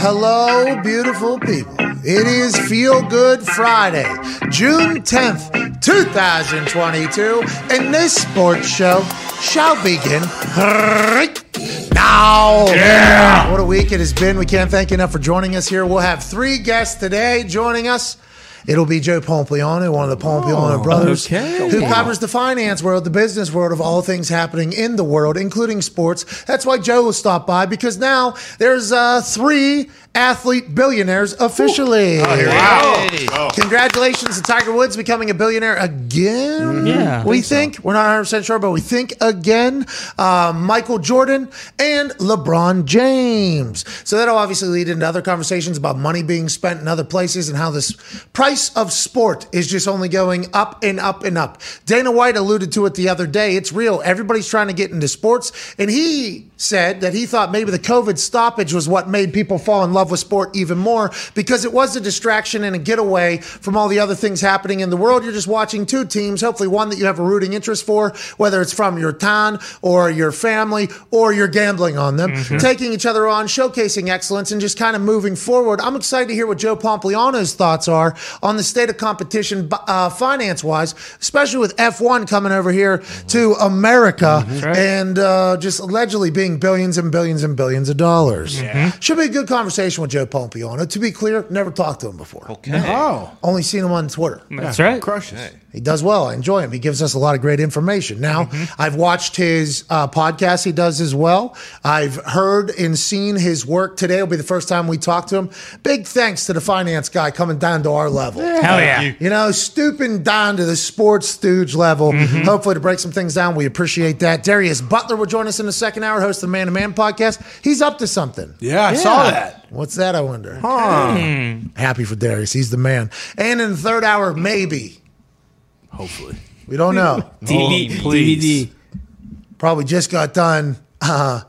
Hello, beautiful people. It is Feel Good Friday, June 10th, 2022, and this sports show shall begin right now. Yeah. What a week it has been. We can't thank you enough for joining us here. We'll have three guests today joining us. It'll be Joe Pompliano, one of the Pompliano brothers, okay. who covers the finance world, the business world of all things happening in the world, including sports. That's why Joe will stop by because now there's uh, three athlete billionaires officially. Wow. Congratulations to Tiger Woods becoming a billionaire again. Yeah, I we think think. We're not 100% sure, but we think again. Uh, Michael Jordan and LeBron James. So that'll obviously lead into other conversations about money being spent in other places and how this price of sport is just only going up and up and up. Dana White alluded to it the other day. It's real. Everybody's trying to get into sports. And he said that he thought maybe the COVID stoppage was what made people fall in love with sport even more because it was a distraction and a getaway from all the other things happening in the world. You're just watching two teams, hopefully one that you have a rooting interest for, whether it's from your town or your family or you're gambling on them, taking each other on, showcasing excellence, and just kind of moving forward. I'm excited to hear what Joe Pompliano's thoughts are on the state of competition uh, finance wise, especially with F1 coming over here to America and uh, just allegedly being billions and billions and billions of dollars. Mm-hmm. Should be a good conversation with Joe Pompliano. To be clear, never talked to him before. Okay. Oh, Only seen him on Twitter. That's right. crushes. He does well. I enjoy him. He gives us a lot of great information. Now, I've watched his uh, podcast he does as well. I've heard and seen his work. Today will be the first time we talk to him. Big thanks to the finance guy coming down to our level. Hell yeah. You know, stooping down to the sports stooge level, hopefully to break some things down. We appreciate that. Darius Butler will join us in the second hour, host of the Man to Man podcast. He's up to something. Yeah, I saw that. What's that, I wonder? Huh. Happy for Darius. He's the man. And in the third hour, maybe. Hopefully. We don't know. DVD. please. DVD. Probably just got done, uh,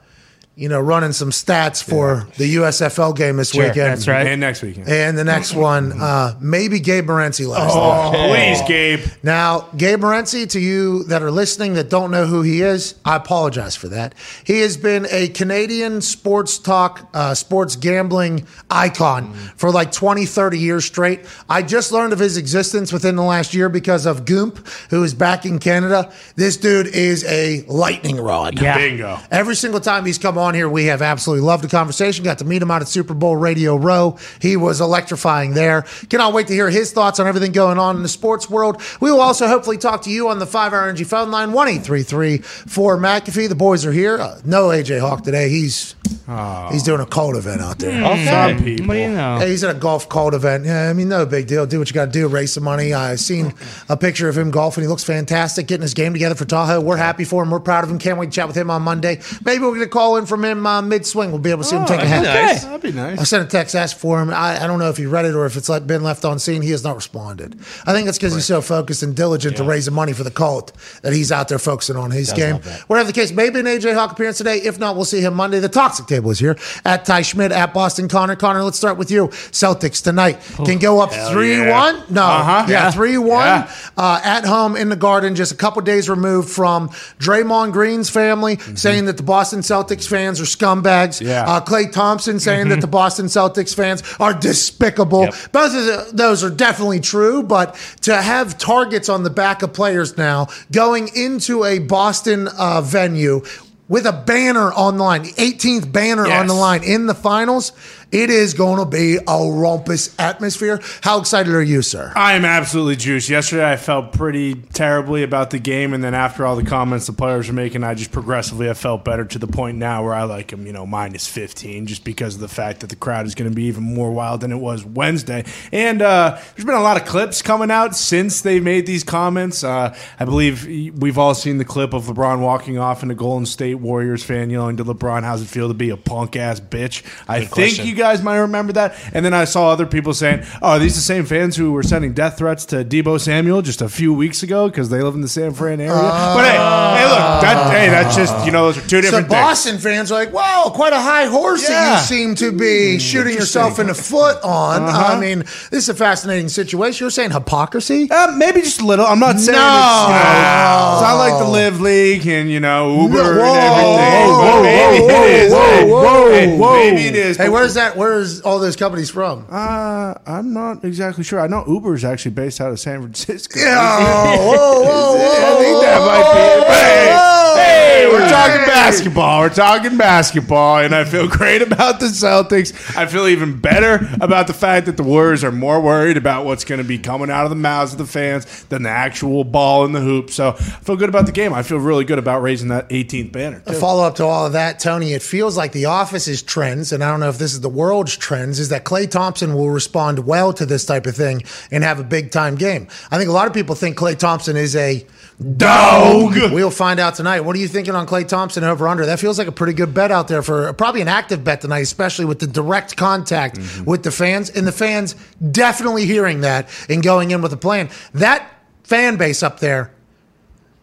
you know, running some stats for the USFL game this weekend. That's right. And next weekend. And the next one, uh, maybe Gabe Morency last night. Oh, please, Gabe. Now, Gabe Morency, to you that are listening that don't know who he is, I apologize for that. He has been a Canadian sports talk, uh, sports gambling icon for like 20, 30 years straight. I just learned of his existence within the last year because of Goomp, who is back in Canada. This dude is a lightning rod. Yeah. Bingo. Every single time he's come on here, we have absolutely loved the conversation. Got to meet him out at Super Bowl Radio Row. He was electrifying there. Cannot wait to hear his thoughts on everything going on in the sports world. We will also hopefully talk to you on the 5 Hour Energy phone line, 1 4 McAfee. The boys are here. Uh, no AJ Hawk today. He's he's doing a cold event out there. Some people. What do you know? Hey, he's at a golf cold event. Yeah, I mean, no big deal. Do what you got to do, raise some money. I've seen a picture of him golfing. He looks fantastic, getting his game together for Tahoe. We're happy for him. We're proud of him. Can't wait to chat with him on Monday. Maybe we'll get a call in from him uh, mid swing. We'll be able to see him take a hat. Nice. That'd be nice. I sent a text, asked for him. I, I don't know if he read it or if it's like been left on seen. He has not responded. I think it's because he's so focused and diligent to raising money for the cult that he's out there focusing on his game. Whatever the case, maybe an AJ Hawk appearance today. If not, we'll see him Monday. The Table is here at Ty Schmidt at Boston Connor. Connor, let's start with you. Celtics tonight can go up three yeah. one. No, Uh-huh. yeah, Yeah. three one Yeah. uh, at home in the Garden, just a couple days removed from Draymond Green's family saying that the Boston Celtics fans are scumbags. Yeah. Uh, Klay Thompson saying that the Boston Celtics fans are despicable. Yep. Both of those are definitely true, but to have targets on the back of players now going into a Boston uh, venue with a banner on the line, the 18th banner on the line in the finals, it is going to be a rumpus atmosphere. How excited are you, sir? I am absolutely juiced. Yesterday, I felt pretty terribly about the game, and then after all the comments the players were making, I just progressively have felt better to the point now where I like them, you know, minus 15, just because of the fact that the crowd is going to be even more wild than it was Wednesday. And uh, there's been a lot of clips coming out since they made these comments. Uh, I believe we've all seen the clip of LeBron walking off and a Golden State Warriors fan yelling to LeBron, "How's it feel to be a punk ass bitch?" I think question. you guys might remember that. And then I saw other people saying, "Oh, are these the same fans who were sending death threats to Deebo Samuel just a few weeks ago because they live in the San Fran area?" but hey, hey, look, that, hey, that's just you know those are two So different things. Boston fans are like, wow, quite a high horse that you seem to be shooting yourself in the foot on. Uh-huh. I mean, this is a fascinating situation. You're saying hypocrisy? Uh, maybe just a little. I'm not saying No. it's, you know, it's not like the LIV League and you know Uber No. and everything. whoa, maybe whoa, it is. whoa, Hey, whoa, hey, whoa. Maybe it is. Hey, where's that that? Where's all those companies from? Uh, I'm not exactly sure. I know Uber is actually based out of San Francisco. Oh, whoa, whoa, whoa, I think that might be. Hey, hey, we're talking basketball. We're talking basketball, and I feel great about the Celtics. I feel even better about the fact that the Warriors are more worried about what's going to be coming out of the mouths of the fans than the actual ball in the hoop. So I feel good about the game. I feel really good about raising that 18th banner. A follow up to all of that, Tony, it feels like the office is trends, and I don't know if this is the world's trends, is that Klay Thompson will respond well to this type of thing and have a big time game. I think a lot of people think Klay Thompson is a Dog. We'll find out tonight. What are you thinking on Klay Thompson over under? That feels like a pretty good bet out there for probably an active bet tonight, especially with the direct contact mm-hmm. with the fans and the fans definitely hearing that and going in with a plan. That fan base up there,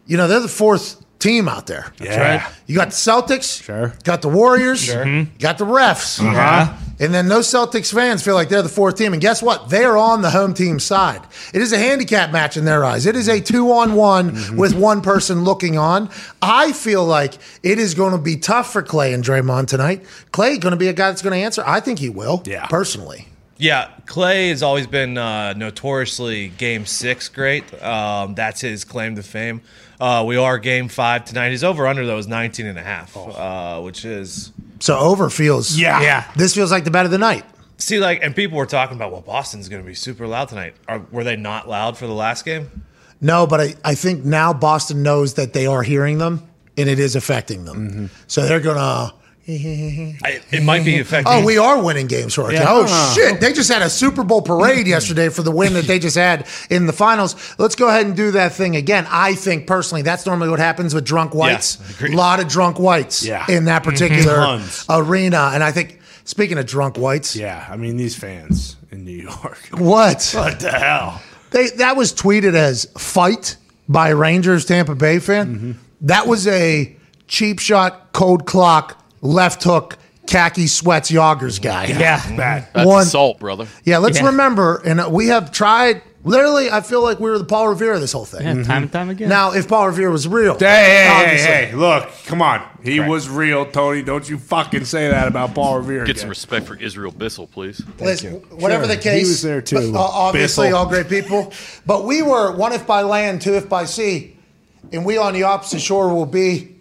you know, they're the fourth team out there. Yeah. You got the Celtics, Sure. got the Warriors, you got the refs. Uh-huh. And then those Celtics fans feel like they're the fourth team. And guess what? They are on the home team side. It is a handicap match in their eyes. It is a two on one Mm-hmm. with one person looking on. I feel like it is going to be tough for Klay and Draymond tonight. Klay going to be a guy that's going to answer. I think he will. Yeah. Personally. Yeah, Klay has always been uh, notoriously game six great. Um, that's his claim to fame. Uh, we are game five tonight. His over under, though, is 19 and a half, uh, which is. So over feels. Yeah. Yeah. This feels like the bet of the night. See, like, and people were talking about, well, Boston's going to be super loud tonight. Are, were they not loud for the last game? No, but I, I think now Boston knows that they are hearing them and it is affecting them. Mm-hmm. So they're going to. I, it might be affecting. Oh, we are winning games, Rourke. Yeah. Oh shit! They just had a Super Bowl parade yesterday for the win that they just had in the finals. Let's go ahead and do that thing again. I think personally, that's normally what happens with drunk whites. A lot of drunk whites Yeah. in that particular Tons. arena, and I think speaking of drunk whites, Yeah. I mean, these fans in New York. what What the hell? they that was tweeted as "fight" by Rangers Tampa Bay fan. Mm-hmm. That was a cheap shot, cold clock, left hook, khaki sweats, joggers guy. Yeah. Bad. That's One- assault, brother. Yeah, let's Yeah. remember, and uh, we have tried. Literally, I feel like we were the Paul Revere of this whole thing. Yeah, time and time again. Now, if Paul Revere was real, Hey, hey, obviously- hey, hey, look, come on. He was real, Tony. Don't you fucking say that about Paul Revere. Get some again. respect for Israel Bissell, please. listen, whatever Sure. the case, He was there too. but, uh, obviously, Bissell. all great people. But we were one if by land, two if by sea, and we on the opposite shore will be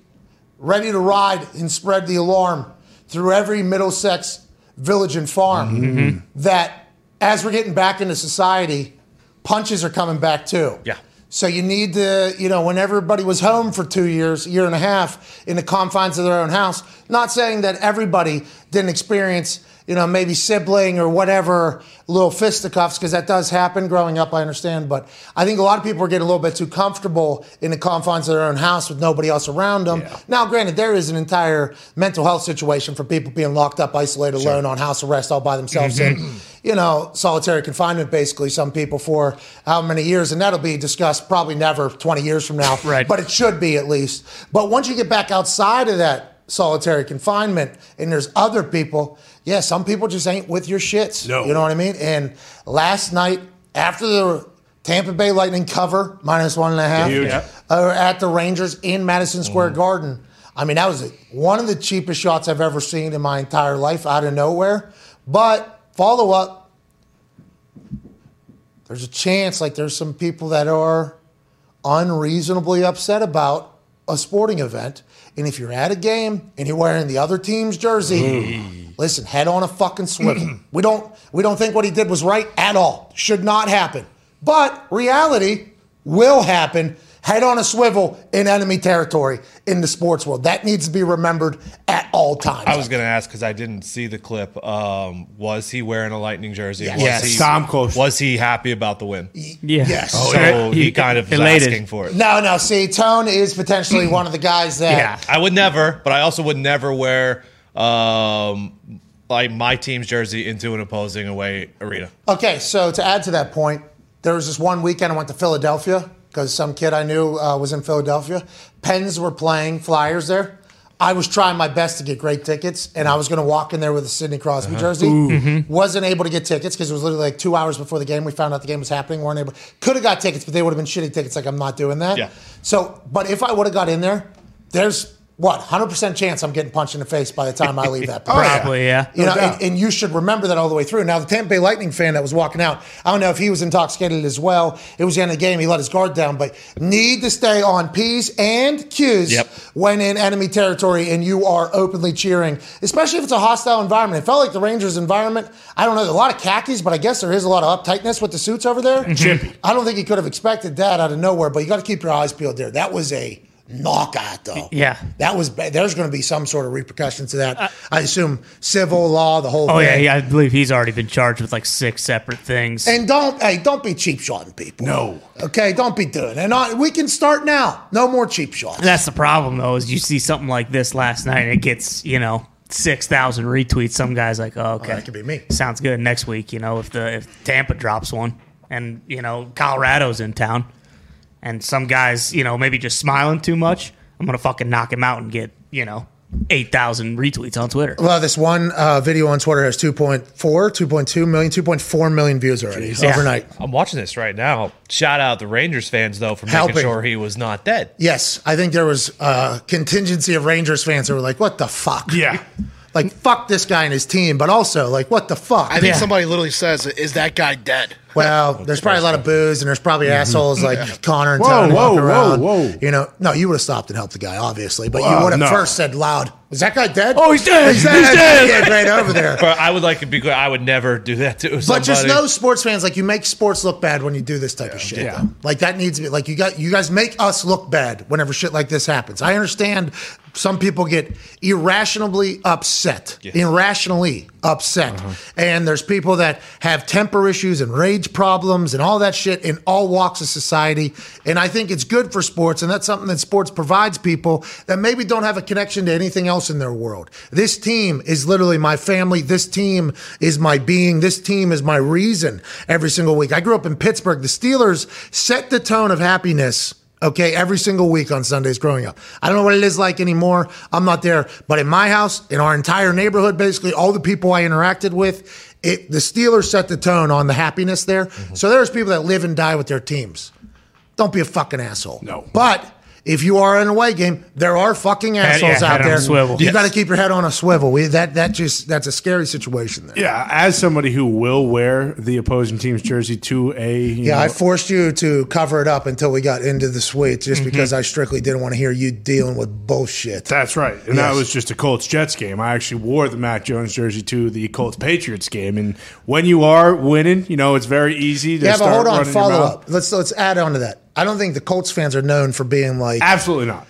ready to ride and spread the alarm through every Middlesex village and farm. Mm-hmm. That as we're getting back into society, punches are coming back too. Yeah. So you need to, you know, when everybody was home for two years, year and a half, in the confines of their own house, not saying that everybody didn't experience, you know, maybe sibling or whatever little fisticuffs, because that does happen growing up, I understand. But I think a lot of people are getting a little bit too comfortable in the confines of their own house with nobody else around them. Yeah. Now, granted, there is an entire mental health situation for people being locked up, isolated, alone on house arrest all by themselves in, mm-hmm. you know, solitary confinement, basically, some people for how many years. And that'll be discussed probably never 20 years from now. Right. But it should be at least. But once you get back outside of that solitary confinement and there's other people, yeah, some people just ain't with your shits. No. You know what I mean? And last night, after the Tampa Bay Lightning cover, minus one and a half, Huge. Uh, at the Rangers in Madison Square Garden. I mean, that was one of the cheapest shots I've ever seen in my entire life out of nowhere. But follow up, there's a chance like there's some people that are unreasonably upset about a sporting event. And if you're at a game and you're wearing the other team's jersey, listen, head on a fucking swivel. we don't we don't think what he did was right at all. Should not happen. But reality will happen. Head on a swivel in enemy territory in the sports world. That needs to be remembered at all times. I was going to ask because I didn't see the clip. Um, was he wearing a Lightning jersey? Yes. Was Yes. he, Tom close. Was he happy about the win? yeah. Yes. So Oh, he, kind of was elated. asking for it. No, no. See, Tone is potentially one of the guys that Yeah. I would never, but I also would never wear um, like my team's jersey into an opposing away arena. Okay, so to add to that point, there was this one weekend I went to Philadelphia because some kid I knew uh, was in Philadelphia. Pens were playing Flyers there. I was trying my best to get great tickets, and I was going to walk in there with a Sidney Crosby uh-huh. jersey. Mm-hmm. Mm-hmm. Wasn't able to get tickets because it was literally like two hours before the game. We found out the game was happening. weren't able. Could have got tickets, but they would have been shitty tickets. Like I'm not doing that. Yeah. So, but if I would have got in there, there's what 100% chance I'm getting punched in the face by the time I leave that. place. Oh, Probably, yeah. You No know, and, and you should remember that all the way through. Now, the Tampa Bay Lightning fan that was walking out, I don't know if he was intoxicated as well. It was the end of the game. He let his guard down, but need to stay on P's and Q's Yep. when in enemy territory and you are openly cheering, especially if it's a hostile environment. It felt like the Rangers' environment. I don't know, there's a lot of khakis, but I guess there is a lot of uptightness with the suits over there. Chippy. I don't think he could have expected that out of nowhere, but you got to keep your eyes peeled there. That was a knockout, though. Yeah. That was. There's going to be some sort of repercussions to that. Uh, I assume civil law, the whole thing. Oh yeah, thing. yeah, I believe he's already been charged with like six separate things. And don't hey, don't be cheap shotting people. No. Okay, don't be doing it. And I, we can start now. No more cheap shots. That's the problem though, is you see something like this last night and it gets, you know, six thousand retweets. Some guys like, oh, okay. Oh, that could be me. Sounds good. Next week, you know, if the if Tampa drops one and, you know, Colorado's in town and some guys, you know, maybe just smiling too much, I'm gonna fucking knock him out and get, you know, eight thousand retweets on Twitter. Well, this one uh, video on Twitter has 2.4, 2.2 million, 2.4 million views already Yeah. overnight. I'm watching this right now. Shout out the Rangers fans though for Helping. making sure he was not dead. Yes, I think there was a contingency of Rangers fans that were like, "What the fuck?" Yeah. like fuck this guy and his team, but also like, "What the fuck?" I think Yeah. somebody literally says, "Is that guy dead?" Well, there's probably a lot of booze, and there's probably mm-hmm. assholes like Connor and Whoa, Tony whoa, walking whoa, around. whoa. You know, no, you would have stopped and helped the guy, obviously, but you Wow, would have no. first said loud, "Is that guy dead?" Oh, he's dead! He's He's dead! dead! Yeah, right over there. But I would like to be clear. I would never do that to somebody. But just know, sports fans, like you make sports look bad when you do this type of shit. Yeah. though. Like that needs to be like you got you guys make us look bad whenever shit like this happens. I understand some people get irrationally upset, irrationally upset, and there's people that have temper issues and rage problems and all that shit in all walks of society. And I think it's good for sports, and that's something that sports provides people that maybe don't have a connection to anything else in their world. This team is literally my family. This team is my being. This team is my reason every single week. I grew up in Pittsburgh. The Steelers set the tone of happiness. Okay, every single week on Sundays growing up. I don't know what it is like anymore. I'm not there. But in my house, in our entire neighborhood, basically all the people I interacted with, it the Steelers set the tone on the happiness there. Mm-hmm. So there's people that live and die with their teams. Don't be a fucking asshole. No. But if you are in a away game, there are fucking assholes yeah, out there. swivel. You Yes. got to keep your head on a swivel. We, that that just that's a scary situation there. Yeah, as somebody who will wear the opposing team's jersey to a you Yeah, know, I forced you to cover it up until we got into the suite, just Mm-hmm. because I strictly didn't want to hear you dealing with bullshit. That's right. And that was just a Colts Jets game. I actually wore the Mac Jones jersey to the Colts Patriots game. And when you are winning, you know, it's very easy to Yeah, but hold on, running follow up. Let's let's add on to that. I don't think the Colts fans are known for being like Absolutely not.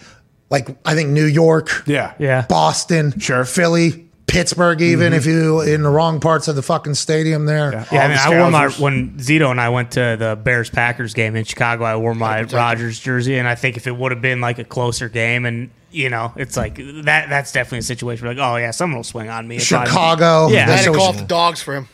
like I think New York, Yeah. Yeah. Boston, Sure. Philly, Pittsburgh, even mm-hmm. if you in the wrong parts of the fucking stadium there. Yeah. Yeah, I All mean, I wore my when Zito and I went to the Bears Packers game in Chicago. I wore my Rodgers jersey, and I think if it would have been like a closer game, and you know, it's like that. That's definitely a situation where like, oh yeah, someone will swing on me. if Chicago. Yeah. I That's had to call we- off the dogs for him.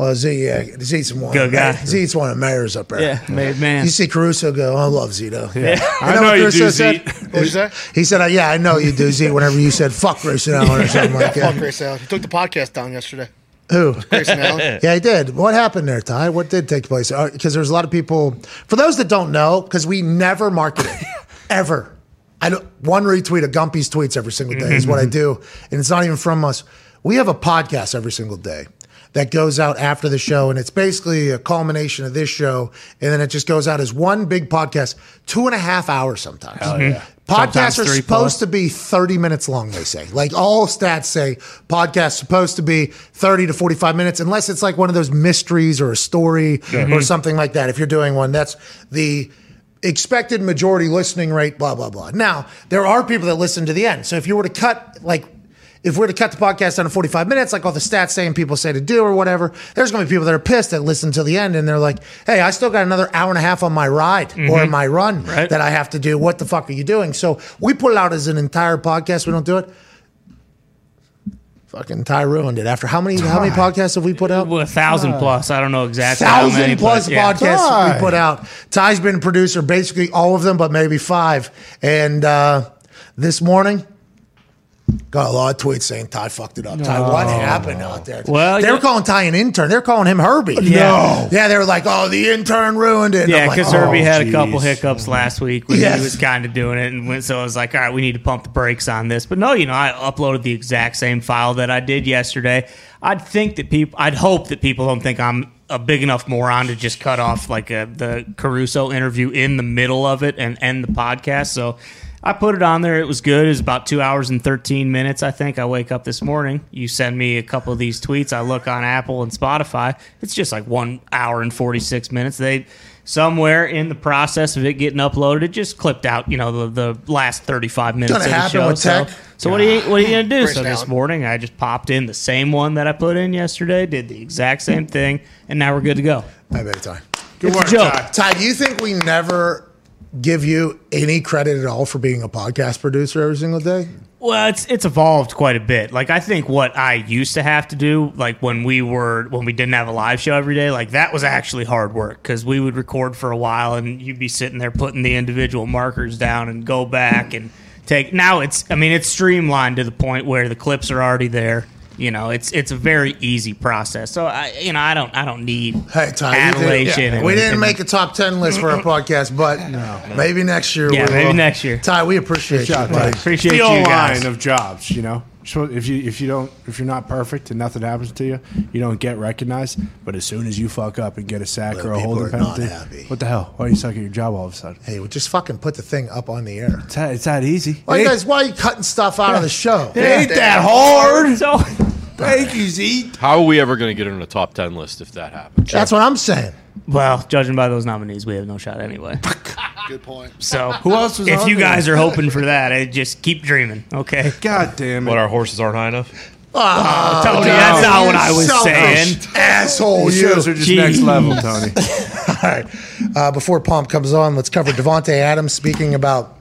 Well, Z, uh, yeah, Z's one. Good guy. Z's one of the mayors up there. Yeah, made man. You see Caruso go, I love Zito. Yeah. I know know what you Caruso do, said? Z. What did you say? He said, uh, "Yeah, I know you do, Z." Whenever you said "fuck Grayson Allen" or something like that. Fuck that. Grace Allen. He took the podcast down yesterday. Who? Grayson Allen. Yeah, he did. What happened there, Ty? What did take place? Uh, because there's a lot of people. For those that don't know, because we never market it ever. I don't, one retweet of Gumpy's tweets every single day is what I mm-hmm. do, and it's not even from us. We have a podcast every single day that goes out after the show, and it's basically a culmination of this show, and then it just goes out as one big podcast, two and a half hours sometimes. yeah. Mm-hmm. Podcasts Sometimes are supposed plus. to be 30 minutes long, they say. Like all stats say, podcasts supposed to be 30 to 45 minutes, unless it's like one of those mysteries or a story mm-hmm. or something like that. If you're doing one, that's the expected majority listening rate, blah, blah, blah. Now, there are people that listen to the end. So if you were to cut, like, if we're to cut the podcast down to 45 minutes, like all the stats saying people say to do or whatever, there's going to be people that are pissed that listen to the end and they're like, hey, I still got another hour and a half on my ride or my run Right. that I have to do. What the fuck are you doing? So we put it out as an entire podcast. We don't do it. Fucking Ty ruined it. After how many how many podcasts have we put out? Well, a thousand plus. I don't know exactly. how Thousand many, plus but yeah. podcasts Ty. we put out. Ty's been a producer basically all of them, but maybe five. And uh, this morning, Got a lot of tweets saying Ty fucked it up. Ty, what happened out there? Well, they were calling Ty an intern. They were calling him Herbie. Yeah. yeah, they were like, "Oh, the intern ruined it." And Yeah, I'm like, because "Oh, Herbie had a couple hiccups last week when Yes. he was kind of doing it, and when, so I was like, all right, we need to pump the brakes on this. But no, you know, I uploaded the exact same file that I did yesterday. I'd think that people, I'd hope that people don't think I'm a big enough moron to just cut off like a, the Caruso interview in the middle of it and end the podcast. So. I put it on there. It was good. It was about two hours and 13 minutes, I think. I wake up this morning. You send me a couple of these tweets. I look on Apple and Spotify. It's just like one hour and 46 minutes. They somewhere in the process of it getting uploaded, it just clipped out, you know, the, the last 35 minutes Gonna of the happen show. with So, tech. so what are you what are you gonna do? Great so this talent. morning I just popped in the same one that I put in yesterday, did the exact same thing, and now we're good to go. I bet Ty. Good It's a work, joke. Ty. Ty, do you think we never give you any credit at all for being a podcast producer every single day? Well, it's it's evolved quite a bit. Like I think what I used to have to do, like when we were when we didn't have a live show every day, like that was actually hard work because we would record for a while and you'd be sitting there putting the individual markers down and go back and take. Now it's I mean it's streamlined to the point where the clips are already there. You know, it's it's a very easy process. So I you know I don't I don't need Hey, Ty, you did- adulation. and- we didn't and- make a top ten list for our podcast, but maybe next year. Yeah, maybe will. next year. Ty, we appreciate job, you. buddy. Appreciate the you old guys. line of jobs, you know. So if you if you don't if you're not perfect and nothing happens to you, you don't get recognized. But as soon as you fuck up and get a sack Little or a people holding penalty, what the hell? Why are you suck at your job all of a sudden? Hey, well, just fucking put the thing up on the air. It's that, it's that easy. Why It you guys? Why are you cutting stuff out of the show? it ain't that hard. So Thank you, Zeke. How are we ever going to get on a top 10 list if that happens? That's what I'm saying. well, judging by those nominees, we have no shot anyway. Good point. So Who else was If on you there? guys are hoping for that, I just keep dreaming. Okay, God damn it. But our horses aren't high enough. Tony, that's not what I was saying. Asshole, These you. shows are just Jeez. next level, Tony. All right. Uh, before Pomp comes on, let's cover Davante Adams speaking about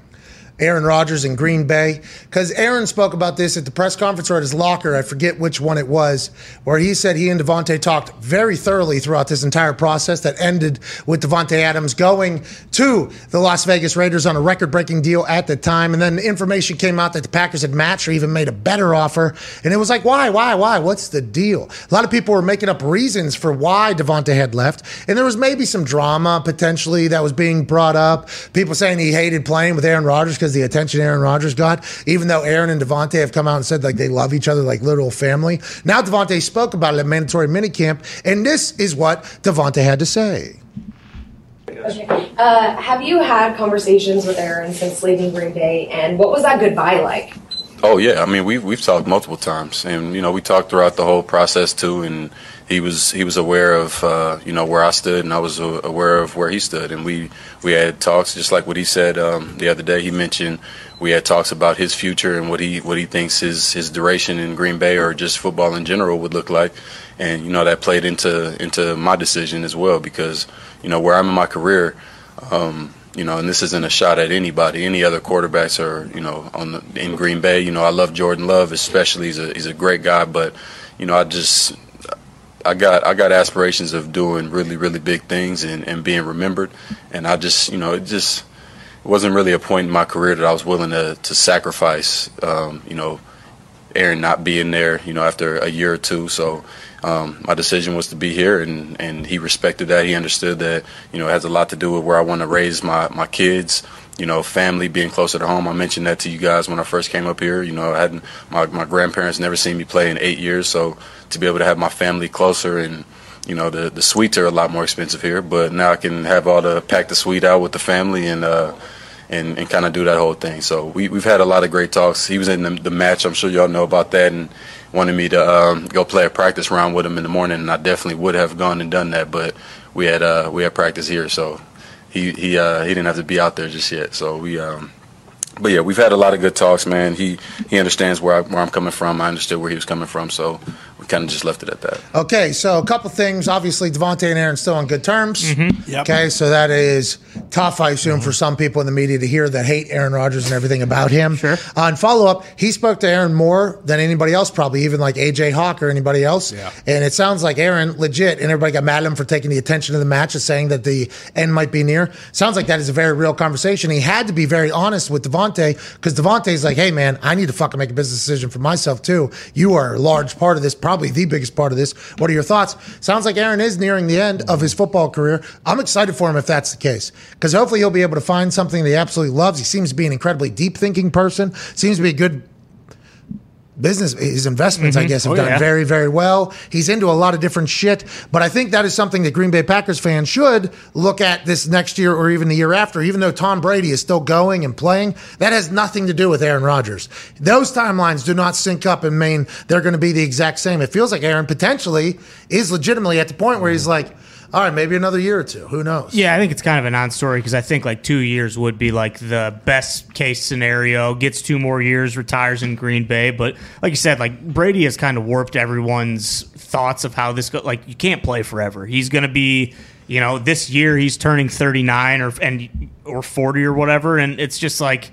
Aaron Rodgers in Green Bay. Because Aaron spoke about this at the press conference or at his locker. I forget which one it was, where he said he and Davante talked very thoroughly throughout this entire process that ended with Davante Adams going to the Las Vegas Raiders on a record breaking deal at the time. And then information came out that the Packers had matched or even made a better offer. And it was like, why, why, why? What's the deal? A lot of people were making up reasons for why Davante had left. And there was maybe some drama potentially that was being brought up. People saying he hated playing with Aaron Rodgers because the attention Aaron Rodgers got, even though Aaron and Davante have come out and said like they love each other like literal family. Now Davante spoke about it at mandatory minicamp, and this is what Davante had to say. Okay. Uh, have you had conversations with Aaron since leaving Green Bay, and what was that goodbye like? Oh yeah, I mean we've we've talked multiple times, and you know we talked throughout the whole process too, and he was he was aware of uh, you know where I stood, and I was aware of where he stood, and we we had talks just like what he said um, the other day. He mentioned we had talks about his future and what he what he thinks his his duration in Green Bay or just football in general would look like, and you know that played into into my decision as well because you know where I'm in my career. Um, you know, and this isn't a shot at anybody, any other quarterbacks are, you know on the, in Green Bay. You know, I love Jordan Love, especially. He's a he's a great guy, but you know, I just I got I got aspirations of doing really really big things and, and being remembered, and I just you know it just it wasn't really a point in my career that I was willing to to sacrifice. Um, you know, Aaron not being there. You know, after a year or two, so. Um, my decision was to be here, and, and he respected that. He understood that you know it has a lot to do with where I want to raise my, my kids. You know, family being closer to home. I mentioned that to you guys when I first came up here. You know, I hadn't my, my grandparents never seen me play in eight years, so to be able to have my family closer and you know the the suites are a lot more expensive here, but now I can have all the pack the suite out with the family and. uh and, and kind of do that whole thing. So we, we've had a lot of great talks. He was in the, the match. I'm sure y'all know about that, and wanted me to um, go play a practice round with him in the morning. And I definitely would have gone and done that, but we had uh, we had practice here, so he he uh, he didn't have to be out there just yet. So we. Um, but yeah, we've had a lot of good talks, man. He he understands where I, where I'm coming from. I understood where he was coming from, so we kind of just left it at that. Okay, so a couple things. Obviously, Davante and Aaron still on good terms. Mm-hmm. Yep. Okay, so that is tough, I assume, for some people in the media to hear that hate Aaron Rodgers and everything about him. Sure. On follow up, he spoke to Aaron more than anybody else, probably even like AJ Hawk or anybody else. Yeah. And it sounds like Aaron legit, and everybody got mad at him for taking the attention of the match and saying that the end might be near. Sounds like that is a very real conversation. He had to be very honest with Davante because Davante's like, hey, man, I need to fucking make a business decision for myself too. You are a large part of this, probably the biggest part of this. What are your thoughts? Sounds like Aaron is nearing the end of his football career. I'm excited for him if that's the case because hopefully he'll be able to find something that he absolutely loves. He seems to be an incredibly deep thinking person, seems to be a good business his investments i mm-hmm. guess have Oh, done yeah. very very well. He's into a lot of different shit but i think that is something that green bay packers fans should look at this next year or even the year after even though tom brady is still going and playing. That has nothing to do with aaron rodgers. Those timelines do not sync up and mean they're going to be the exact same. It feels like aaron potentially is legitimately at the point where he's like all right maybe another year or two who knows Yeah, I think it's kind of a non-story because I think like two years would be like the best case scenario. Gets two more years, retires in Green Bay. But like you said, like Brady has kind of warped everyone's thoughts of how this go. Like you can't play forever. He's going to be, you know, this year he's turning thirty nine or and or forty or whatever, and it's just like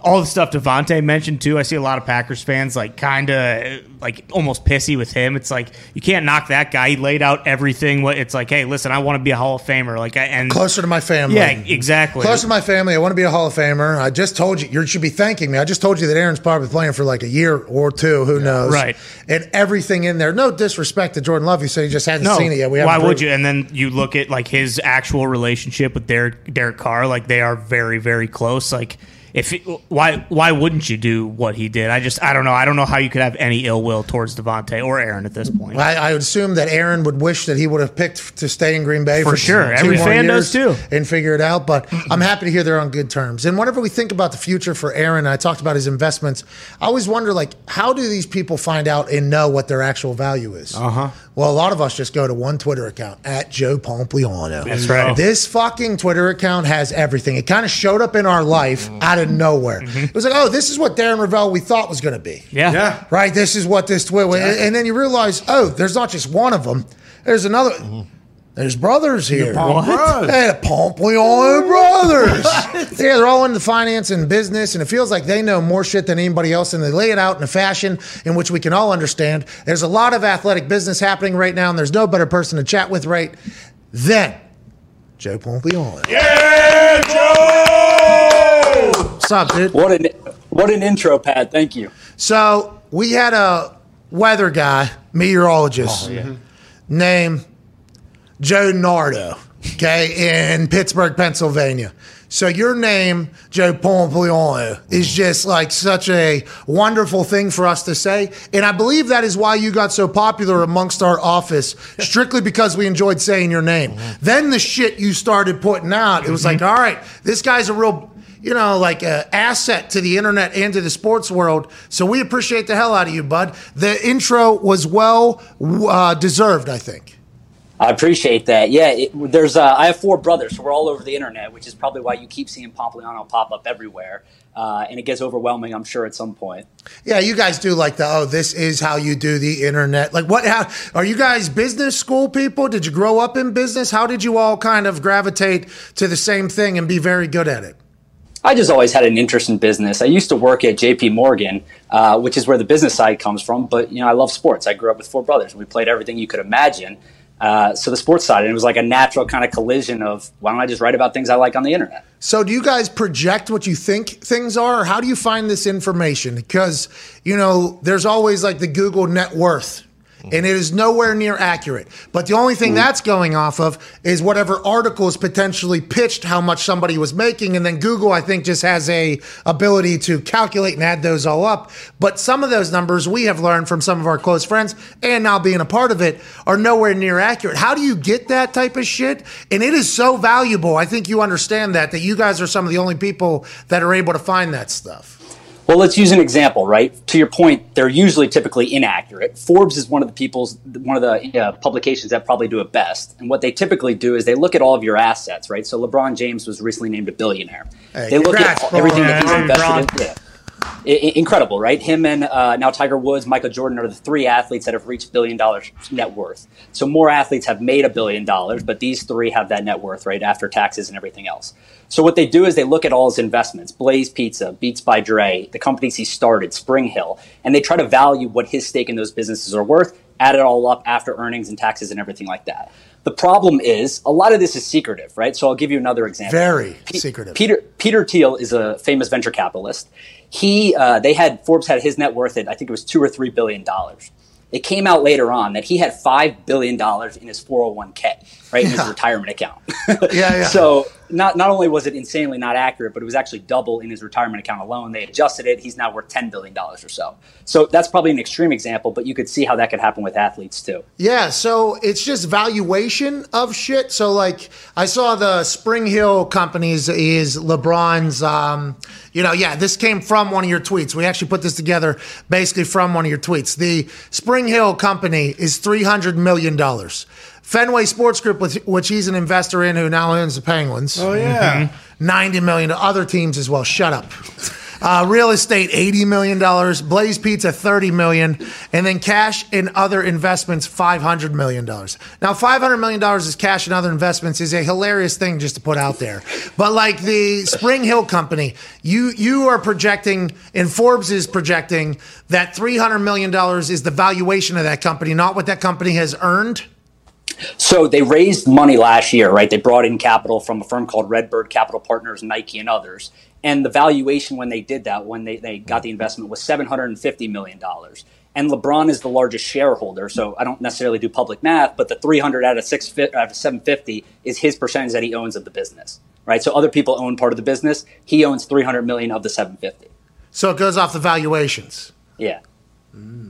all the stuff Davante mentioned too. I see a lot of Packers fans like kind of like almost pissy with him. It's like you can't knock that guy. He laid out everything. What it's like, hey, listen, I want to be a Hall of Famer. Like, I, and closer to my family yeah, exactly. Closer to my family. I want to be a Hall of Famer. I just told you, you should be thanking me. I just told you that Aaron's probably playing for like a year or two. Who knows? Right. And everything in there. No disrespect to Jordan Love. You said he just hasn't no, seen it yet. We why would you? And then you look at like his actual relationship with Derek Derek Carr. Like they are very very close. Like if it, why why wouldn't you do what he did? I just I don't know. I don't know how you could have any ill will towards Davante or Aaron at this point. I, I would assume that Aaron would wish that he would have picked to stay in Green Bay For for, sure. two Every more fan years does too. and figure it out. But I'm happy to hear they're on good terms. And whenever we think about the future for Aaron, I talked about his investments. I always wonder, like, how do these people find out and know what their actual value is? Uh huh. Well, a lot of us just go to one Twitter account at Joe Pompliano. That's right. Mm-hmm. This fucking Twitter account has everything. It kind of showed up in our life mm-hmm. out of nowhere. Mm-hmm. It was like, oh, this is what Darren Rovell we thought was going to be Yeah. Yeah. right? This is what this Twitter, and then you realize, oh, there's not just one of them. There's another. There's brothers here. Pomp Bros. Hey, the Pompliano brothers. yeah, they're all into finance and business, and it feels like they know more shit than anybody else, and they lay it out in a fashion in which we can all understand. There's a lot of athletic business happening right now, and there's no better person to chat with right than Joe Pompliano. Yeah, Joe! What's up, dude? What an what an intro, Pat. Thank you. So we had a weather guy, meteorologist, named Joe Nardo, okay, in Pittsburgh, Pennsylvania. So your name, Joe Pompliano, is just like such a wonderful thing for us to say. And I believe that is why you got so popular amongst our office, strictly because we enjoyed saying your name. Then the shit you started putting out, it was like, all right, this guy's a real you know, like an asset to the internet and to the sports world. So we appreciate the hell out of you, bud. The intro was well uh, deserved, I think. I appreciate that. Yeah, it, there's uh, I have four brothers, so we're all over the internet, which is probably why you keep seeing Pompliano pop up everywhere. Uh, and it gets overwhelming, I'm sure, at some point. Yeah, you guys do like the oh, this is how you do the internet. Like, what? How are you guys business school people? Did you grow up in business? How did you all kind of gravitate to the same thing and be very good at it? I just always had an interest in business. I used to work at J.P. Morgan, uh, which is where the business side comes from. But you know, I love sports. I grew up with four brothers. and We played everything you could imagine. Uh, so the sports side, and it was like a natural kind of collision of why don't I just write about things I like on the internet? So, do you guys project what you think things are, or how do you find this information? Because, you know, there's always like the Google net worth, Mm-hmm. and it is nowhere near accurate. But the only thing that's going off of is whatever articles potentially pitched how much somebody was making, and then Google, I think, just has a ability to calculate and add those all up. But some of those numbers we have learned from some of our close friends, and now being a part of it, are nowhere near accurate. How do you get that type of shit? And it is so valuable. I think you understand that that you guys are some of the only people that are able to find that stuff. Well, let's use an example, right? To your point, they're usually typically inaccurate. Forbes is one of the people's one of the uh, publications that probably do it best. And what they typically do is they look at all of your assets, right? So LeBron James was recently named a billionaire. Hey, they look at everything that he's invested LeBron. in. Yeah. I- incredible, right? Him and uh, now Tiger Woods, Michael Jordan are the three athletes that have reached billion dollars net worth. So more athletes have made a billion dollars, but these three have that net worth, right, after taxes and everything else. So what they do is they look at all his investments, Blaze Pizza, Beats by Dre, the companies he started, Spring Hill, and they try to value what his stake in those businesses are worth, add it all up after earnings and taxes and everything like that. The problem is a lot of this is secretive, right? So I'll give you another example. Very Pe- secretive. Peter Peter Thiel is a famous venture capitalist he uh, they had Forbes had his net worth at I think it was two or three billion dollars. It came out later on that he had five billion dollars in his 401k right yeah. in his retirement account. yeah, yeah. So not not only was it insanely not accurate, but it was actually double in his retirement account alone. They adjusted it. He's now worth ten billion dollars or so. So that's probably an extreme example, but you could see how that could happen with athletes too. Yeah. So it's just valuation of shit. So like I saw the Spring Hill companies is LeBron's. Um, you know, yeah, this came from one of your tweets. We actually put this together basically from one of your tweets. The Spring Hill company is three hundred million dollars. Fenway Sports Group, which, he's an investor in, who now owns the Penguins. Oh yeah. 90 million to other teams as well. Shut up. Uh, real estate, $80 million. Blaze Pizza, 30 million. And then cash and other investments, $500 million. Now, $500 million is cash and other investments is a hilarious thing just to put out there. But like the Spring Hill Company, you, you are projecting, and Forbes is projecting that $300 million is the valuation of that company, not what that company has earned. So they raised money last year, right? They brought in capital from a firm called Redbird Capital Partners, Nike, and others. And the valuation when they did that, when they, they got the investment, was $750 million. And LeBron is the largest shareholder. So I don't necessarily do public math, but the 300 out of, six, out of 750 is his percentage that he owns of the business, right? So other people own part of the business. He owns 300 million of the 750. So it goes off the valuations. Yeah. Hmm.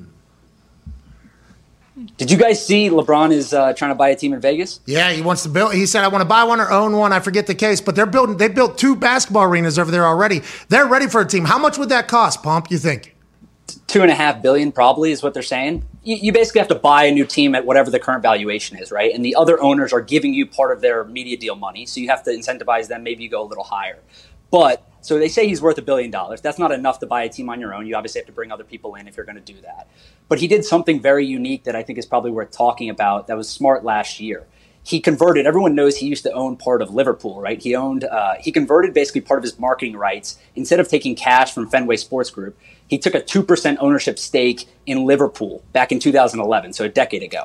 Did you guys see LeBron is uh, trying to buy a team in Vegas? Yeah, he wants to build. He said, "I want to buy one or own one." I forget the case, but they're building. They built two basketball arenas over there already. They're ready for a team. How much would that cost, Pomp? You think? two and a half billion probably is what they're saying. You, you basically have to buy a new team at whatever the current valuation is, right? And the other owners are giving you part of their media deal money, so you have to incentivize them. Maybe you go a little higher, but so they say he's worth a billion dollars. That's not enough to buy a team on your own. You obviously have to bring other people in if you're going to do that. But he did something very unique that I think is probably worth talking about. That was smart last year he converted. Everyone knows he used to own part of Liverpool, right? He owned. Uh, he converted basically part of his marketing rights. Instead of taking cash from Fenway Sports Group, he took a two percent ownership stake in Liverpool back in 2011, so a decade ago.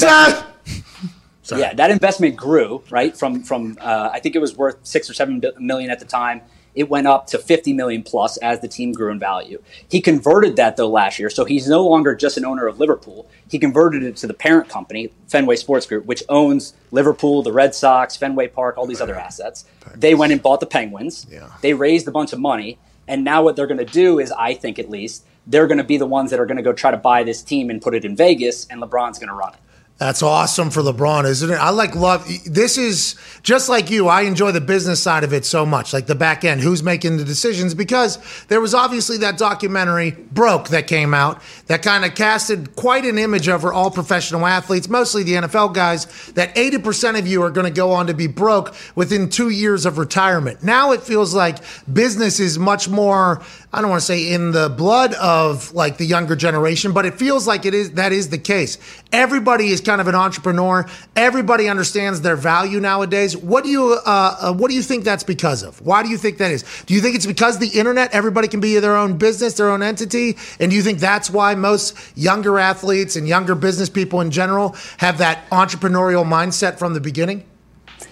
That Scouser. yeah, that investment grew right from from uh, I think it was worth six or seven million at the time. It went up to 50 million plus as the team grew in value. He converted that though last year, so he's no longer just an owner of Liverpool. He converted it to the parent company, Fenway Sports Group, which owns Liverpool, the Red Sox, Fenway Park, all these other assets. They went and bought the Penguins. Yeah. They raised a bunch of money, and now what they're going to do is, I think at least, they're going to be the ones that are going to go try to buy this team and put it in Vegas, and LeBron's going to run it. That's awesome for LeBron, isn't it? I like love. This is just like you. I enjoy the business side of it so much, like the back end, who's making the decisions, because there was obviously that documentary Broke that came out that kind of casted quite an image over all professional athletes, mostly the NFL guys, that 80% of you are going to go on to be broke within two years of retirement. Now it feels like business is much more. I don't want to say in the blood of like the younger generation, but it feels like it is that is the case. Everybody is kind of an entrepreneur. Everybody understands their value nowadays. What do you uh, uh, what do you think that's because of? Why do you think that is? Do you think it's because the internet? Everybody can be their own business, their own entity, and do you think that's why most younger athletes and younger business people in general have that entrepreneurial mindset from the beginning?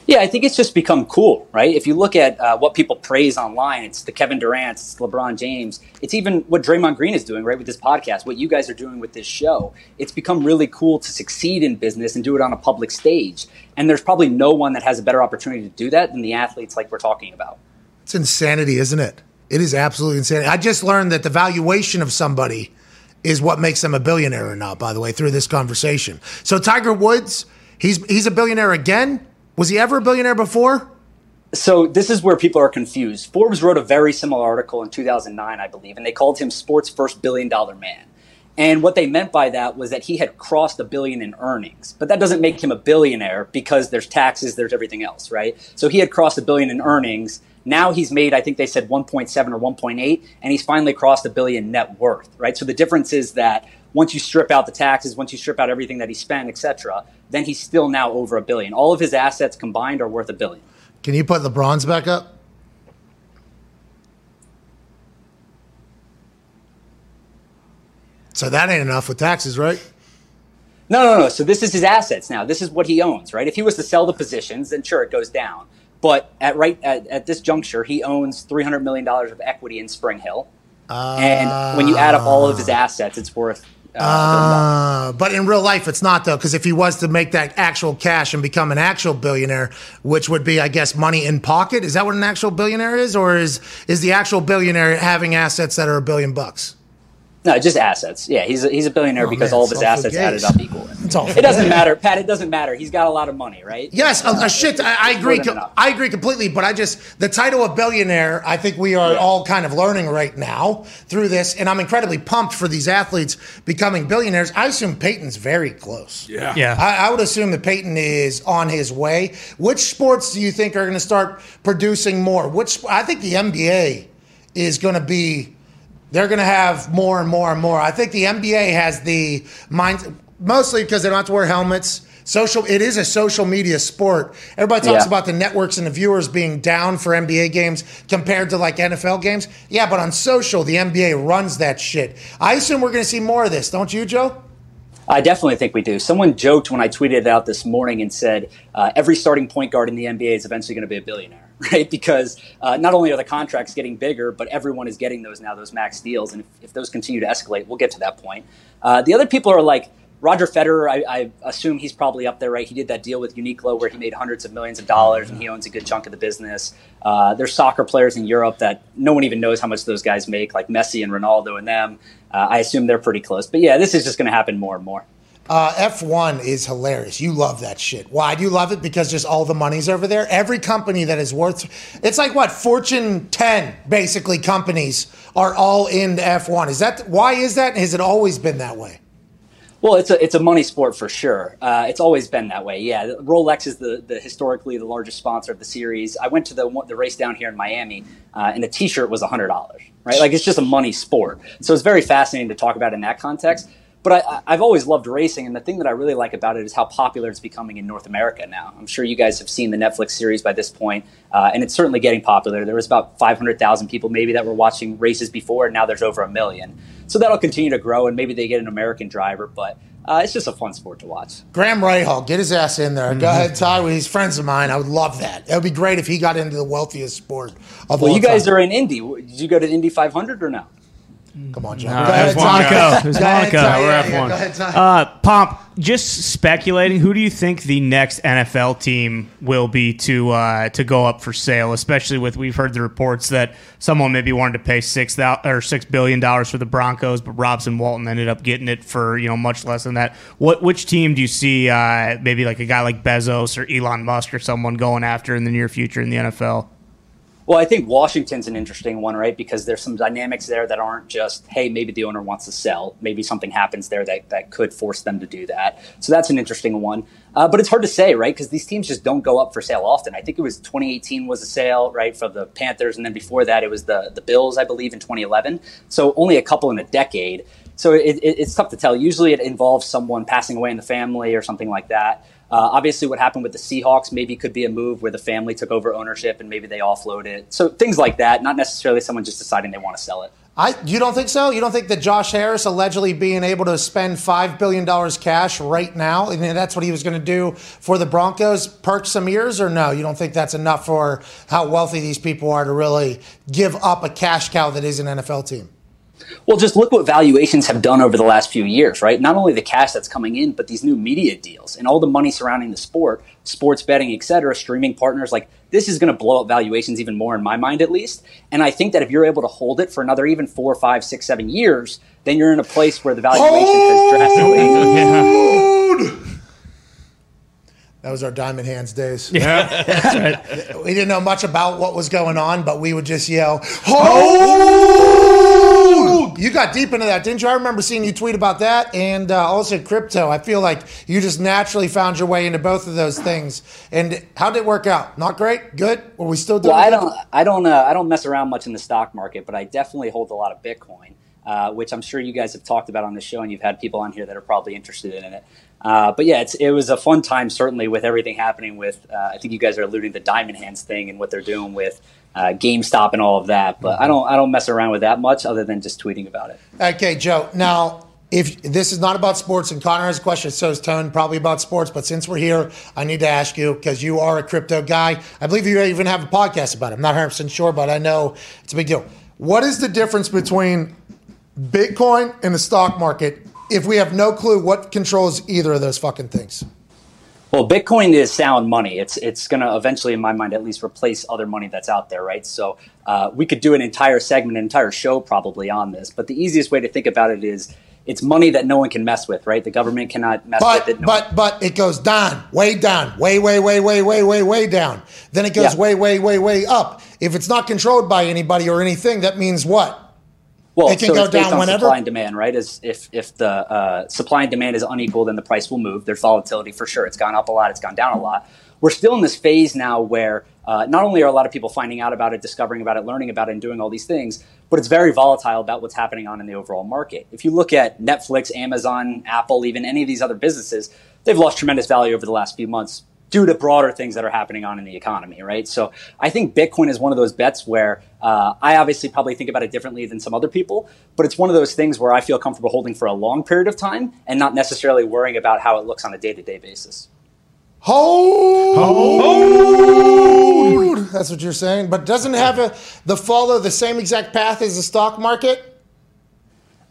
Yeah, I think it's just become cool, right? If you look at uh, what people praise online, it's the Kevin Durant, it's LeBron James, it's even what Draymond Green is doing, right, with this podcast, what you guys are doing with this show. It's become really cool to succeed in business and do it on a public stage. And there's probably no one that has a better opportunity to do that than the athletes like we're talking about. It's insanity, isn't it? It is absolutely insanity. I just learned that the valuation of somebody is what makes them a billionaire or not, by the way, through this conversation. So Tiger Woods, he's he's a billionaire again. Was he ever a billionaire before? So this is where people are confused. Forbes wrote a very similar article in 2009, I believe, and they called him sports first billion dollar man. And what they meant by that was that he had crossed a billion in earnings. But that doesn't make him a billionaire because there's taxes, there's everything else, right? So he had crossed a billion in earnings. Now he's made, I think they said 1.7 or 1.8, and he's finally crossed a billion net worth, right? So the difference is that once you strip out the taxes, once you strip out everything that he spent, et cetera, then he's still now over a billion. All of his assets combined are worth a billion. Can you put LeBron's back up? So that ain't enough with taxes, right? No, no, no. So this is his assets now. This is what he owns, right? If he was to sell the positions, then sure, it goes down. But at right at, at this juncture, he owns three hundred million dollars of equity in Spring Hill, and when you add up all of his assets, it's worth. Uh, a billion dollars. Uh, but in real life, it's not though, because if he was to make that actual cash and become an actual billionaire, which would be, I guess, money in pocket, is that what an actual billionaire is, or is is the actual billionaire having assets that are a billion bucks? No, just assets. Yeah, he's a, he's a billionaire Oh, because man, all of his all for assets added up equal. It's all It doesn't gays. matter, Pat. It doesn't matter. He's got a lot of money, right? Yes, uh, uh, shit. I, I agree. more than enough. I agree completely. But I just the title of billionaire. I think we are all kind of learning right now through this, and I'm incredibly pumped for these athletes becoming billionaires. I assume Peyton's very close. Yeah. Yeah. I, I would assume that Peyton is on his way. Which sports do you think are going to start producing more? Which I think the NBA is going to be. They're going to have more and more and more. I think the NBA has the mind, mostly because they don't have to wear helmets. Social, it is a social media sport. Everybody talks Yeah. about the networks and the viewers being down for NBA games compared to like NFL games. Yeah, but on social, the NBA runs that shit. I assume we're going to see more of this, don't you, Joe? I definitely think we do. Someone joked when I tweeted it out this morning and said uh, every starting point guard in the NBA is eventually going to be a billionaire, right? Because uh, not only are the contracts getting bigger, but everyone is getting those now, those max deals. And if, if those continue to escalate, we'll get to that point. Uh, the other people are like Roger Federer. I, I assume he's probably up there, right? He did that deal with Uniqlo where he made hundreds of millions of dollars and he owns a good chunk of the business. Uh, there's soccer players in Europe that no one even knows how much those guys make, like Messi and Ronaldo and them. Uh, I assume they're pretty close. But yeah, this is just going to happen more and more. Uh, F1 is hilarious. You love that shit. Why do you love it? Because just all the money's over there. Every company that is worth, it's like what Fortune 10 basically companies are all in F1. Is that why is that? Has it always been that way? Well, it's a it's a money sport for sure. Uh, it's always been that way. Yeah, Rolex is the, the historically the largest sponsor of the series. I went to the the race down here in Miami, uh, and a T-shirt was hundred dollars. Right, like it's just a money sport. So it's very fascinating to talk about in that context. But I, I- I've always loved racing, and the thing that I really like about it is how popular it's becoming in North America now. I'm sure you guys have seen the Netflix series by this point, uh, and it's certainly getting popular. There was about 500,000 people maybe that were watching races before, and now there's over a million. So that'll continue to grow, and maybe they get an American driver, but uh, it's just a fun sport to watch. Graham Rahal, get his ass in there. Go ahead, Ty. He's friends of mine. I would love that. It would be great if he got into the wealthiest sport of Well, all you guys time. are in Indy. Did you go to Indy 500 or no? Come on, John. No, go ahead, F1. Ty. Monaco. It was Monaco. We're Yeah, F1. yeah, Go. Uh, Pomp, just speculating. Who do you think the next NFL team will be to uh, to go up for sale? Especially with we've heard the reports that someone maybe wanted to pay six or six billion dollars for the Broncos, but Robson Walton ended up getting it for you know much less than that. What which team do you see? Uh, maybe like a guy like Bezos or Elon Musk or someone going after in the near future in the NFL? Well, I think Washington's an interesting one, right? Because there's some dynamics there that aren't just, hey, maybe the owner wants to sell. Maybe something happens there that, that could force them to do that. So that's an interesting one. Uh, but it's hard to say, right? Because these teams just don't go up for sale often. I think it was 2018 was a sale, right, for the Panthers. And then before that, it was the, the Bills, I believe, in 2011. So only a couple in a decade. So it, it, it's tough to tell. Usually it involves someone passing away in the family or something like that. Uh, obviously, what happened with the Seahawks maybe could be a move where the family took over ownership and maybe they offload it. So things like that, not necessarily someone just deciding they want to sell it. I, you don't think so? You don't think that Josh Harris allegedly being able to spend $5 billion cash right now, and that's what he was going to do for the Broncos, perk some ears, or no? You don't think that's enough for how wealthy these people are to really give up a cash cow that is an NFL team? Well, just look what valuations have done over the last few years, right? Not only the cash that's coming in, but these new media deals and all the money surrounding the sport, sports betting, et cetera, streaming partners. Like this is going to blow up valuations even more, in my mind at least. And I think that if you're able to hold it for another even four, five, six, seven years, then you're in a place where the valuation has drastically. That was our Diamond Hands days. Yeah. That's right. We didn't know much about what was going on, but we would just yell, Hold! Oh, you got deep into that, didn't you? I remember seeing you tweet about that and uh, also crypto. I feel like you just naturally found your way into both of those things. And how did it work out? Not great? Good? Were we still doing Well, I good? don't, I don't, uh, I don't mess around much in the stock market, but I definitely hold a lot of Bitcoin, uh, which I'm sure you guys have talked about on the show, and you've had people on here that are probably interested in it. Uh, but yeah, it was a fun time, certainly, with everything happening with. Uh, I think you guys are alluding to the Diamond Hands thing and what they're doing with uh, GameStop and all of that. But I don't, I don't mess around with that much, other than just tweeting about it. Okay, Joe. Now, if this is not about sports, and Connor has a question, so is Tone, probably about sports. But since we're here, I need to ask you because you are a crypto guy. I believe you even have a podcast about it. I'm not 100 percent sure, but I know it's a big deal. What is the difference between Bitcoin and the stock market? If we have no clue what controls either of those fucking things. Well, Bitcoin is sound money. It's it's going to eventually, in my mind, at least replace other money that's out there, right? So uh, we could do an entire segment, an entire show probably on this. But the easiest way to think about it is it's money that no one can mess with, right? The government cannot mess But with it. No but but it goes down, way down, way way way way way way way down. Then it goes Yeah. way way way way up. If it's not controlled by anybody or anything, that means what? Well, It can so go it's based down on whenever? supply and demand, right? As if if the uh, supply and demand is unequal, then the price will move. There's volatility for sure. It's gone up a lot. It's gone down a lot. We're still in this phase now where uh, not only are a lot of people finding out about it, discovering about it, learning about it, and doing all these things, but it's very volatile about what's happening on in the overall market. If you look at Netflix, Amazon, Apple, even any of these other businesses, they've lost tremendous value over the last few months due to broader things that are happening on in the economy, right? So I think Bitcoin is one of those bets where uh, I obviously probably think about it differently than some other people, but it's one of those things where I feel comfortable holding for a long period of time and not necessarily worrying about how it looks on a day to day basis. Hold. Hold. That's what you're saying. But doesn't have a, the follow the same exact path as the stock market?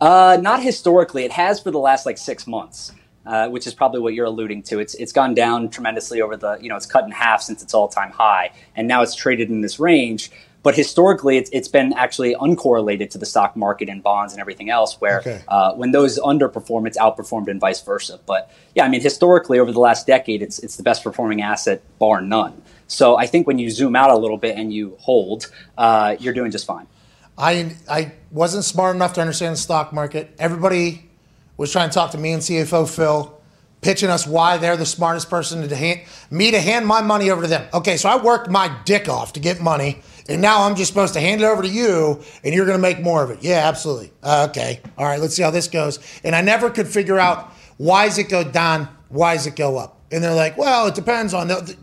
Uh, not historically. It has for the last like six months, uh, which is probably what you're alluding to. It's it's gone down tremendously over the you know it's cut in half since its all time high, and now it's traded in this range. But historically, it's, it's been actually uncorrelated to the stock market and bonds and everything else, where Okay. uh, when those underperform, it's outperformed and vice versa. But yeah, I mean, historically, over the last decade, it's it's the best performing asset, bar none. So I think when you zoom out a little bit and you hold, uh, you're doing just fine. I I wasn't smart enough to understand the stock market. Everybody was trying to talk to me and CFO Phil, pitching us why they're the smartest person to hand me to hand my money over to them. Okay, so I worked my dick off to get money, and now I'm just supposed to hand it over to you, and you're going to make more of it. Yeah, absolutely. Uh, okay, all right. Let's see how this goes. And I never could figure out why does it go down, why does it go up. And they're like, well, it depends on the,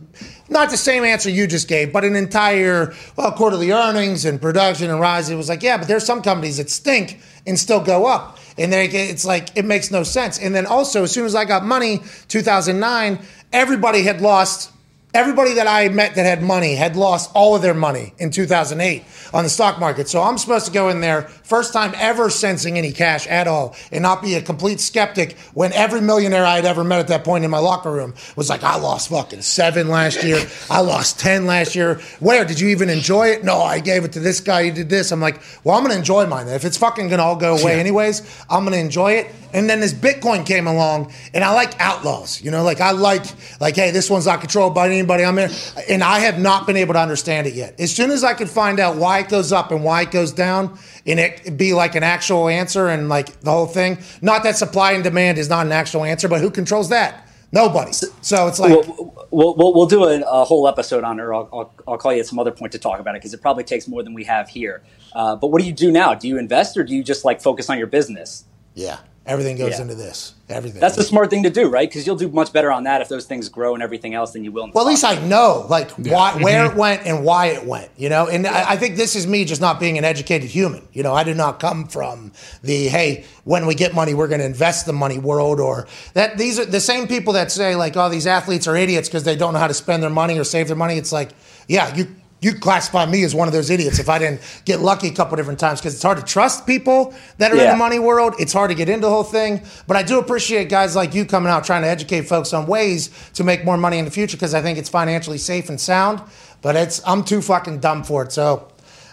not the same answer you just gave, but an entire well quarterly earnings and production and rise. It was like, yeah, but there's some companies that stink and still go up, and they, it's like it makes no sense. And then also, as soon as I got money, 2009, everybody had lost. Everybody that I met that had money had lost all of their money in 2008 on the stock market. So I'm supposed to go in there, first time ever sensing any cash at all, and not be a complete skeptic when every millionaire I had ever met at that point in my locker room was like, I lost fucking seven last year. I lost 10 last year. Where? Did you even enjoy it? No, I gave it to this guy. He did this. I'm like, well, I'm going to enjoy mine. If it's fucking going to all go away anyways, I'm going to enjoy it. And then this Bitcoin came along, and I like outlaws. You know, like I like, like, hey, this one's not controlled by anybody. I'm in, and I have not been able to understand it yet. As soon as I can find out why it goes up and why it goes down, and it be like an actual answer and like the whole thing. Not that supply and demand is not an actual answer, but who controls that? Nobody. So it's like, We'll, we'll, we'll, we'll do a, a whole episode on it, or I'll, I'll, I'll call you at some other point to talk about it because it probably takes more than we have here. Uh, but what do you do now? Do you invest or do you just like focus on your business? yeah, everything goes Yeah. into this. Everything. That's the smart thing to do, right? Because you'll do much better on that if those things grow and everything else than you will. In the Well, at least I know like why, mm-hmm. where it went and why it went, you know. And I, I think this is me just not being an educated human. You know, I did not come from the hey, when we get money, we're going to invest the money world, or that these are the same people that say like, oh, these athletes are idiots because they don't know how to spend their money or save their money. It's like, yeah, you. You classify me as one of those idiots if I didn't get lucky a couple different times because it's hard to trust people that are in the money world. It's hard to get into the whole thing. But I do appreciate guys like you coming out trying to educate folks on ways to make more money in the future because I think it's financially safe and sound. But it's I'm too fucking dumb for it. So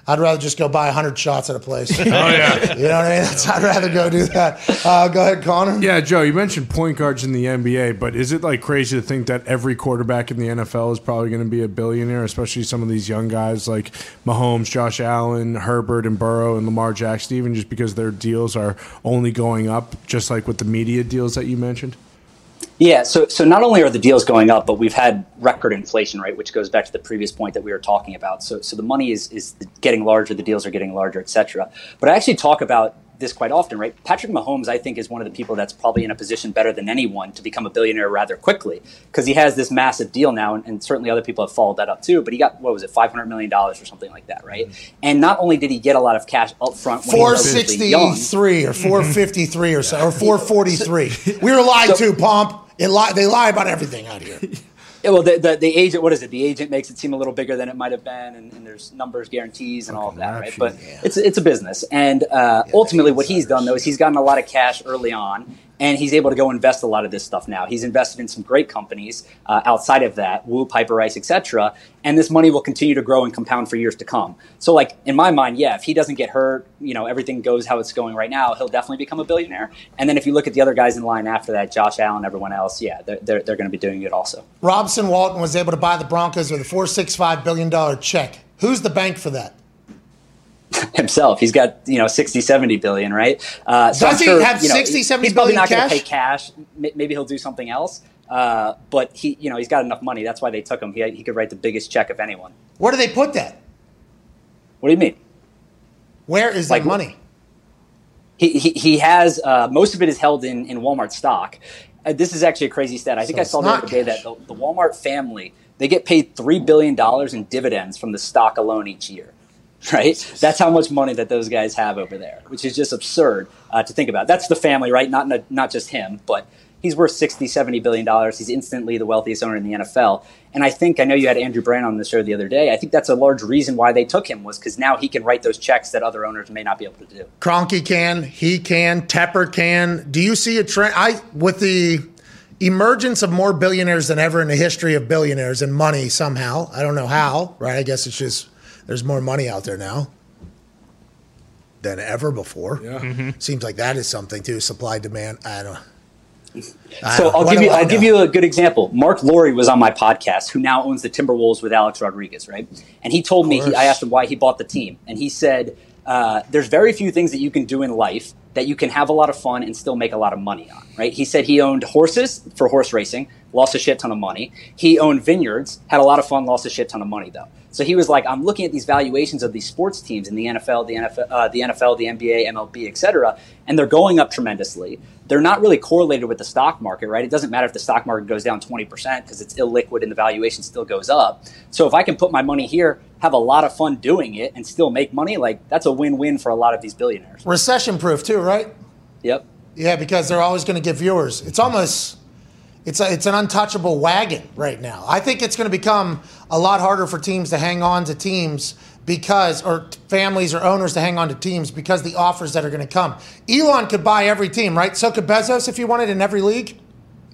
I'd rather just go buy 100 shots at a place. Oh yeah. You know what I mean? That's, I'd rather go do that. Uh, go ahead, Connor. Yeah, Joe, you mentioned point guards in the NBA, but is it like crazy to think that every quarterback in the NFL is probably going to be a billionaire, especially some of these young guys like Mahomes, Josh Allen, Herbert, and Burrow, and Lamar Jackson, even just because their deals are only going up, just like with the media deals that you mentioned? Yeah, so so not only are the deals going up, but we've had record inflation, right? Which goes back to the previous point that we were talking about. So so the money is is getting larger, the deals are getting larger, et cetera. But I actually talk about this quite often, right? Patrick Mahomes, I think, is one of the people that's probably in a position better than anyone to become a billionaire rather quickly because he has this massive deal now, and, and, certainly other people have followed that up too. But he got what was it, five hundred million dollars or something like that, right? Mm-hmm. And not only did he get a lot of cash up front, four sixty three or four fifty three or so, or four forty three. We were lied so, to, Pomp. It li- they lie about everything out here. Yeah, well, the, the, the, agent, what is it? The agent makes it seem a little bigger than it might have been, and, and there's numbers, guarantees, and all of that, right? But yeah. it's it's a business, and uh, yeah, ultimately, what he's done though is he's gotten a lot of cash early on, and he's able to go invest a lot of this stuff now. He's invested in some great companies uh, outside of that, Woo, Piper Rice, etc. And this money will continue to grow and compound for years to come. So, like in my mind, yeah, if he doesn't get hurt, you know, everything goes how it's going right now, he'll definitely become a billionaire. And then if you look at the other guys in line after that, Josh Allen, everyone else, yeah, they're they're, they're going to be doing it also. Robson Walton was able to buy the Broncos with a four six five billion dollar check. Who's the bank for that? Himself. He's got, you know, 60, 70 billion, right? Uh, so Does I'm he sure, have you know, 60, 70 He's probably not going to pay cash. Maybe he'll do something else. Uh, but he, you know, he's got enough money. That's why they took him. He, he could write the biggest check of anyone. Where do they put that? What do you mean? Where is like, that money? He, he, he has, uh, most of it is held in, in Walmart stock. Uh, this is actually a crazy stat. I think so I saw the other day that the, the Walmart family, they get paid $3 billion in dividends from the stock alone each year right? That's how much money that those guys have over there, which is just absurd uh, to think about. That's the family, right? Not not just him, but he's worth 60, 70 billion dollars. He's instantly the wealthiest owner in the NFL. And I think I know you had Andrew Brandt on the show the other day. I think that's a large reason why they took him was because now he can write those checks that other owners may not be able to do. Kroenke can, he can, Tepper can. Do you see a trend? I with the emergence of more billionaires than ever in the history of billionaires and money somehow. I don't know how, right? I guess it's just there's more money out there now than ever before. Yeah. Mm-hmm. Seems like that is something too. Supply demand. I don't. I so I'll give you I'll give you a good example. Mark Lore was on my podcast, who now owns the Timberwolves with Alex Rodriguez, right? And he told me he, I asked him why he bought the team, and he said uh, there's very few things that you can do in life that you can have a lot of fun and still make a lot of money on, right? He said he owned horses for horse racing, lost a shit ton of money. He owned vineyards, had a lot of fun, lost a shit ton of money though. So he was like, I'm looking at these valuations of these sports teams in the NFL, the NFL, uh, the NFL, the NBA, MLB, et cetera, and they're going up tremendously. They're not really correlated with the stock market, right? It doesn't matter if the stock market goes down 20% because it's illiquid and the valuation still goes up. So if I can put my money here, have a lot of fun doing it, and still make money, like that's a win-win for a lot of these billionaires. Recession proof too, right? Yep. Yeah, because they're always going to get viewers. It's almost it's a, it's an untouchable wagon right now. I think it's going to become a lot harder for teams to hang on to teams because or families or owners to hang on to teams because the offers that are going to come. Elon could buy every team, right? So could Bezos if he wanted in every league.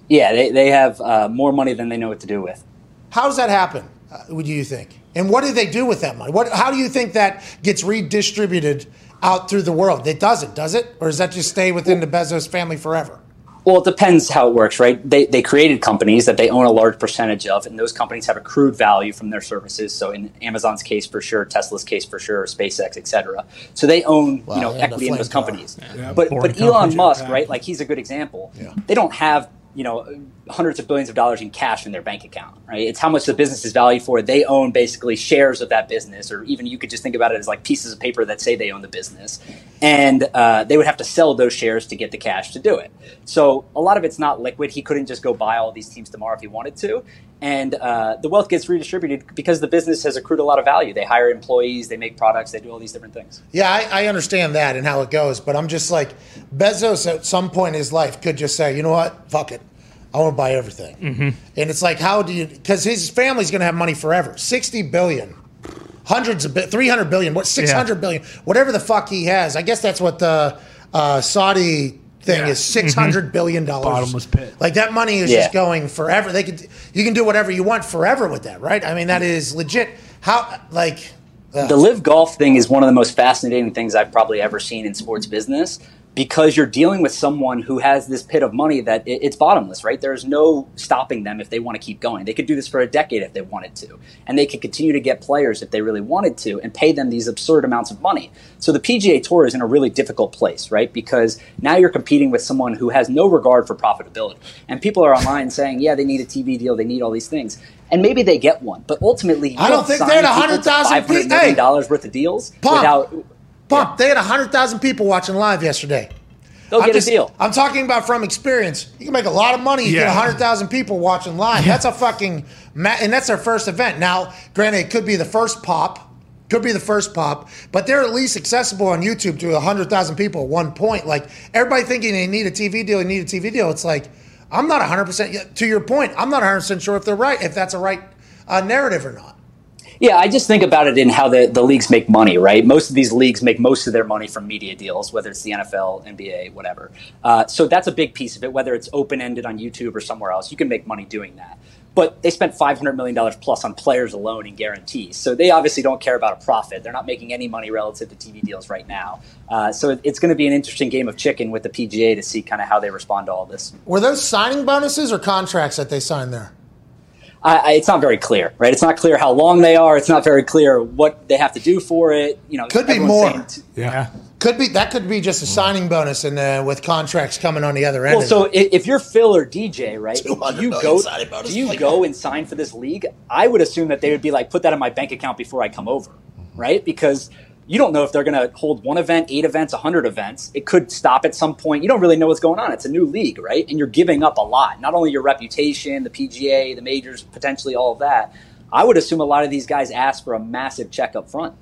Yeah, they, they have uh, more money than they know what to do with. How does that happen? Uh, do you think? And what do they do with that money? What? How do you think that gets redistributed out through the world? It doesn't, does it? Or does that just stay within the Bezos family forever? Well, it depends how it works, right? They, they created companies that they own a large percentage of, and those companies have accrued value from their services. So, in Amazon's case, for sure, Tesla's case, for sure, SpaceX, et cetera. So they own well, you know equity in those companies. Yeah. But but Elon Musk, right? Like he's a good example. Yeah. They don't have you know hundreds of billions of dollars in cash in their bank account right? It's how much the business is valued for. They own basically shares of that business or even you could just think about it as like pieces of paper that say they own the business. And uh, they would have to sell those shares to get the cash to do it. So a lot of it's not liquid. He couldn't just go buy all these teams tomorrow if he wanted to and uh, the wealth gets redistributed because the business has accrued a lot of value they hire employees they make products they do all these different things yeah I, I understand that and how it goes but i'm just like bezos at some point in his life could just say you know what fuck it I want to buy everything. Mm-hmm. And it's like, how do you? Because his family's going to have money forever. Sixty billion, hundreds of, three hundred billion, what six hundred yeah. billion, whatever the fuck he has. I guess that's what the uh, Saudi thing yeah. is six hundred mm-hmm. billion dollars. Bottomless pit. Like that money is yeah. just going forever. They could, you can do whatever you want forever with that, right? I mean, that is legit. How like the LIV golf thing is one of the most fascinating things I've probably ever seen in sports business because you're dealing with someone who has this pit of money that it, it's bottomless, right? There's no stopping them if they want to keep going. They could do this for a decade if they wanted to, and they could continue to get players if they really wanted to and pay them these absurd amounts of money. So the PGA Tour is in a really difficult place, right? Because now you're competing with someone who has no regard for profitability, and people are online saying, "Yeah, they need a TV deal, they need all these things." And maybe they get one, but ultimately, you I don't think sign they had people to 100,000 $500 million worth of deals Pomp. without Pomp. They had 100,000 people watching live yesterday. they'll I'm get just- a deal. I'm talking about from experience. You can make a lot of money. You Yeah. get 100,000 people watching live. That's a fucking, and that's their first event. Now, granted, it could be the first pop, could be the first pop, but they're at least accessible on YouTube to 100,000 people at one point. Like, everybody thinking they need a TV deal, they need a TV deal. It's like, I'm not 100%, to your point, I'm not 100% sure if they're right, if that's a right uh, narrative or not. Yeah, I just think about it in how the, the leagues make money, right? Most of these leagues make most of their money from media deals, whether it's the NFL, NBA, whatever. Uh, so that's a big piece of it, whether it's open ended on YouTube or somewhere else. You can make money doing that. But they spent $500 million plus on players alone in guarantees. So they obviously don't care about a profit. They're not making any money relative to TV deals right now. Uh, so it's going to be an interesting game of chicken with the PGA to see kind of how they respond to all this. Were those signing bonuses or contracts that they signed there? I, I, it's not very clear, right? It's not clear how long they are. It's not very clear what they have to do for it. You know, Could be more. t- Yeah. Could be that could be just a signing bonus, and uh, with contracts coming on the other end. Well, so it. if you're Phil or DJ, right? Do you go? Do you go and sign for this league? I would assume that they would be like, put that in my bank account before I come over, right? Because you don't know if they're going to hold one event, eight events, a hundred events. It could stop at some point. You don't really know what's going on. It's a new league, right? And you're giving up a lot. Not only your reputation, the PGA, the majors, potentially all of that. I would assume a lot of these guys ask for a massive check up front.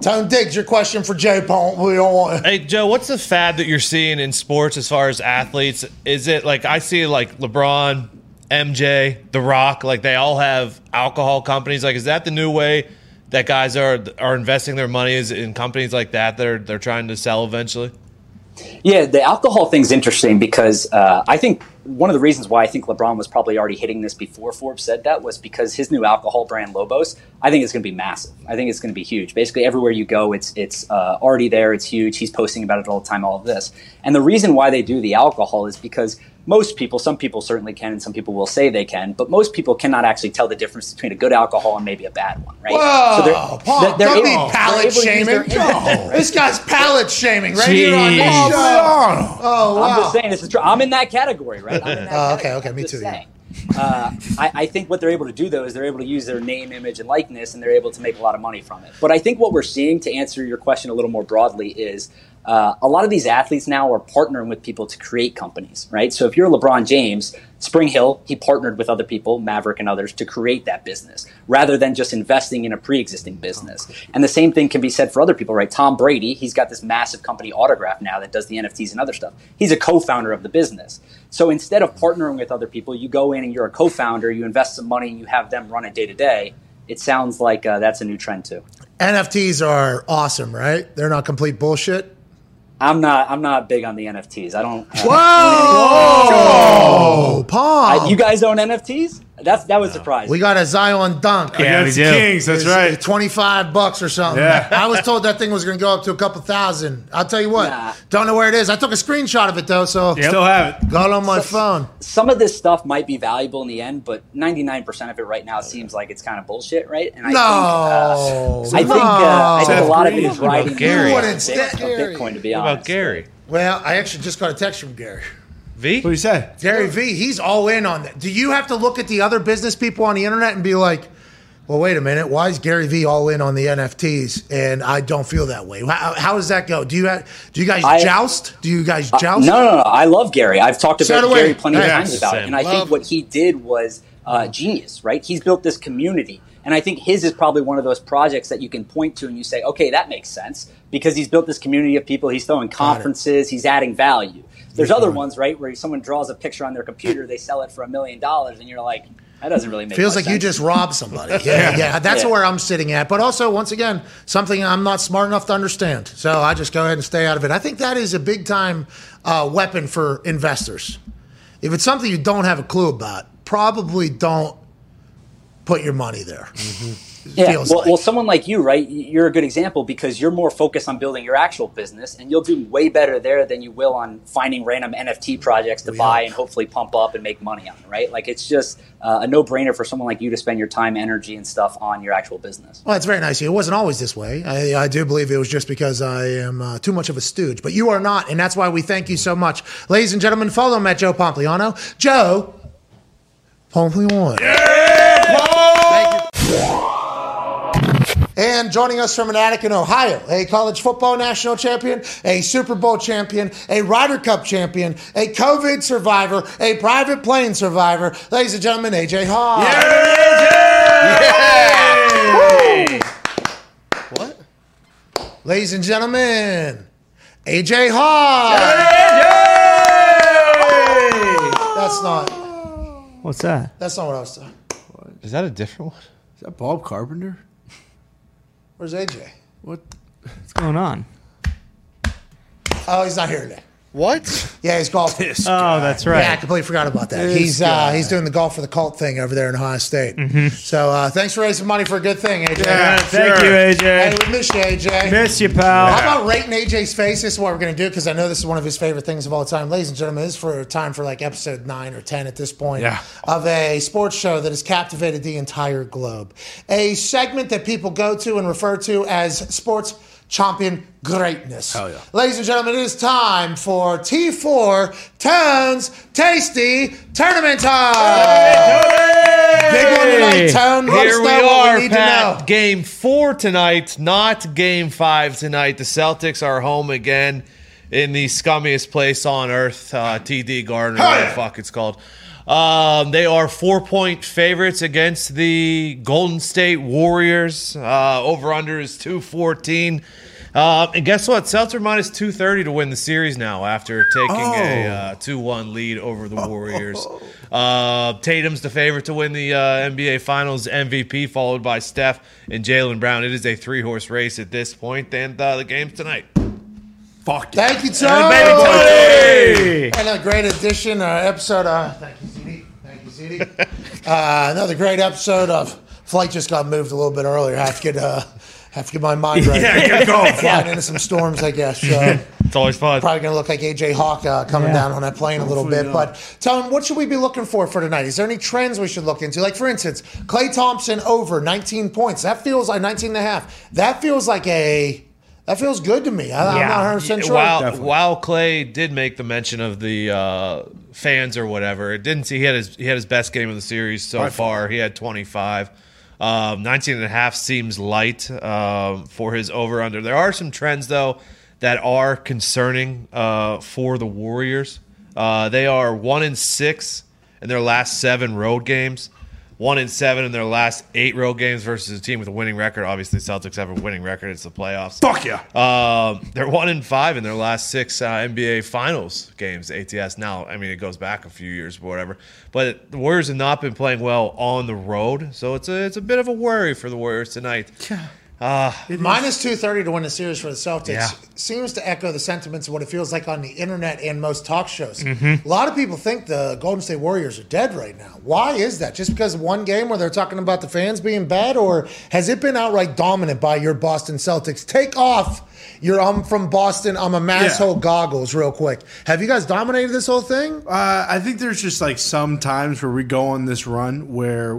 Tone Diggs, your question for Jay Paul. We don't want. Hey Joe, what's the fad that you're seeing in sports as far as athletes? Is it like I see like LeBron, MJ, The Rock, like they all have alcohol companies? Like, is that the new way that guys are are investing their money is in companies like that? They're they're trying to sell eventually. Yeah, the alcohol thing's interesting because uh, I think one of the reasons why I think LeBron was probably already hitting this before Forbes said that was because his new alcohol brand Lobos, I think it's going to be massive. I think it's going to be huge. Basically, everywhere you go, it's it's uh, already there. It's huge. He's posting about it all the time. All of this, and the reason why they do the alcohol is because most people, some people certainly can, and some people will say they can, but most people cannot actually tell the difference between a good alcohol and maybe a bad one, right? Whoa, they're- Paul, they're- they're don't able- they're palate able to use shaming. their intellect, right? This guy's palate shaming right here on this show. Oh, I'm just saying this is true. I'm in that category, right? I'm in that Oh, okay, category. okay, I'm me just too, yeah. Uh, I, I think what they're able to do though is they're able to use their name, image, and likeness, and they're able to make a lot of money from it. But I think what we're seeing, to answer your question a little more broadly, is uh, a lot of these athletes now are partnering with people to create companies, right? So if you're LeBron James, Spring Hill, he partnered with other people, Maverick and others, to create that business rather than just investing in a pre-existing business. And the same thing can be said for other people, right? Tom Brady, he's got this massive company, Autograph, now that does the NFTs and other stuff. He's a co-founder of the business. So instead of partnering with other people, you go in and you're a co-founder, you invest some money, and you have them run it day to day. It sounds like uh, that's a new trend too. NFTs are awesome, right? They're not complete bullshit. I'm not. I'm not big on the NFTs. I don't. uh, Whoa, Paul. I- you guys own NFTs? That's that was surprising. we got a Zion dunk. Yeah, Against we the. Kings. That's right. 25 bucks or something. Yeah. I was told that thing was going to go up to a couple thousand. I'll tell you what. Nah. Don't know where it is. I took a screenshot of it, though, so Still have it. got it on my phone. Some of this stuff might be valuable in the end, but 99% of it right now seems like it's kind of bullshit, right? And I No. think, uh, I think, uh, I think a Seth lot of Green. it is What about riding Gary? What of instead- Bitcoin, to be What about Gary Well, I actually just got a text from Gary. V? What do you say? Gary V, he's all in on that. Do you have to look at the other business people on the internet and be like, well, wait a minute, why is Gary V all in on the NFTs? And I don't feel that way. How, how does that go? Do you have, do you guys I- joust? Do you guys Uh, joust? no, no, no. I love Gary. I've talked So about do we. Gary plenty of times about it. And I Love think what he did was uh, genius, right? He's built this community. And I think his is probably one of those projects that you can point to and you say, okay, that makes sense because he's built this community of people. He's throwing conferences, he's adding value. There's other ones, right, where someone draws a picture on their computer, they sell it for a million dollars, and you're like, that doesn't really make sense. Feels much like you just robbed somebody. Yeah, yeah. That's Yeah. where I'm sitting at. But also, once again, something I'm not smart enough to understand. So I just go ahead and stay out of it. I think that is a big time uh, weapon for investors. If it's something you don't have a clue about, probably don't put your money there. Yeah, feels well, like. well, someone like you, right? You're a good example because you're more focused on building your actual business, and you'll do way better there than you will on finding random NFT projects to buy and hopefully pump up and make money on. Right? Like it's just uh, a no-brainer for someone like you to spend your time, energy, and stuff on your actual business. Well, it's very nice. It wasn't always this way. I, I do believe it was just because I am uh, too much of a stooge, but you are not, and that's why we thank you so much, ladies and gentlemen. Follow him at Joe Pompliano. Joe Pompliano. And joining us from an attic in Ohio, a college football national champion, a Super Bowl champion, a Ryder Cup champion, a COVID survivor, a private plane survivor, ladies and gentlemen, AJ Hawk. What? Ladies and gentlemen, AJ Hawk. That's not. What's that? That's not what I was saying. Is that a different one? Is that Bob Carpenter? Where's AJ? What? What's going on? Oh, he's not here today. What? Yeah, he's golfing. Oh, that's right. Yeah, I completely forgot about that. This he's uh, he's doing the golf for the cult thing over there in Ohio State. So uh, thanks for raising money for a good thing, AJ. Yeah, Thank sure. you, Hey, AJ. we miss you, AJ. Miss you, pal. How about rating AJ's face? This is what we're going to do because I know this is one of his favorite things of all time. Ladies and gentlemen, this is for time for like episode nine or 10 at this point Yeah. of a sports show that has captivated the entire globe. A segment that people go to and refer to as sports champion greatness. Hell yeah. Ladies and gentlemen, it is time for T4 Tones Tasty Tournament time. Big one tonight, Tone. Here we are, we Pat. Game four tonight, not game five tonight. The Celtics are home again in the scummiest place on earth, uh, TD Garden, the fuck it's called. Um, they are four point favorites against the Golden State Warriors. Uh, over under is 214. Uh, and guess what? Celtics are minus 230 to win the series now after taking a uh, 2 1 lead over the Warriors. Uh, Tatum's the favorite to win the uh, NBA Finals MVP, followed by Steph and Jaylen Brown. It is a three horse race at this point, and uh, the game's tonight. Fuck yeah. Thank you, Tone. Hey. And a great edition, uh, episode. Uh, thank you, ZD. Thank you, ZD. uh, another great episode of Flight just got moved a little bit earlier. Have to get uh, have to get my mind right. Yeah, get going. Flying into some storms, I guess. So It's always fun. probably going to look like AJ Hawk uh, coming Yeah. down on that plane a little bit. not. But Tone, what should we be looking for for tonight? Is there any trends we should look into? Like for instance, Klay Thompson over 19 points. That feels like 19 and a half. That feels like a that feels good to me. I, I'm Yeah. not 100 sure. While, while Klay did make the mention of the uh, fans or whatever, it didn't see he had his he had his best game of the series so By far. far. He had 25. Um, 19 and a half seems light um, for his over under. There are some trends though that are concerning uh, for the Warriors. Uh, they are one in six in their last seven road games. One in seven in their last eight road games versus a team with a winning record. Obviously, Celtics have a winning record. It's the playoffs. Fuck yeah. Um, they're one in five in their last six uh, NBA Finals games. ATS now, I mean, it goes back a few years, but whatever. But the Warriors have not been playing well on the road, so it's a it's a bit of a worry for the Warriors tonight. Ah. Minus 230 to win the series for the Celtics Yeah. seems to echo the sentiments of what it feels like on the internet and most talk shows. Mm-hmm. A lot of people think the Golden State Warriors are dead right now. Why is that? Just because of one game where they're talking about the fans being bad, or has it been outright dominant by your Boston Celtics? Take off your I'm from Boston, I'm a masshole goggles real quick. Have you guys dominated this whole thing? Uh, I think there's just like some times where we go on this run where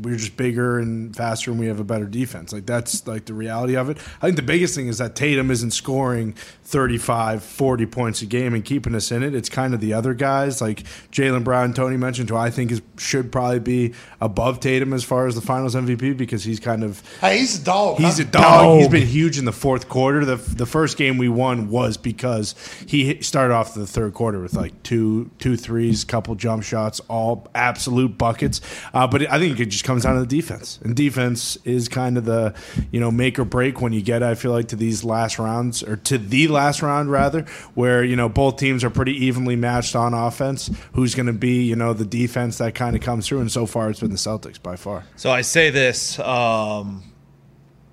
we're just bigger and faster and we have a better defense. Like that's like the reality of it. I think the biggest thing is that Tatum isn't scoring 35, 40 points a game and keeping us in it. It's kind of the other guys like Jaylen Brown, Tony mentioned, who I think is should probably be above Tatum as far as the Finals MVP because he's kind of Hey, he's a dog. He's huh? a dog. He's been huge in the fourth quarter. The the first game we won was because he started off the third quarter with like two two threes, couple jump shots, all absolute buckets. Uh, but I think it just comes down to the defense, and defense is kind of the you know make or break when you get. I feel like to these last rounds or to the last round rather, where you know both teams are pretty evenly matched on offense. Who's going to be you know the defense that kind of comes through? And so far, it's been the Celtics by far. So I say this um,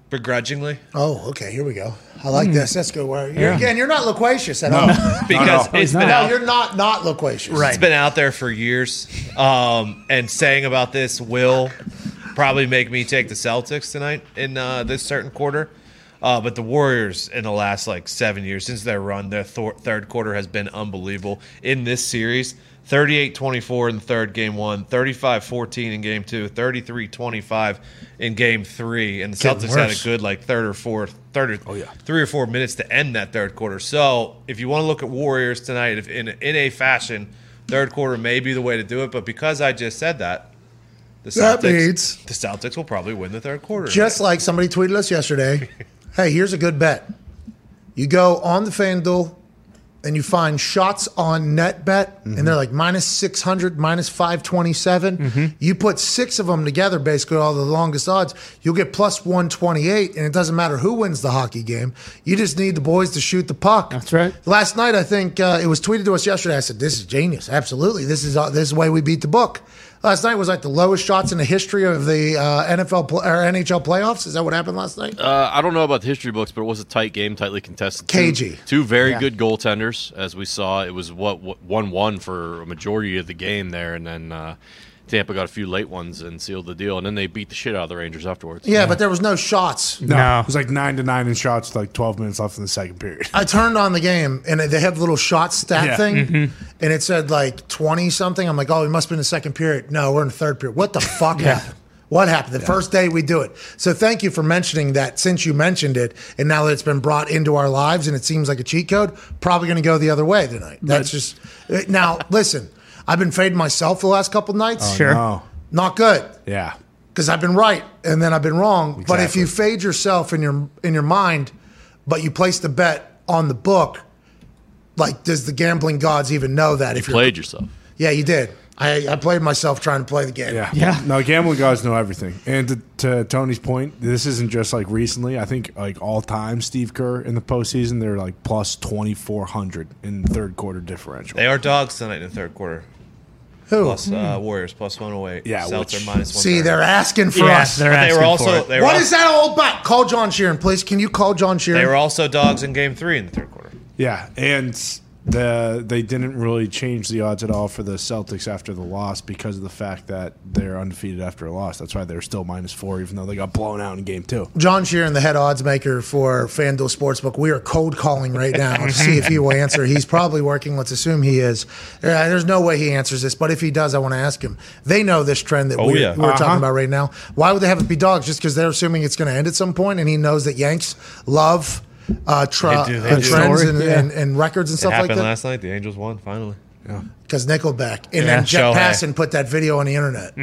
begrudgingly Oh, okay. Here we go. I like this. That's good. Where you're, again, you're not loquacious at all. because it's been No, out. you're not not loquacious. It's been out there for years. Um, and saying about this will probably make me take the Celtics tonight in uh, this certain quarter. Uh, but the Warriors in the last like seven years since their run, their th- third quarter has been unbelievable in this series. 38-24 in the third game one, 35-14 in game two, 33-25 in game three. And the Getting Celtics had a good like third or fourth, third or Oh, yeah. three or four minutes to end that third quarter. So if you want to look at Warriors tonight, if in in a fashion, third quarter may be the way to do it. But because I just said that, the That Celtics, means- the Celtics will probably win the third quarter. Just like somebody tweeted us yesterday. hey, here's a good bet. You go on the FanDuel and you find shots on net bet, and they're like minus 600, minus 527. You put six of them together, basically all the longest odds, you'll get plus 128, and it doesn't matter who wins the hockey game. You just need the boys to shoot the puck. That's right. Last night, I think uh, it was tweeted to us yesterday. I said, "This is genius. Absolutely, this is uh, this is the way we beat the book." Last night was like the lowest shots in the history of the uh, NFL pl- or NHL playoffs. Is that what happened last night? Uh, I don't know about the history books, but it was a tight game, tightly contested. Two- Two, very Yeah. good goaltenders, as we saw. It was what one one for a majority of the game there, and then uh, Tampa got a few late ones and sealed the deal, and then they beat the shit out of the Rangers afterwards. yeah, but there was no shots. No, No. it was like nine to nine in shots, like twelve minutes left in the second period. I turned on the game and they had the little shot stat Yeah. thing, mm-hmm. and it said like twenty something. I'm like, oh, we must be in the second period. No, we're in the third period. What the fuck happened? What happened the first day we do it? So thank you for mentioning that. Since you mentioned it, and now that it's been brought into our lives, and it seems like a cheat code, probably going to go the other way tonight. That's just uh, now. Listen, I've been fading myself the last couple nights. Oh, sure. Oh, Not good yeah. because I've been right and then I've been wrong. But if you fade yourself in your in your mind, but you place the bet on the book, like does the gambling gods even know that? You if you're played yourself. yeah, you did. I, I played myself trying to play the game. Yeah. Yeah. No, gambling guys know everything. And to, to Tony's point, this isn't just like recently. I think like all time, Steve Kerr in the postseason, they're like plus 2,400 in third quarter differential. they are dogs tonight in the third quarter. Who? Plus uh, Warriors plus one hundred eight. Yeah, Celtics which- are minus one. See, they're asking for Yeah, us. they're But they were also for it. they were What al- is that all about? Call John Sheeran, please. Can you call John Sheeran? They were also dogs in game three in the third quarter. Yeah, and the they didn't really change the odds at all for the Celtics after the loss because of the fact that they're undefeated after a loss. That's why they're still minus four, even though they got blown out in game two. John Sheeran, the head odds maker for FanDuel Sportsbook. We are cold calling right now to see if he will answer. He's probably working. Let's assume he is. Uh, there's no way he answers this, but if he does, I want to ask him. They know this trend that Oh, we're, yeah. we're Uh-huh. talking about right now. Why would they have it be dogs? Just because they're assuming it's going to end at some point, and he knows that Yanks love uh, tra- They do, they uh, trends and, yeah. and, and records and It stuff like happened that. last night. The Angels won finally. Because Nickelback. And Yeah. then Jeff Shohei. Passan put that video on the internet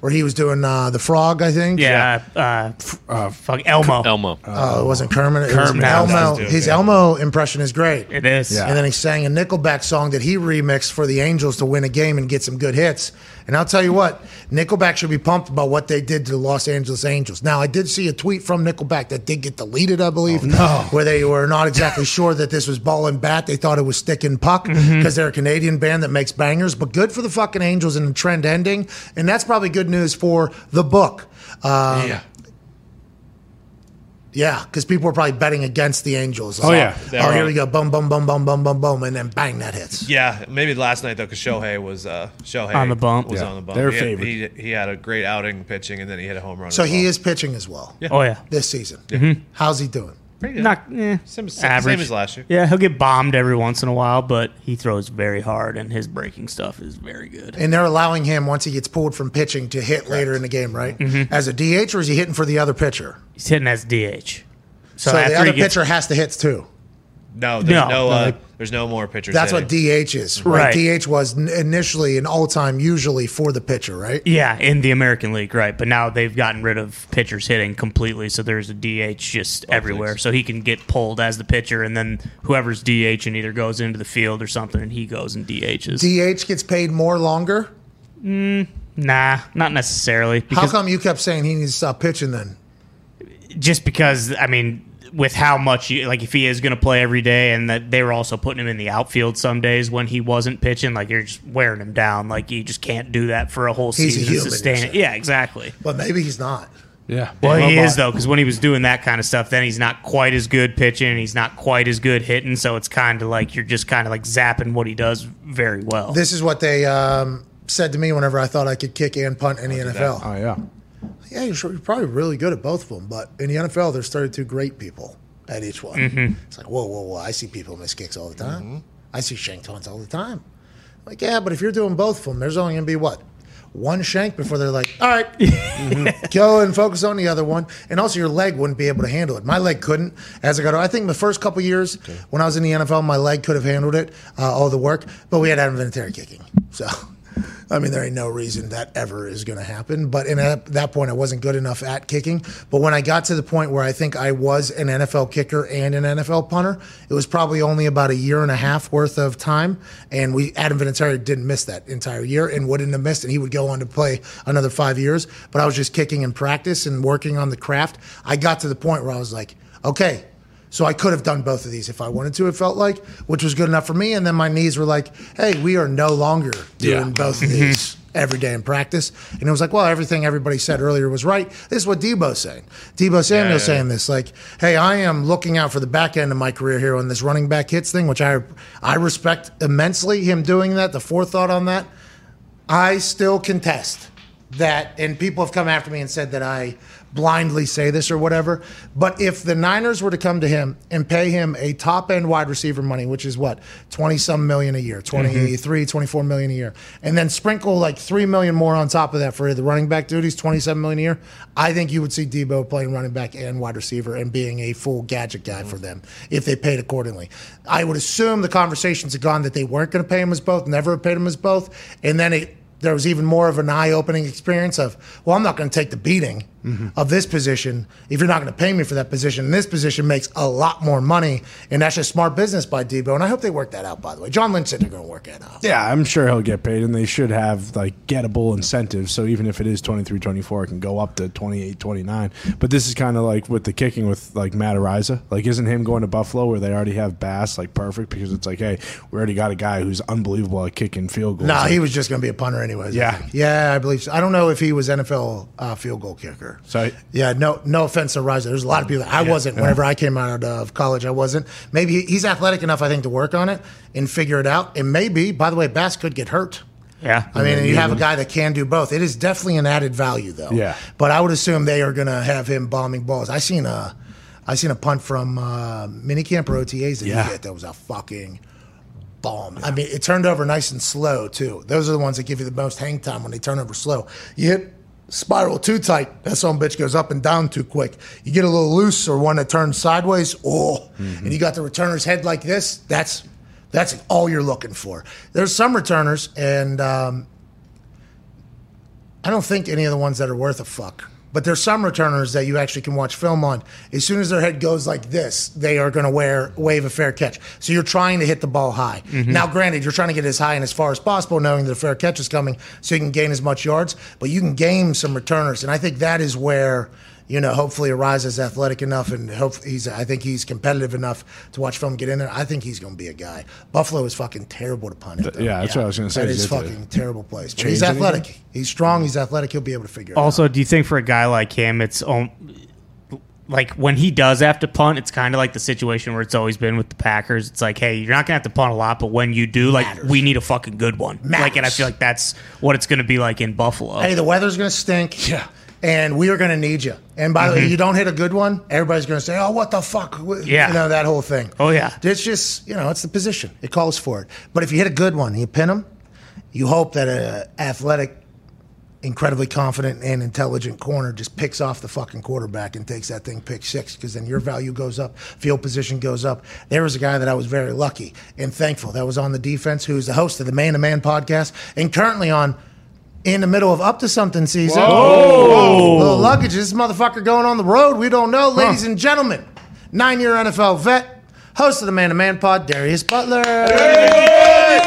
where he was doing uh, the frog, I think. Yeah. Uh, f- uh, fuck Elmo. Elmo. Oh, it wasn't Kermit. It was Kermit. Elmo. That's His good. Elmo impression is great. It is. Yeah. And then he sang a Nickelback song that he remixed for the Angels to win a game and get some good hits. And I'll tell you what, Nickelback should be pumped about what they did to the Los Angeles Angels. Now, I did see a tweet from Nickelback that did get deleted, I believe, where they were not exactly sure that this was ball and bat. They thought it was stick and puck because they're a Canadian band that makes bangers. But good for the fucking Angels and the trend ending. And that's probably good news for the book. Um, yeah. yeah, because people are probably betting against the Angels. Oh, yeah. They Oh, were here we go. Boom, boom, boom, boom, boom, boom, boom. And then bang, that hits. Yeah, maybe last night though, because Shohei was uh, Shohei On the bump. Was Yeah. on the bump. They're he, had, he, he had a great outing pitching, and then he hit a home run. So he well. is pitching as well Oh yeah. this season. How's he doing? Pretty good. Not eh, Same- same- average. same as last year. Yeah, he'll get bombed every once in a while, but he throws very hard, and his breaking stuff is very good. And they're allowing him, once he gets pulled from pitching, to hit later in the game, right? As a DH, or is he hitting for the other pitcher? He's hitting as DH. So, So, the other he gets, pitcher has to hit too. No, there's No, no, no, uh, like- there's no more pitchers. That's hitting. what DH is, right? Right. DH was initially an all time, usually for the pitcher, right? yeah, in the American League, right? But now they've gotten rid of pitchers hitting completely, so there's a DH just everywhere, so he can get pulled as the pitcher, and then whoever's DH and either goes into the field or something, and he goes and DHs. DH gets paid more longer. Mm, nah, not necessarily. How come you kept saying he needs to stop pitching then? just because I mean, with how much you like, if he is going to play every day, and that they were also putting him in the outfield some days when he wasn't pitching, like you're just wearing him down. Like you just can't do that for a whole He's a season human, to sustain it. Yeah, exactly. But maybe he's not. Yeah. Well, he Robot. is though, because when he was doing that kind of stuff, then he's not quite as good pitching, and he's not quite as good hitting. So it's kind of like you're just kind of like zapping what he does very well. This is what they um, said to me whenever I thought I could kick and punt in the NFL. Oh yeah. Yeah, you're, sure, you're probably really good at both of them. But in the NFL, there's 32 great people at each one. Mm-hmm. It's like, whoa, whoa, whoa. I see people miss kicks all the time. I see shank taunts all the time. Like, yeah, but if you're doing both of them, there's only going to be what? One shank before they're like, all right, go and focus on the other one. And also, your leg wouldn't be able to handle it. My leg couldn't. As I got, I think the first couple years when I was in the NFL, my leg could have handled it, uh, all the work. But we had Adam Vinatieri kicking, so I mean, there ain't no reason that ever is going to happen. But in at that point, I wasn't good enough at kicking. But when I got to the point where I think I was an NFL kicker and an NFL punter, it was probably only about a year and a half worth of time. And we Adam Vinatieri didn't miss that entire year and wouldn't have missed And He would go on to play another five years. But I was just kicking in practice and working on the craft. I got to the point where I was like, okay, so I could have done both of these if I wanted to, it felt like, which was good enough for me. And then my knees were like, hey, we are no longer doing Yeah. both of these every day in practice. And it was like, well, everything everybody said earlier was right. This is what Deebo's saying. Deebo Samuel's saying this, like, hey, I am looking out for the back end of my career here on this running back hits thing, which I I respect immensely him doing that, the forethought on that. I still contest that, and people have come after me and said that I blindly say this or whatever. But if the Niners were to come to him and pay him a top end wide receiver money, which is what, 20 some million a year, 23, mm-hmm. 24 million a year, and then sprinkle like 3 million more on top of that for the running back duties, 27 million a year, I think you would see Deebo playing running back and wide receiver and being a full gadget guy for them if they paid accordingly. I would assume the conversations had gone that they weren't going to pay him as both, never paid him as both, and then it there was even more of an eye-opening experience of, well, I'm not going to take the beating of this position if you're not going to pay me for that position. This position makes a lot more money, and that's just smart business by Deebo. And I hope they work that out. By the way, John Lynch said they're going to work that out. Yeah, I'm sure he'll get paid, and they should have like gettable incentives. So even if it is 23, 24, it can go up to 28, 29. But this is kind of like with the kicking with like Matt Araiza. Like, isn't him going to Buffalo where they already have Bass like perfect because it's like, hey, we already got a guy who's unbelievable at kicking field goals. No, Like, he was just going to be a punter anyways. Yeah. think. yeah, I believe so. I don't know if he was NFL uh, field goal kicker. So- yeah, no, no offense to Riser. There's a lot of people. That I wasn't. Whenever I came out of college, I wasn't. Maybe he's athletic enough, I think, to work on it and figure it out. And maybe, by the way, Bass could get hurt. Yeah. I mean, you have a guy that can do both. It is definitely an added value, though. Yeah. But I would assume they are going to have him bombing balls. I seen a, I seen a punt from uh, minicamp or OTAs that Yeah. he hit that was a fucking bomb. I mean, it turned over nice and slow too. Those are the ones that give you the most hang time when they turn over slow. You hit spiral too tight, that a bitch goes up and down too quick. You get a little loose or one that turns sideways, oh, and you got the returner's head like this. That's that's all you're looking for. There's some returners, and um, I don't think any of the ones that are worth a fuck. But there's some returners that you actually can watch film on. As soon as their head goes like this, they are going to wear wave a fair catch. So you're trying to hit the ball high. Mm-hmm. Now, granted, you're trying to get as high and as far as possible, knowing that a fair catch is coming, so you can gain as much yards. But you can game some returners, and I think that is where you know, hopefully Araiza is athletic enough and hopefully he's I think he's competitive enough to watch film get in there. I think he's going to be a guy. Buffalo is fucking terrible to punt it. though. yeah, that's what I was gonna say. That Is is it fucking terrible place. But he's change anything? athletic. He's strong. He's athletic. He'll be able to figure it out. Also, do you think for a guy like him, it's um, like when he does have to punt, it's kind of like the situation where it's always been with the Packers. It's like, hey, you're not gonna have to punt a lot, but when you do, like, Matters. we need a fucking good one. Like, and I feel like that's what it's gonna be like in Buffalo. Hey, the weather's going to stink. Yeah. And we are going to need you. And by the way, you don't hit a good one, everybody's going to say, "Oh, what the fuck?" Mm-hmm. Yeah. You know that whole thing. Oh, yeah. It's just you know, it's the position. It calls for it. But if you hit a good one, you pin them. You hope that a athletic, incredibly confident and intelligent corner just picks off the fucking quarterback and takes that thing pick six because then your value goes up, field position goes up. There was a guy that I was very lucky and thankful that was on the defense who's the host of the Man to Man podcast and currently on in the middle of up to something season. Whoa. Little luggage. Is this motherfucker going on the road. We don't know. Ladies and gentlemen, nine year NFL vet, host of the Man to Man pod, Darius Butler. Hey,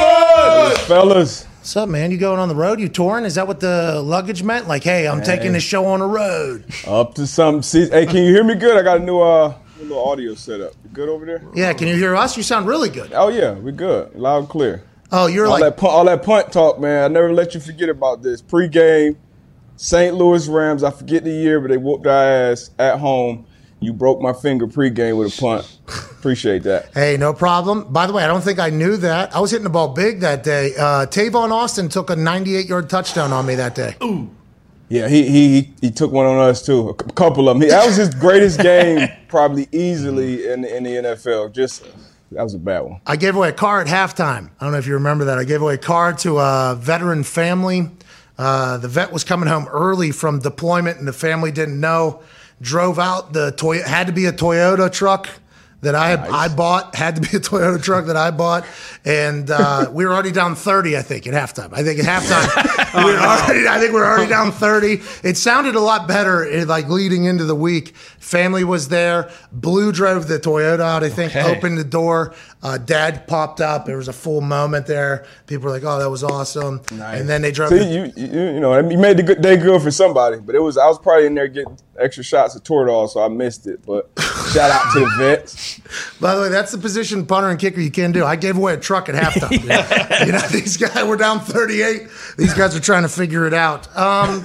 Fellas, What's up, man? You going on the road? You touring? Is that what the luggage meant? Like, hey, I'm taking this show on the road. up to some season. Hey, can you hear me good? I got a new uh new little audio setup. You good over there? Yeah, can you hear us? You sound really good. Oh yeah, we good. Loud and clear. Oh, you're all like, that punt, all that punt talk, man. I never let you forget about this. Pre-game, St. Louis Rams. I forget the year, but they whooped our ass at home. You broke my finger pre-game with a punt. Appreciate that. hey, no problem. By the way, I don't think I knew that. I was hitting the ball big that day. Uh, Tavon Austin took a 98 yard touchdown on me that day. Ooh. Yeah, he he he took one on us too. A couple of them. He, that was his greatest game, probably easily in in the NFL. Just that was a bad one. I gave away a car at halftime. I don't know if you remember that. I gave away a car to a veteran family. Uh, the vet was coming home early from deployment, and the family didn't know. Drove out the toy. Had to be a Toyota truck that I I bought. Had to be a Toyota truck that I bought, and uh, we were already down thirty. I think at halftime. I think at halftime we were already. I think we were already down thirty. It sounded a lot better, eh, like leading into the week. Family was there. Blue drove the Toyota out. I think Okay. opened the door. Uh, Dad popped up. There was a full moment there. People were like, "Oh, that was awesome!" And then they drove. See, the- you, you you know, you made the good day good for somebody, but it was I was probably in there getting extra shots of Toradol, so I missed it. But shout out to the vets. By the way, that's the position punter and kicker you can do. I gave away a truck at halftime. You know, these guys were down 38. These guys are trying to figure it out. Um,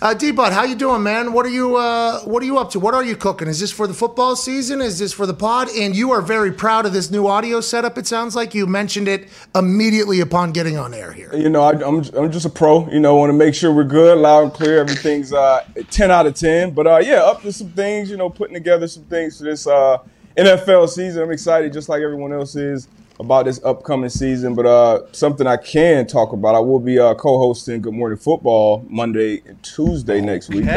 uh, D-Bud, how you doing, man? What are you uh, What are you up to? What are you cooking? Is this for the football season? Is this for the pod? And you are very proud of this new audio setup. It sounds like you mentioned it immediately upon getting on air here. You know, I, I'm I'm just a pro. You know, want to make sure we're good, loud and clear. Everything's uh, ten out of ten. But uh, yeah, up to some things. You know, putting together some things for this uh, NFL season. I'm excited, just like everyone else is, about this upcoming season. But uh, something I can talk about. I will be uh, co-hosting Good Morning Football Monday and Tuesday next week. Make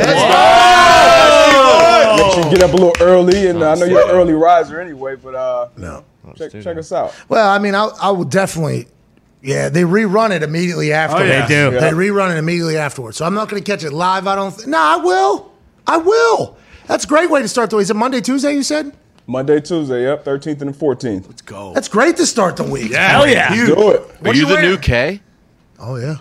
sure you get up a little early, and uh, I know you're an early riser anyway. But uh, no, check, check us out. Well, I mean, I, I would definitely. Yeah, they rerun it immediately afterwards. yeah. They do. They rerun it immediately afterwards. So I'm not going to catch it live. I don't. Th- no, I will. I will. That's a great way to start the week. Is it Monday, Tuesday? You said. Monday, Tuesday, yep, 13th and the 14th. Let's go. That's great to start the week. Hell yeah. You- Do it. Are you, the new Kay? Oh yeah.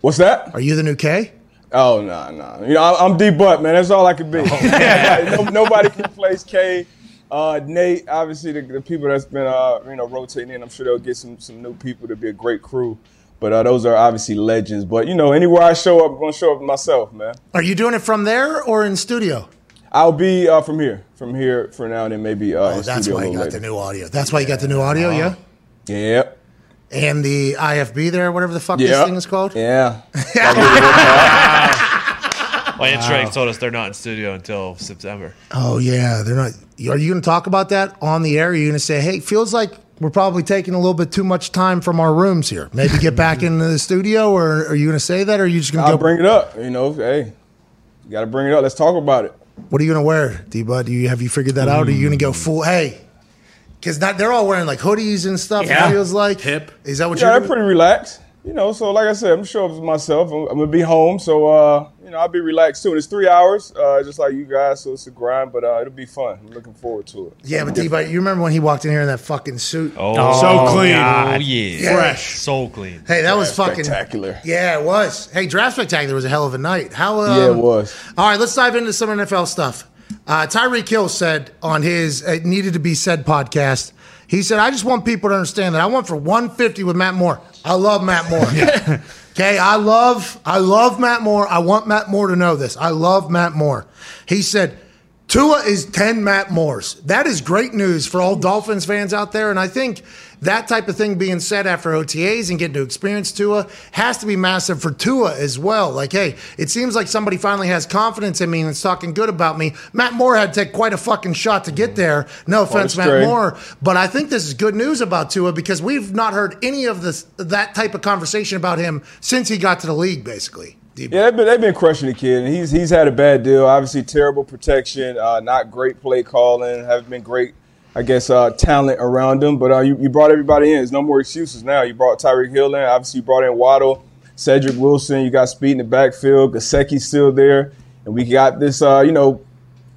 What's that? Are you the new Kay? Oh no, no. You know, I- I'm D Butt, man. That's all I can be. no, nobody can replace Kay. Uh, Nate, obviously the, the people that's been uh, you know rotating in. I'm sure they'll get some some new people to be a great crew. But uh, those are obviously legends. But you know, anywhere I show up, I'm gonna show up myself, man. Are you doing it from there or in studio? I'll be uh, from here, from here for now, and then maybe uh, Oh, that's why you little got the new audio. That's why you got the new audio. Yeah. Yep. And the IFB there, whatever the fuck this thing is called. Yeah. Lance Drake told us they're not in studio until September. Oh yeah, they're not. Are you going to talk about that on the air? Are you going to say, "Hey, feels like we're probably taking a little bit too much time from our rooms here. Maybe get back into the studio." Or are you going to say that, or are you just going to go? bring it up. You know, hey, you got to bring it up. Let's talk about it. What are you going to wear, D Bud? Do you have you figured that out? Are you going to go full? Hey, because they're all wearing like hoodies and stuff. Yeah. It feels like hip. Is that what yeah, you're? I'm pretty relaxed. You know, so like I said, I'm sure of myself. I'm, I'm gonna be home, so uh, you know, I'll be relaxed too. And it's three hours, uh, just like you guys, so it's a grind, but uh, it'll be fun. I'm looking forward to it. Yeah, but D you remember when he walked in here in that fucking suit? Oh, So clean. Oh, yeah. Fresh. So clean. Hey, that was Yeah, fucking spectacular. Yeah, it was. Hey, draft spectacular was a hell of a night. How? Um, Yeah, it was. All right, let's dive into some NFL stuff. Uh, Tyreek Hill said on his "It Needed to Be Said" podcast, he said, "I just want people to understand that I went for 150 with Matt Moore. I love Matt Moore. okay, I love, I love Matt Moore. I want Matt Moore to know this. I love Matt Moore. He said." Tua is 10 Matt Moores. That is great news for all Dolphins fans out there. And I think that type of thing being said after OTAs and getting to experience Tua has to be massive for Tua as well. Like, hey, it seems like somebody finally has confidence in me and is talking good about me. Matt Moore had to take quite a fucking shot to get there. No offense, Matt. Moore. But I think this is good news about Tua because we've not heard any of this that type of conversation about him since he got to the league, basically. Yeah, they've been, they've been crushing the kid, and he's he's had a bad deal. Obviously, terrible protection, uh, not great play calling, haven't been great, I guess, uh, talent around him. But uh, you, you brought everybody in. There's no more excuses now. You brought Tyreek Hill in. Obviously, you brought in Waddle, Cedric Wilson. You got speed in the backfield. Gesicki's still there, and we got this, uh, you know,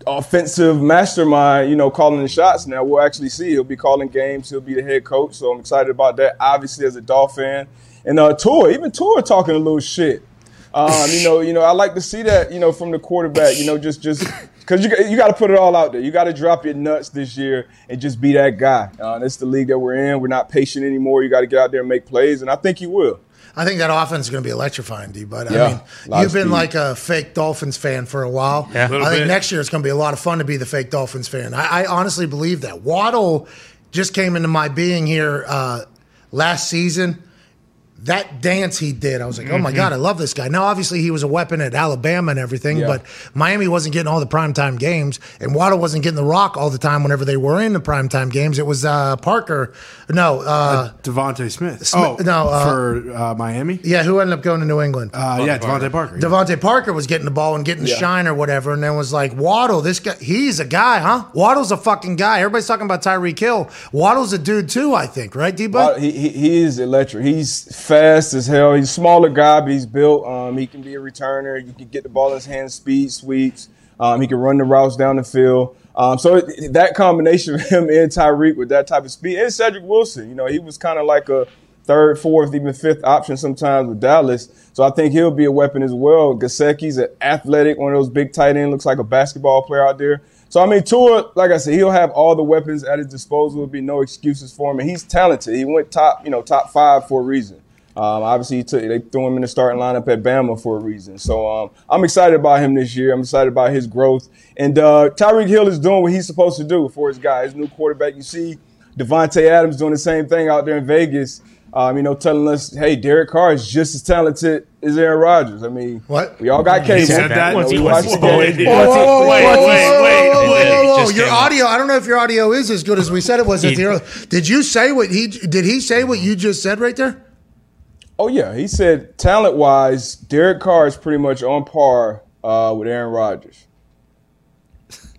offensive mastermind, you know, calling the shots now. We'll actually see. He'll be calling games. He'll be the head coach. So I'm excited about that, obviously, as a Dolphin. And uh, Tua, even Tua talking a little shit. Um, you know, you know, I like to see that, you know, from the quarterback, you know, just just because you, you got to put it all out there. You got to drop your nuts this year and just be that guy. Uh, that's the league that we're in. We're not patient anymore. You got to get out there and make plays, and I think you will. I think that offense is going to be electrifying, D. But Yeah, I mean, you've been speed. like a fake Dolphins fan for a while. Yeah. I think bit. next year it's going to be a lot of fun to be the fake Dolphins fan. I, I honestly believe that. Waddle just came into my being here uh, last season. That dance he did, I was like, oh my God, I love this guy. Now, obviously, he was a weapon at Alabama and everything, Yeah. but Miami wasn't getting all the primetime games, and Waddle wasn't getting the rock all the time whenever they were in the primetime games. It was uh, Parker. No, uh, DeVonta Smith. Smith- oh, no, uh, for uh, Miami. yeah, who ended up going to New England? Uh, yeah, DeVante Parker. DeVante Parker was getting the ball and getting the Yeah. shine or whatever, and then was like, Waddle, this guy, he's a guy, huh? Waddle's a fucking guy. Everybody's talking about Tyreek Hill. Waddle's a dude too, I think, right, D Well, he, he he is electric. He's fast as hell. He's a smaller guy, but he's built. Um, he can be a returner. You can get the ball in his hands, speed sweeps. Um, he can run the routes down the field. Um, so it, that combination of him and Tyreek with that type of speed, and Cedric Wilson, you know, he was kind of like a third, fourth, even fifth option sometimes with Dallas. So I think he'll be a weapon as well. Gesicki's an athletic, one of those big tight end, looks like a basketball player out there. So I mean, Tua, like I said, he'll have all the weapons at his disposal. There'll be no excuses for him, and he's talented. He went top, you know, top five for a reason. Um, obviously, he took, they threw him in the starting lineup at Bama for a reason. So um, I'm excited about him this year. I'm excited about his growth. And uh, Tyreek Hill is doing what he's supposed to do for his guy, his new quarterback. You see Davante Adams doing the same thing out there in Vegas. Um, you know, telling us, hey, Derek Carr is just as talented as Aaron Rodgers. I mean, What? We all got cable. said that? You know, What's we he- watch what's the he- game. what's he- Whoa, whoa, Wait, wait, wait, wait. whoa, whoa. Just Your came up. audio, I don't know if your audio is as good as we said it was. At the early- did you say what he did? He say what you just said right there? Oh yeah, he said talent wise, Derek Carr is pretty much on par uh, with Aaron Rodgers.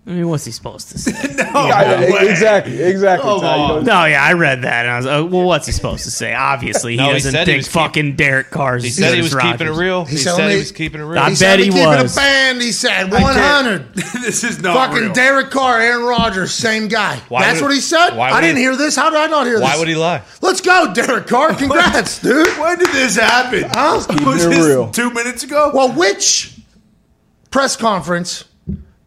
I mean, what's he supposed to say? Yeah, exactly, exactly. Ty, no, yeah, I read that, and I was, uh, well, what's he supposed to say? Obviously, he No, doesn't he think was keep- fucking Derek Carr's. He said he as was keeping it real. He, said said only- he was keeping it real. I He bet said, he "We keeping was. a band. He said 100. this is not Fucking real. Derek Carr, Aaron Rodgers, same guy. Why That's would- what he said. why I didn't he- hear this. How did I not hear this? Why would he lie? Let's go, Derek Carr. Congrats, dude. When did this happen? Huh? Was it this real. two minutes ago? Well, which press conference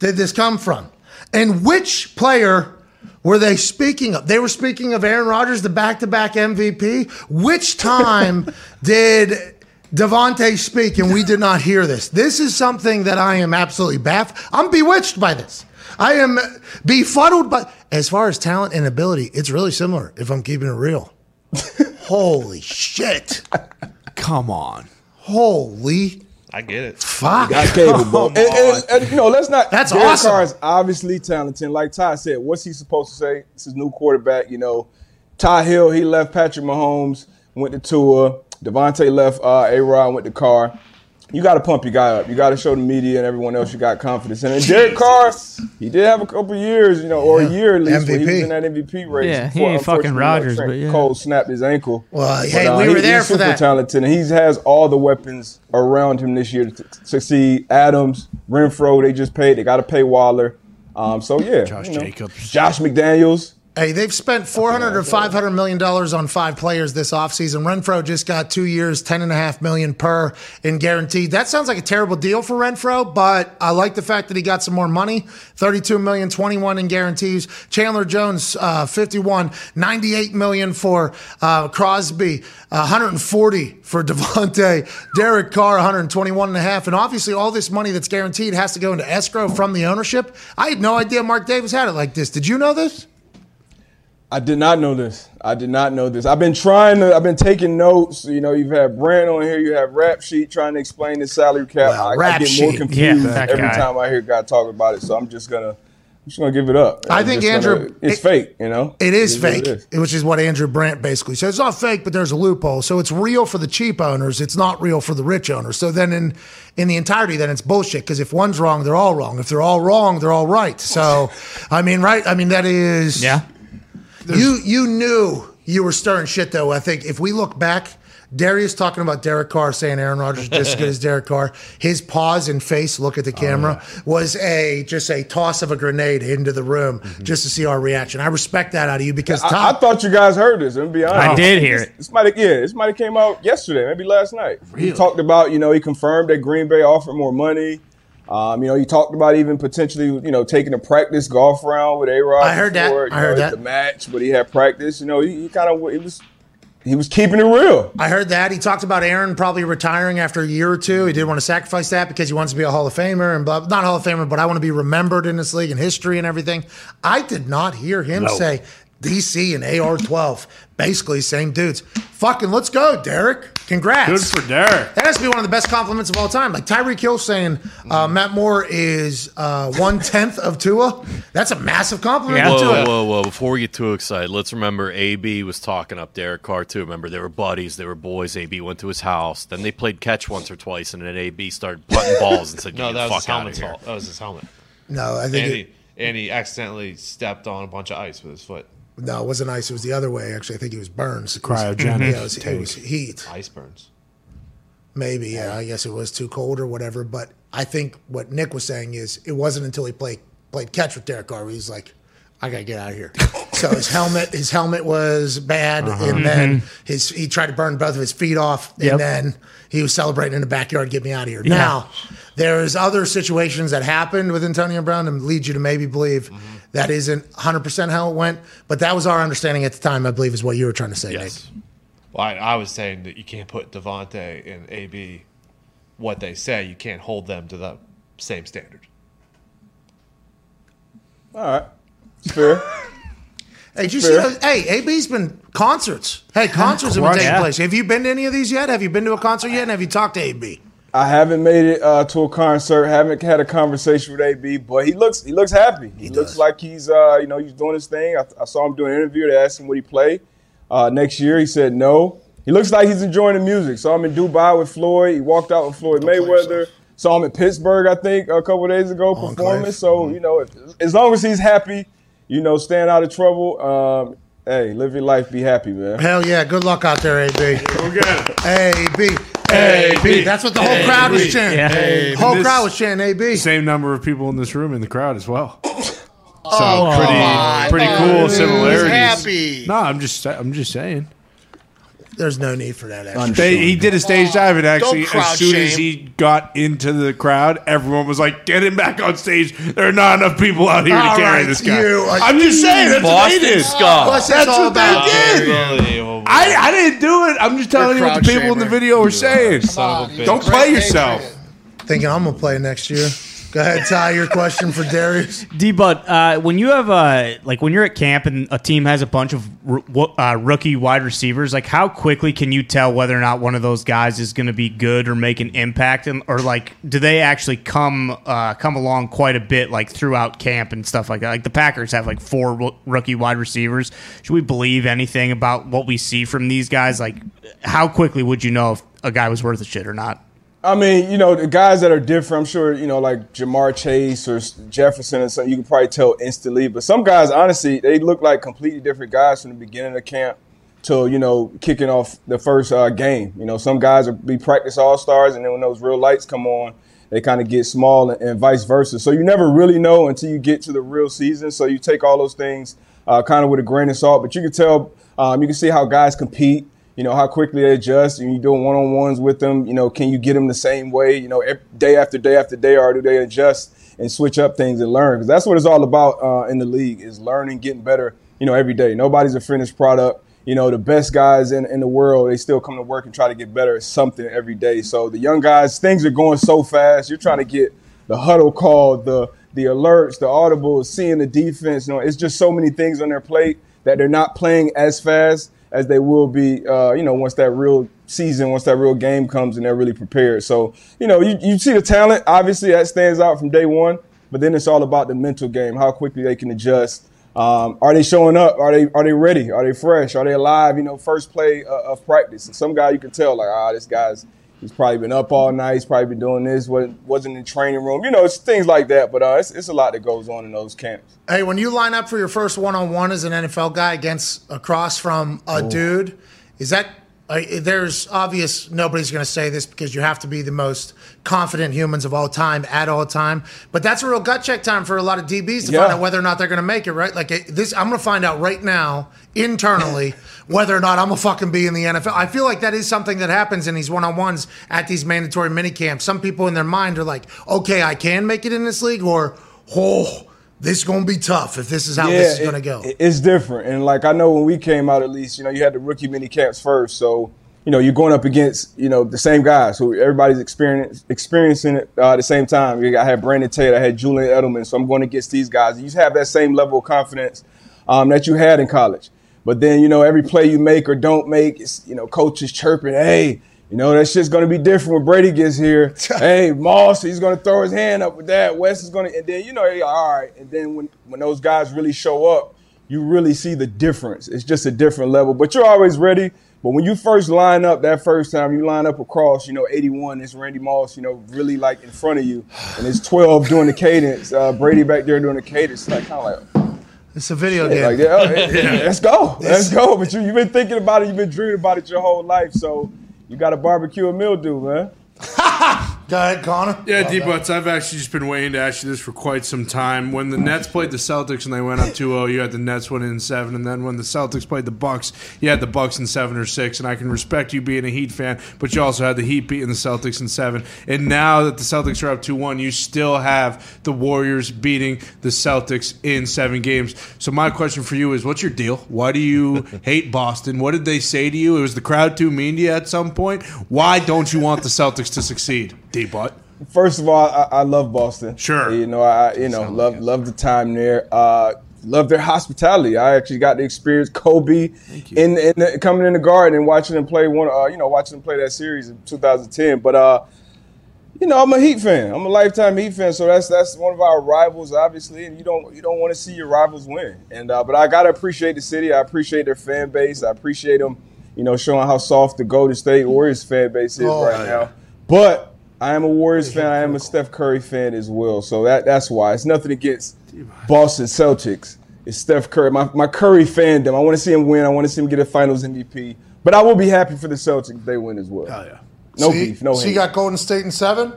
did this come from? And which player were they speaking of? They were speaking of Aaron Rodgers, the back to back MVP. Which time did Davante speak and we did not hear this? This is something that I am absolutely baffled. I'm bewitched by this. I am befuddled by, as far as talent and ability, it's really similar if I'm keeping it real. Holy shit. Come on. Holy I get it. fuck. Not capable. and, and, and, you know, let's not. That's Derek awesome. Carr is obviously talented. Like Ty said, what's he supposed to say? It's his new quarterback. You know, Ty Hill, he left Patrick Mahomes, went to Tua. Davante left uh, A Rod, went to Carr. You got to pump your guy up. You got to show the media and everyone else you got confidence in. And Derek Carr, he did have a couple years, you know, or a year at least, where he was in that MVP race. Yeah, he ain't fucking unfortunately, Rodgers, but yeah. Cole snapped his ankle. Well, But, hey, uh, we he- were there he's for super that. talented, and he has all the weapons around him this year to succeed. Adams, Renfrow, they just paid. They got to pay Waller. Um, so yeah, Josh you know. Jacobs. Josh McDaniels. Hey, they've spent 400 or 500 million dollars on five players this offseason. Renfrow just got two years, 10 and a half million per in guaranteed. That sounds like a terrible deal for Renfrow, but I like the fact that he got some more money. 32 million, 21 in guarantees. Chandler Jones, uh, 51, 98 million for uh, Crosby, uh, 140 for Davante, Derek Carr, 121 and a half. And obviously all this money that's guaranteed has to go into escrow from the ownership. I had no idea Mark Davis had it like this. Did you know this? I did not know this. I did not know this. I've been trying to. I've been taking notes. You know, you've had Brandt on here. You have Rap Sheet trying to explain the salary cap. Well, I, I get Sheet. more confused Yeah, every guy. time I hear God talk about it. So I'm just gonna, I'm just gonna give it up. I I'm think just gonna- Andrew- it's it- fake. You know, It is what fake, is. which is what Andrew Brandt basically says. It's not fake, but there's a loophole. So it's real for the cheap owners. It's not real for the rich owners. So then in in the entirety, then it's bullshit. Because if one's wrong, they're all wrong. If they're all wrong, they're all right. So, I mean, right? I mean, that is Yeah. You you knew you were stirring shit though. I think if we look back, Darius talking about Derek Carr saying Aaron Rodgers is just as good as Derek Carr. His pause and face look at the oh, camera was a just a toss of a grenade into the room mm-hmm. just to see our reaction. I respect that out of you because Tom, I, I thought you guys heard this. I'm be honest. I did hear it. This might yeah, this might have came out yesterday, maybe last night. He talked about, you know, he confirmed that Green Bay offered more money. Um, you know, he talked about even potentially, you know, taking a practice golf round with A Rod. I heard that. I heard that. The match, but he had practice. You know, he, he kind of he was he was keeping it real. I heard that. He talked about Aaron probably retiring after a year or two. He didn't want to sacrifice that because he wants to be a Hall of Famer and blah, not Hall of Famer, but I want to be remembered in this league and history and everything. I did not hear him say DC and AR12, basically same dudes. Fucking let's go, Derek. Congrats. Good for Derek. That has to be one of the best compliments of all time. Like Tyreek Hill saying uh, Matt Moore is uh, one tenth of Tua. That's a massive compliment Yeah. Whoa, whoa, whoa! Before we get too excited, let's remember AB was talking up Derek Carr too. Remember, they were buddies, they were boys. AB went to his house, then they played catch once or twice, and then AB started putting balls and said, No, "Get that the was his fuck out of helmet's here." fault. That was his helmet. No, I think And it, he, and he accidentally stepped on a bunch of ice with his foot. No, it wasn't ice. It was the other way. Actually, I think it was Burns. It was- Cryogenic Yeah, it was, it was heat. Ice burns. Maybe, yeah. I guess it was too cold or whatever. But I think what Nick was saying is it wasn't until he played played catch with Derek Carr where he's like, I gotta get out of here. so his helmet his helmet was bad, uh-huh. and then mm-hmm. his he tried to burn both of his feet off, and Yep. then he was celebrating in the backyard, get me out of here. Now there's other situations that happened with Antonio Brown and lead you to maybe believe mm-hmm. That isn't 100 percent how it went, but that was our understanding at the time. I believe is what you were trying to say, Yes. Nick. Well, I, I was saying that you can't put Davante and AB what they say. You can't hold them to the same standard. All right, it's fair. Hey, did you see Fair. those? Hey, AB's been concerts. Hey, concerts have been taking Yeah. place. Have you been to any of these yet? Have you been to a concert yet? And have you talked to AB? I haven't made it uh, to a concert. Haven't had a conversation with AB, but he looks he looks happy. He, looks like he's uh, you know he's doing his thing. I, I saw him doing an interview. They asked him would he play uh, next year. He said no. He looks like he's enjoying the music. Saw him in Dubai with Floyd. He walked out with Floyd Mayweather. Saw him in Pittsburgh, I think, a couple days ago Enclave. performing. So you know, if, as long as he's happy, you know, staying out of trouble. Um, hey, live your life, be happy, man. Hell yeah. Good luck out there, AB. We're good. AB. AB. That's what the whole crowd was chanting. Yeah. The whole This- crowd was chanting AB. Same number of people in this room in the crowd as well. So Oh, pretty, pretty cool similarities. happy. No, I'm just, I'm just saying. There's no need for that. Extra. They, he did a stage dive, and actually, Don't crowd as soon as shame. he got into the crowd, everyone was like, "Get him back on stage." There are not enough people out here All to carry right, this guy. you are- I'm just saying that's what they Boston did. Scott. What's this That's all what they did. Unbelievable. I, I didn't do it. I'm just telling you what the crowd people in the shamer. video were saying. Son of a bitch. Don't play yourself. Thinking I'm going to play next year. Go ahead, Ty. Your question for Darius. D, but uh, when you have uh, like when you're at camp and a team has a bunch of uh, rookie wide receivers, like how quickly can you tell whether or not one of those guys is going to be good or make an impact, and or like do they actually come uh, come along quite a bit like throughout camp and stuff like that? Like the Packers have like four ro- rookie wide receivers. Should we believe anything about what we see from these guys? Like how quickly would you know if a guy was worth a shit or not? I mean, you know, the guys that are different, I'm sure, you know, like Ja'Marr Chase or Jefferson or something, you can probably tell instantly. But some guys, honestly, they look like completely different guys from the beginning of camp till, you know, kicking off the first uh, game. You know, some guys will be practice all stars, and then when those real lights come on, they kind of get small and, and vice versa. So you never really know until you get to the real season. So you take all those things uh, kind of with a grain of salt. But you can tell, um, you can see how guys compete you know, how quickly they adjust. And you doing one on ones with them. You know, can you get them the same way? You know, ev- day after day after day, or do they adjust and switch up things and learn? Because that's what it's all about uh, in the league is learning, getting better. You know, every day. Nobody's a finished product. You know, the best guys in, in the world, they still come to work and try to get better at something every day. So the young guys, things are going so fast. You're trying to get the huddle call, the the alerts, the audibles, seeing the defense. You know, it's just so many things on their plate that they're not playing as fast as they will be, uh, you know, once that real season, once that real game comes and they're really prepared. So, you know, you, you see the talent, obviously that stands out from day one, but then it's all about the mental game, how quickly they can adjust. Um, are they showing up? Are they are they ready? Are they fresh? Are they alive? You know, first play uh, of practice. And some guy you can tell like, ah, this guy's he's probably been up all night. He's probably been doing this. wasn't wasn't in the training room. You know, it's things like that. But uh, it's it's a lot that goes on in those camps. Hey, when you line up for your first one on one as an NFL guy against across from a dude, is that there's obvious nobody's going to say this because you have to be the most confident humans of all time at all time. But that's a real gut check time for a lot of DBs to Yeah. find out whether or not they're going to make it. Right? Like it- this, I'm going to find out right now internally whether or not I'm gonna fucking be in the NFL. I feel like that is something that happens in these one on ones at these mandatory mini camps. Some people in their mind are like, okay, I can make it in this league, or oh. This is gonna be tough if this is how this is gonna go. it- it's different, and like I know when we came out, at least you know you had the rookie mini camps first, so you know you're going up against you know the same guys who everybody's experience, experiencing it uh, at the same time. You got- I had Brandon Tate, I had Julian Edelman, so I'm going against these guys. You have that same level of confidence. um, that you had in college. But then, you know, every play you make or don't make, it's, you know, coaches chirping, hey, you know, that shit's going to be different when Brady gets here. hey, Moss, he's going to throw his hand up with that. Wes is going to, and then, you know, like, all right. And then when, when those guys really show up, you really see the difference. It's just a different level, but you're always ready. But when you first line up that first time, you line up across, you know, 81, it's Randy Moss, you know, really like in front of you, and it's 12 doing the cadence, uh, Brady back there doing the cadence. It's like kind of like, It's a video yeah, game. like, yeah, oh, yeah, let's go, let's go. But you, you've been thinking about it, you've been dreaming about it your whole life, so you got to barbecue a mildew, man. Go ahead, Connor. Yeah, D Butts, I've actually just been waiting to ask you this for quite some time. When the Nets played the Celtics and they went up 2-0, you had the Nets winning in seven, and then when the Celtics played the Bucks, you had the Bucks in seven or six. And I can respect you being a Heat fan, but you also had the Heat beating the Celtics in seven. And now that the Celtics are up 2-1, you still have the Warriors beating the Celtics in seven games. So my question for you is, what's your deal? Why do you hate Boston? What did they say to you? It was the crowd too mean to you at some point? Why don't you want the Celtics to succeed, D Butt? First of all, I, I love Boston. Sure. You know, I you know love love the time there. Uh, love their hospitality. I actually got to experience Kobe in, in the, coming in the garden and watching him play one. Uh, you know, watching him play that series in 2010. But uh, you know, I'm a Heat fan. I'm a lifetime Heat fan. So that's that's one of our rivals, obviously. And you don't you don't want to see your rivals win. And uh, but I gotta appreciate the city. I appreciate their fan base. I appreciate them. You know, showing how soft the Golden State Warriors fan base is Oh, right yeah. now. But I am a Warriors fan. I am a Steph Curry fan as well. So that that's why it's nothing against Boston Celtics. It's Steph Curry. My, my Curry fandom. I want to see him win. I want to see him get a Finals MVP. But I will be happy for the Celtics if they win as well. Hell yeah. No so you- beef. No So you got Golden State in seven?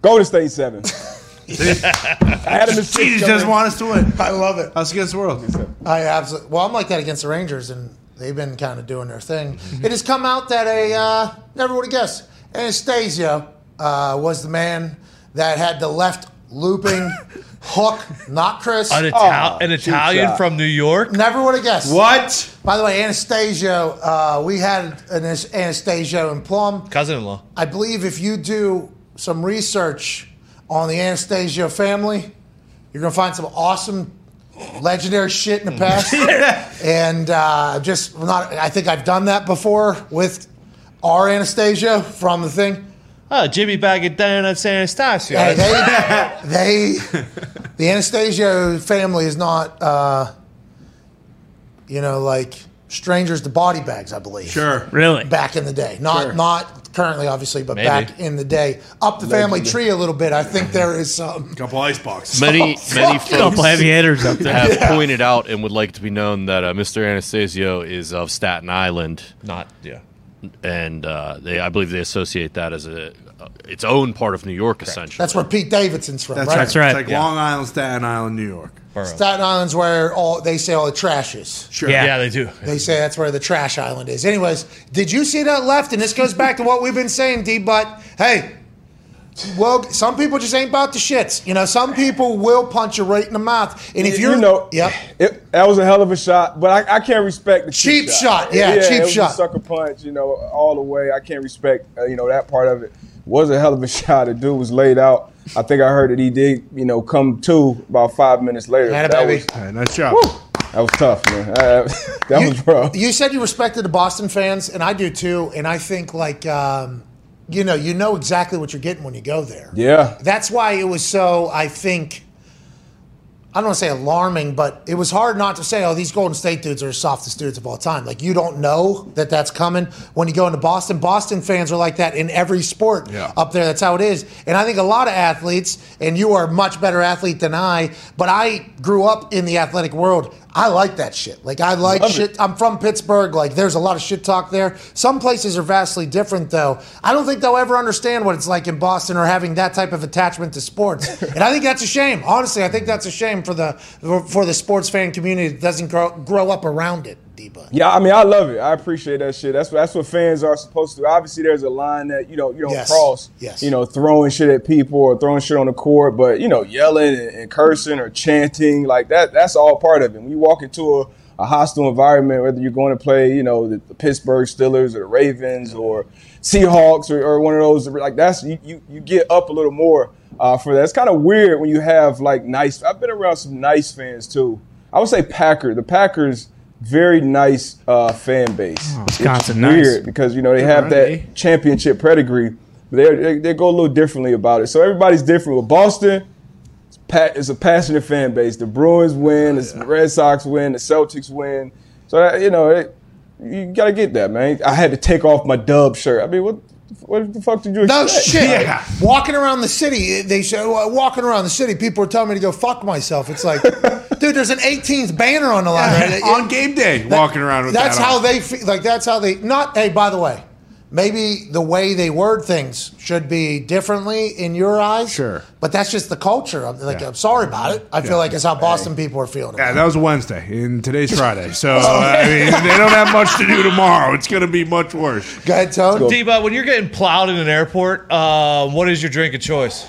Golden State seven. I had him in six. Jesus doesn't want us to win. I love it. Us against the world. I absolutely. Well, I'm like that against the Rangers, and they've been kind of doing their thing. It has come out that a uh, never would have guessed Anastasio uh, was the man that had the left looping hook, not Chris. An, Ital- Oh, an Italian shot. from New York. Never would have guessed. What? By the way, Anastasio, uh, we had an Anas- Anastasio in Plum. Cousin-in-law. I believe if you do some research on the Anastasio family, you're going to find some awesome, legendary shit in the past. and uh, just not, I think I've done that before with our Anastasio from the thing. Oh, Jimmy Baggett down at San Anastasio. Hey, they, they, the Anastasio family is not, uh, you know, like strangers to body bags. I believe. Sure. Really? Back in the day, not not currently, obviously, but Maybe. back in the day, up the family tree a little bit. I think there is some. Couple ice boxes. Many many fucking- folks Couple heavy hitters up there. have pointed out and would like to be known that uh, Mr. Anastasio is of Staten Island, Not yeah. And uh, they I believe they associate that as a uh, its own part of New York, essentially. That's where Pete Davidson's from, That's right? right. That's right. It's like Yeah. Long Island, Staten Island, New York. Borough. Staten Island's where all they say all the trash is. Sure. Yeah. Yeah, they do. They say that's where the trash island is. Anyways, did you see that left? And this goes back to what we've been saying, D. But hey, well, some people just ain't about the shits. You know, some people will punch you right in the mouth. And if you you're, know, yep. it, that was a hell of a shot, but I, I can't respect the Cheap shot, yeah, cheap it was shot. A sucker punch, you know, all the way. I can't respect, uh, you know, that part of it. Was a hell of a shot. The dude was laid out. I think I heard that he did, you know, come to about five minutes later. That baby. was Hey, nice job. that was tough, man. Uh, that you, was rough. you said you respected the Boston fans, and I do too. And I think like, um, you know, you know exactly what you're getting when you go there. Yeah. That's why it was so, I think, I don't want to say alarming, but it was hard not to say, oh, these Golden State dudes are the softest dudes of all time. Like, you don't know that that's coming when you go into Boston. Boston fans are like that in every sport Yeah. up there. That's how it is. And I think a lot of athletes, and you are a much better athlete than I, but I grew up in the athletic world. I like that shit. Like, I like Love it. shit. I'm from Pittsburgh. Like, there's a lot of shit talk there. Some places are vastly different, though. I don't think they'll ever understand what it's like in Boston or having that type of attachment to sports. and I think that's a shame. Honestly, I think that's a shame for the for the sports fan community that doesn't grow grow up around it. Yeah, I mean, I love it. I appreciate that shit. That's what that's what fans are supposed to. do. Obviously, there's a line that you know you don't Yes. cross. Yes. You know, throwing shit at people or throwing shit on the court, but you know, yelling and, and cursing or chanting like that. That's all part of it. When you walk into a, a hostile environment, whether you're going to play, you know, the, the Pittsburgh Steelers or the Ravens or Seahawks or, or one of those, like that's you you, you get up a little more uh, for that. It's kind of weird when you have like nice. I've been around some nice fans too. I would say Packer. The Packers very nice uh, fan base. Wisconsin, it's nice. weird because you know they have that championship pedigree, but they, they they go a little differently about it. So everybody's different. With Boston, it's, pa- it's a passionate fan base. The Bruins win, the Red Sox win, the Celtics win. So that, you know it, you got to get that, man. I had to take off my dub shirt. I mean, what what the fuck did you No shit. Yeah. Walking around the city, they say "Well, walking around the city. People are telling me to go fuck myself. It's like, dude, there's an 18th banner on the line. right? on game day, walking around with That's that how on. they feel. Like that's how they. Not. Hey, by the way, maybe the way they word things should be differently in your eyes. Sure. But that's just the culture. I'm like, Yeah. I'm sorry about it. I feel like it's how Boston people are feeling. Yeah, About that was Wednesday, and today's Friday. So I mean, they don't have much to do tomorrow. It's going to be much worse. Go ahead, Tone. D-Bot, when you're getting plowed in an airport, um, what is your drink of choice?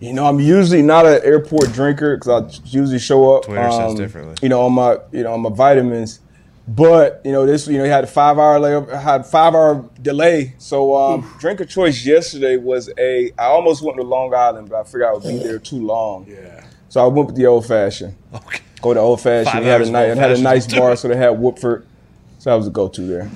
You know, I'm usually not an airport drinker because I usually show up. Twitter says um, differently. You know, on my you know on my vitamins. But you know this, you know, he had a five hour layover, had five hour delay. So um, drink of choice yesterday was a. I almost went to Long Island, but I figured I would be there too long. Yeah. So I went with the old fashioned. Okay. Go to old fashioned. Had a nice, had a nice bar, so they had Woodford. So that was a go to there.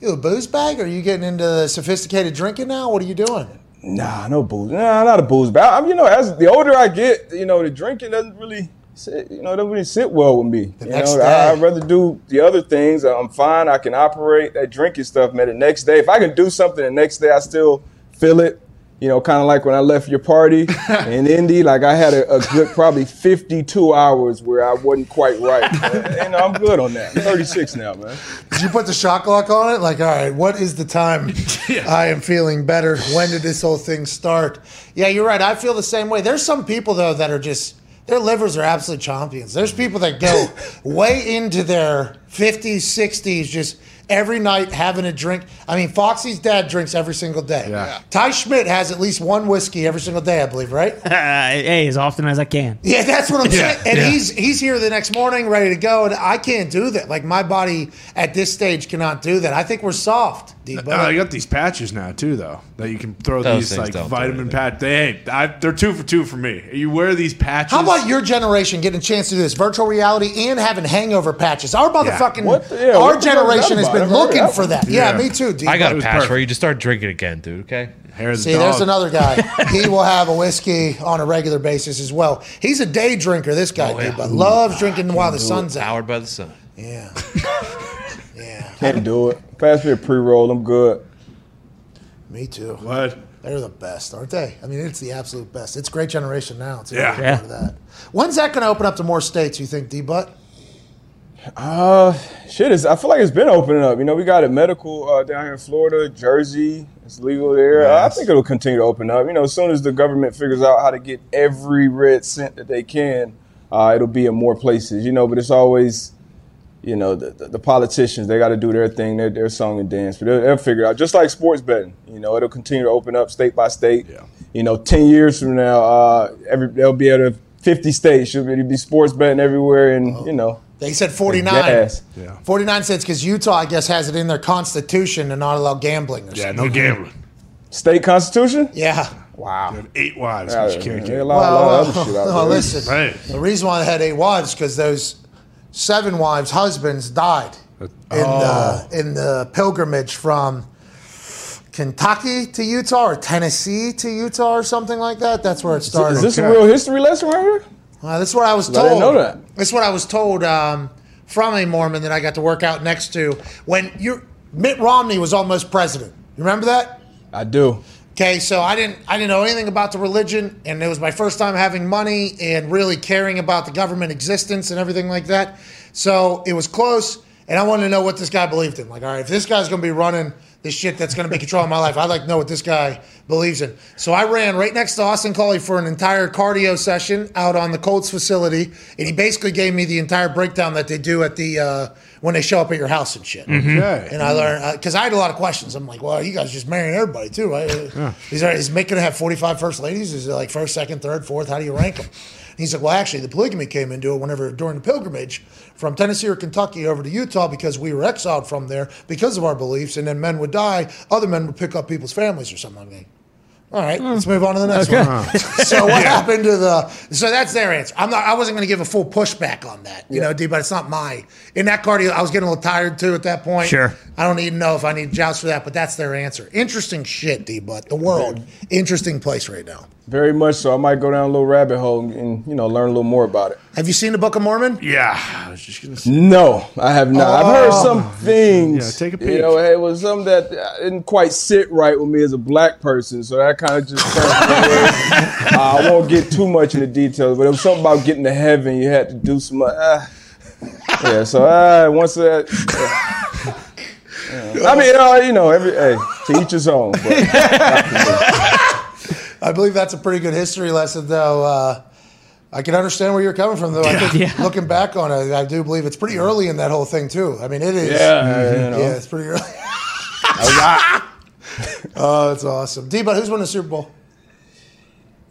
You a booze bag? Or are you getting into sophisticated drinking now? What are you doing? Nah, no booze. Nah, not a booze. bag. I'm, you know, as the older I get, you know, the drinking doesn't really, sit, you know, it doesn't really sit well with me. you next know. I, I'd rather do the other things. I'm fine. I can operate that drinking stuff, man. The next day, if I can do something, the next day I still feel it. You know, kind of like when I left your party in Indy, like I had a, a good probably 52 hours where I wasn't quite right. and I'm good on that. I'm 36 now, man. Did you put the shock lock on it? Like, all right, what is the time I am feeling better? When did this whole thing start? Yeah, you're right. I feel the same way. There's some people though that are just their livers are absolute champions. There's people that go way into their 50s, 60s, just every night having a drink. I mean, Foxy's dad drinks every single day. Yeah. Ty Schmidt has at least one whiskey every single day, I believe, right? hey, as often as I can. Yeah, that's what I'm Yeah, saying. And yeah. he's he's here the next morning, ready to go, and I can't do that. Like my body at this stage cannot do that. I think we're soft, D. Oh, they got these patches now too, though that you can throw Those these things like don't do vitamin anything. patch. They, hey, I, they're two for two for me. You wear these patches. How about your generation getting a chance to do this virtual reality and having hangover patches? Our motherfucking What the- yeah, our what the fuck is generation that has been? I've heard looking that for one. that. Yeah, Yeah. me too. D. I got it a patch perfect. where you just start drinking again, dude. Okay. hair of the See, dog? there's another guy. he will have a whiskey on a regular basis as well. He's a day drinker. This guy, Oh, dude, but loves drinking while the sun's out. Powered by the sun. Yeah, yeah. Can't do it. Pass me a pre roll. I'm good. Me too. What? They're the best, aren't they? I mean, it's the absolute best. It's great generation now. It's Yeah. Yeah. that. When's that going to open up to more states? You think, D. Butt? Uh, shit is. I feel like it's been opening up. You know, we got it medical uh, down here in Florida, Jersey. It's legal there. Uh, I think it'll continue to open up. You know, as soon as the government figures out how to get every red cent that they can, uh, it'll be in more places. You know, but it's always, you know, the, the, the politicians. They got to do their thing, their their song and dance. But they'll, they'll figure it out. Just like sports betting. You know, it'll continue to open up state by state. Yeah. You know, ten years from now, uh, every they'll be able to. 50 states should be, be sports betting everywhere, and you know, They said 49. Yes. Yeah. 49 cents because Utah, I guess, has it in their constitution to not allow gambling or Yeah, something. no gambling. State constitution? Yeah. Wow. You have eight wives, Yeah, you can't yeah, get. a lot, a lot Well, of other shit out no, listen. Right. The reason why they had eight wives because those seven wives' husbands died in Oh. the in the pilgrimage from Kentucky to Utah or Tennessee to Utah or something like that. That's where it started. Is this a real history lesson right here? Uh, that's what I was I told. didn't know that. That's what I was told um, from a Mormon that I got to work out next to when you Mitt Romney was almost president. You remember that? I do. Okay, so I didn't I didn't know anything about the religion, and it was my first time having money and really caring about the government existence and everything like that. So it was close, and I wanted to know what this guy believed in. Like, all right, if this guy's going to be running this shit that's going to be controlling my life, I'd like to know what this guy believes in. So I ran right next to Austin Collie for an entire cardio session out on the Colts facility, and he basically gave me the entire breakdown that they do at the uh, when they show up at your house and shit. Okay. And I learned because I had a lot of questions. I'm like, well, you guys just marrying everybody too, right? Is there is Mitt gonna have 45 first ladies? Is it like first, second, third, fourth? How do you rank them? And he's like, well, actually, the polygamy came into it whenever during the pilgrimage from Tennessee or Kentucky over to Utah because we were exiled from there because of our beliefs, and then men would die, other men would pick up people's families or something like that. All right, hmm. let's move on to the next one. So what happened to the? So that's their answer. I'm not. I wasn't going to give a full pushback on that, you know, D. But it's not my. In that cardio, I was getting a little tired too at that point. Sure. I don't even know if I need joust for that, but that's their answer. Interesting shit, D. But the world, interesting place right now. Very much so. I might go down a little rabbit hole and, and, you know learn a little more about it. Have you seen the Book of Mormon? Yeah, I was just gonna say. No, I have not. I've heard Oh. some things. Yeah, take a peek. You peek. know, it was something that didn't quite sit right with me as a black person, so that kind of just. turned uh, I won't get too much into details, but it was something about getting to heaven. You had to do some. Uh, yeah, so uh, once that. yeah. I mean, uh, you know, every hey, to each his own. But I believe that's a pretty good history lesson, though. Uh, I can understand where you're coming from, though. I think Yeah. looking back on it, I do believe it's pretty early in that whole thing, too. I mean, it is. yeah, you know. Yeah, it's pretty early. oh, that's awesome. D, who's winning the Super Bowl?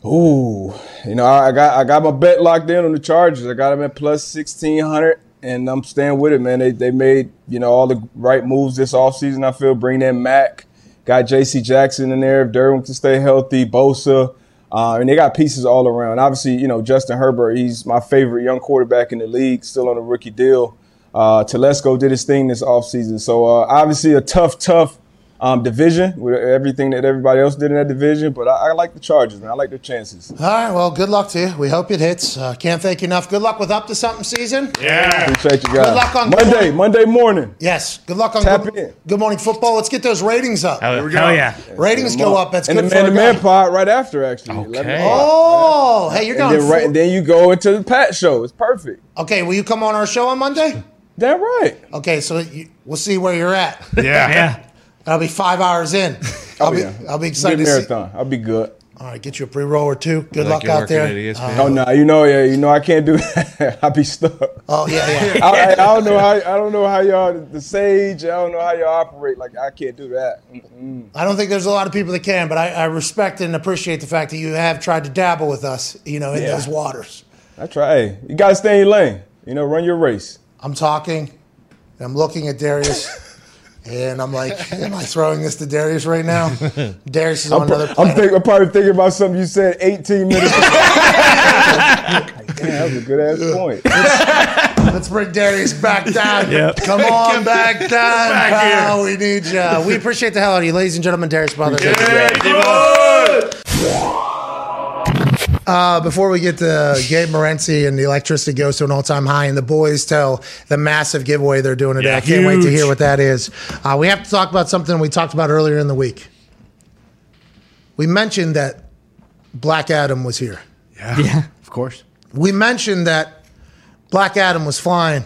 Ooh, you know, I got I got my bet locked in on the Chargers. I got them at plus sixteen hundred, and I'm staying with it, man. They they made you know all the right moves this offseason, I feel. Bring in Mack, got J.C. Jackson in there if Derwin can stay healthy, Bosa, uh, and they got pieces all around. Obviously, you know Justin Herbert, he's my favorite young quarterback in the league, still on a rookie deal. Uh, Telesco did his thing this offseason, so uh, obviously a tough, tough um, division with everything that everybody else did in that division. But I, I like the Chargers, man. I like their chances. All right, well, good luck to you. We hope it hits. Uh, can't thank you enough. Good luck with Up to Something season. Yeah. Appreciate you guys. Good luck on Monday, Monday morning. Yes, good luck on Tap good, in. good Morning Football. Let's get those ratings up. Hell, we go. hell yeah. ratings go up. That's and good the for man, a the man pod right after actually. Okay. 11 o'clock. Oh, hey, you're and going. then, right, and then you go into the Pat show. It's perfect. okay, will you come on our show on Monday? That right. Okay, so you, we'll see where you're at. Yeah. Yeah. I'll be five hours in. I'll Oh, be yeah. I'll be Good excited to see. marathon. I'll be good. All right, get you a pre roll or two. Good Like luck out there. Uh, Oh no, you know, yeah, you know, I can't do that. I'll be stuck. oh yeah, yeah. I, I, I don't know how. I don't know how y'all the sage. I don't know how y'all operate. Like I can't do that. Mm-mm. I don't think there's a lot of people that can, but I, I respect and appreciate the fact that you have tried to dabble with us, you know, in Yeah. those waters. I try. Hey, you gotta stay in your lane. You know, run your race. I'm talking, and I'm looking at Darius, and I'm like, am I throwing this to Darius right now? Darius is on I'm, pro- another I'm, think, I'm probably thinking about something you said 18 minutes ago. Like, Damn, that was a good ass point. Let's bring Darius back down. Yep. Come on back down. pal. We need you. We appreciate the hell out of you, ladies and gentlemen. Darius Brothers. Uh, before we get to Gabe Morency and the electricity goes to an all-time high, and the boys tell the massive giveaway they're doing today. Yeah, I can't wait to hear what that is. Uh, we have to talk about something we talked about earlier in the week. We mentioned that Black Adam was here. Yeah. Of course. We mentioned that Black Adam was flying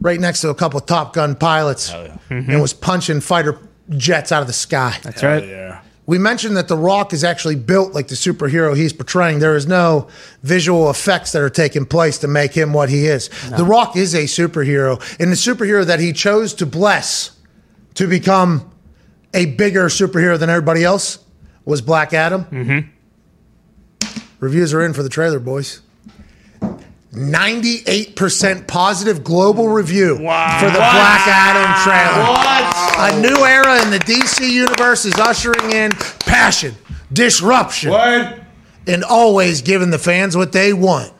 right next to a couple of Top Gun pilots and was punching fighter jets out of the sky. That's right. Yeah. We mentioned that The Rock is actually built like the superhero he's portraying. There is no visual effects that are taking place to make him what he is. The Rock is a superhero, and the superhero that he chose to bless to become a bigger superhero than everybody else was Black Adam. Mm-hmm. Reviews are in for the trailer, boys. 98% positive global review for the Black Adam trailer. A new era in the DC universe is ushering in passion, disruption, and always giving the fans what they want.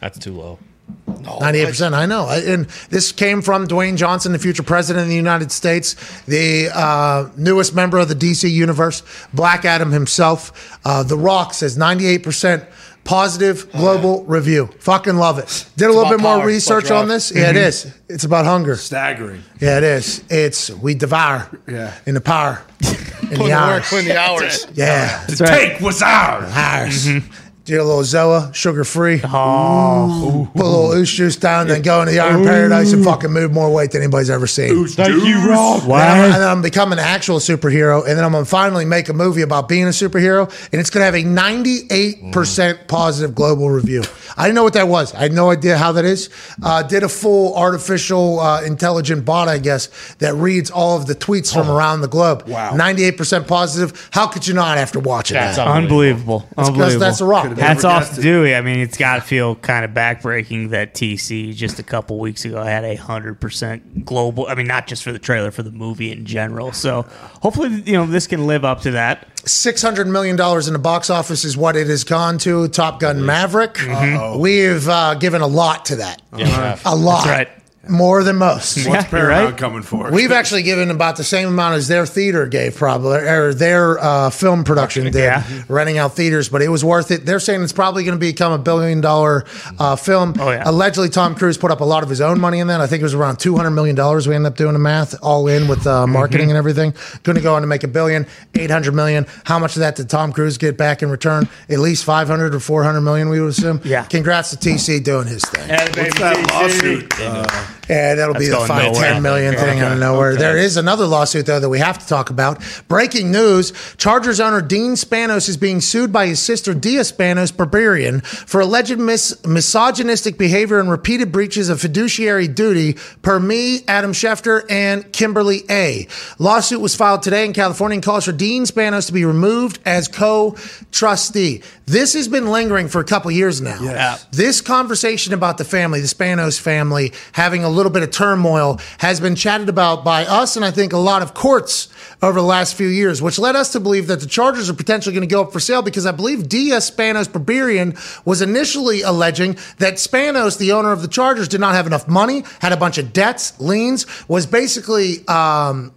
That's too low. 98%, I know. And this came from Dwayne Johnson, the future president of the United States, the uh, newest member of the DC universe, Black Adam himself. Uh, the Rock says 98% positive global review. Fucking love it. Did a little bit more power. research on this. Yeah, it mm-hmm. is. It's about hunger. Staggering. Yeah, it is. It's we devour Yeah. in the power in Put the in the work, hours. in the hours. Yeah, The take was ours. hours. Mm-hmm. Did a little Zoa, sugar free. Oh, Put a little ooze juice down, then go into the Iron Paradise and fucking move more weight than anybody's ever seen. Thank you, Rob. And, I'm, and then I'm becoming an actual superhero, and then I'm gonna finally make a movie about being a superhero, and it's gonna have a 98% positive global review. I didn't know what that was. I had no idea how that is. Uh, did a full artificial uh, intelligent bot, I guess, that reads all of the tweets from around the globe. Wow. 98% positive. How could you not after watching That's that? unbelievable. unbelievable. Unbelievable. that's a rock. Could've Hats off guessed to. Dewey. I mean, it's got to feel kind of backbreaking that TC just a couple weeks ago had a hundred percent global. I mean, not just for the trailer, for the movie in general. So hopefully, you know, this can live up to that. Six hundred million dollars in the box office is what it has gone to. Top Gun Maverick. Uh-oh. We've uh, given a lot to that. Yeah. a lot. That's right. More than most. What's you're Paramount right. coming for? We've actually given about the same amount as their theater gave, probably, or their uh, film production did, Yeah. renting out theaters. But it was worth it. They're saying it's probably going to become a billion dollar uh, film. Oh, yeah. Allegedly, Tom Cruise put up a lot of his own money in that. I think it was around two hundred million dollars. We ended up doing the math all in with uh, Mm-hmm. marketing and everything. Going to go on to make a billion, eight hundred million. How much of that did Tom Cruise get back in return? At least five hundred or four hundred million, we would assume. Yeah. Congrats to TC doing his thing. What's that lawsuit? Yeah, that'll be the five nowhere. ten million thing out of nowhere. There is another lawsuit though that we have to talk about. Breaking news: Chargers owner Dean Spanos is being sued by his sister Dea Spanos Berberian for alleged mis- misogynistic behavior and repeated breaches of fiduciary duty. Per me, Adam Schefter and Kimberly A. Lawsuit was filed today in California and calls for Dean Spanos to be removed as co-trustee. This has been lingering for a couple years now. Yes. This conversation about the family, the Spanos family, having a little bit of turmoil has been chatted about by us and I think a lot of courts over the last few years, which led us to believe that the Chargers are potentially going to go up for sale because I believe Dea Spanos Berberian was initially alleging that Spanos, the owner of the Chargers, did not have enough money, had a bunch of debts, liens, was basically um,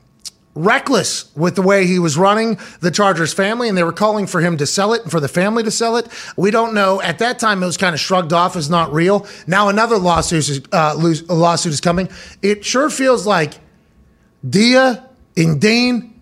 reckless with the way he was running the Chargers family, and they were calling for him to sell it and for the family to sell it. We don't know. At that time, it was kind of shrugged off as not real. Now another lawsuit is, uh, lawsuit is coming. It sure feels like Dea and Dean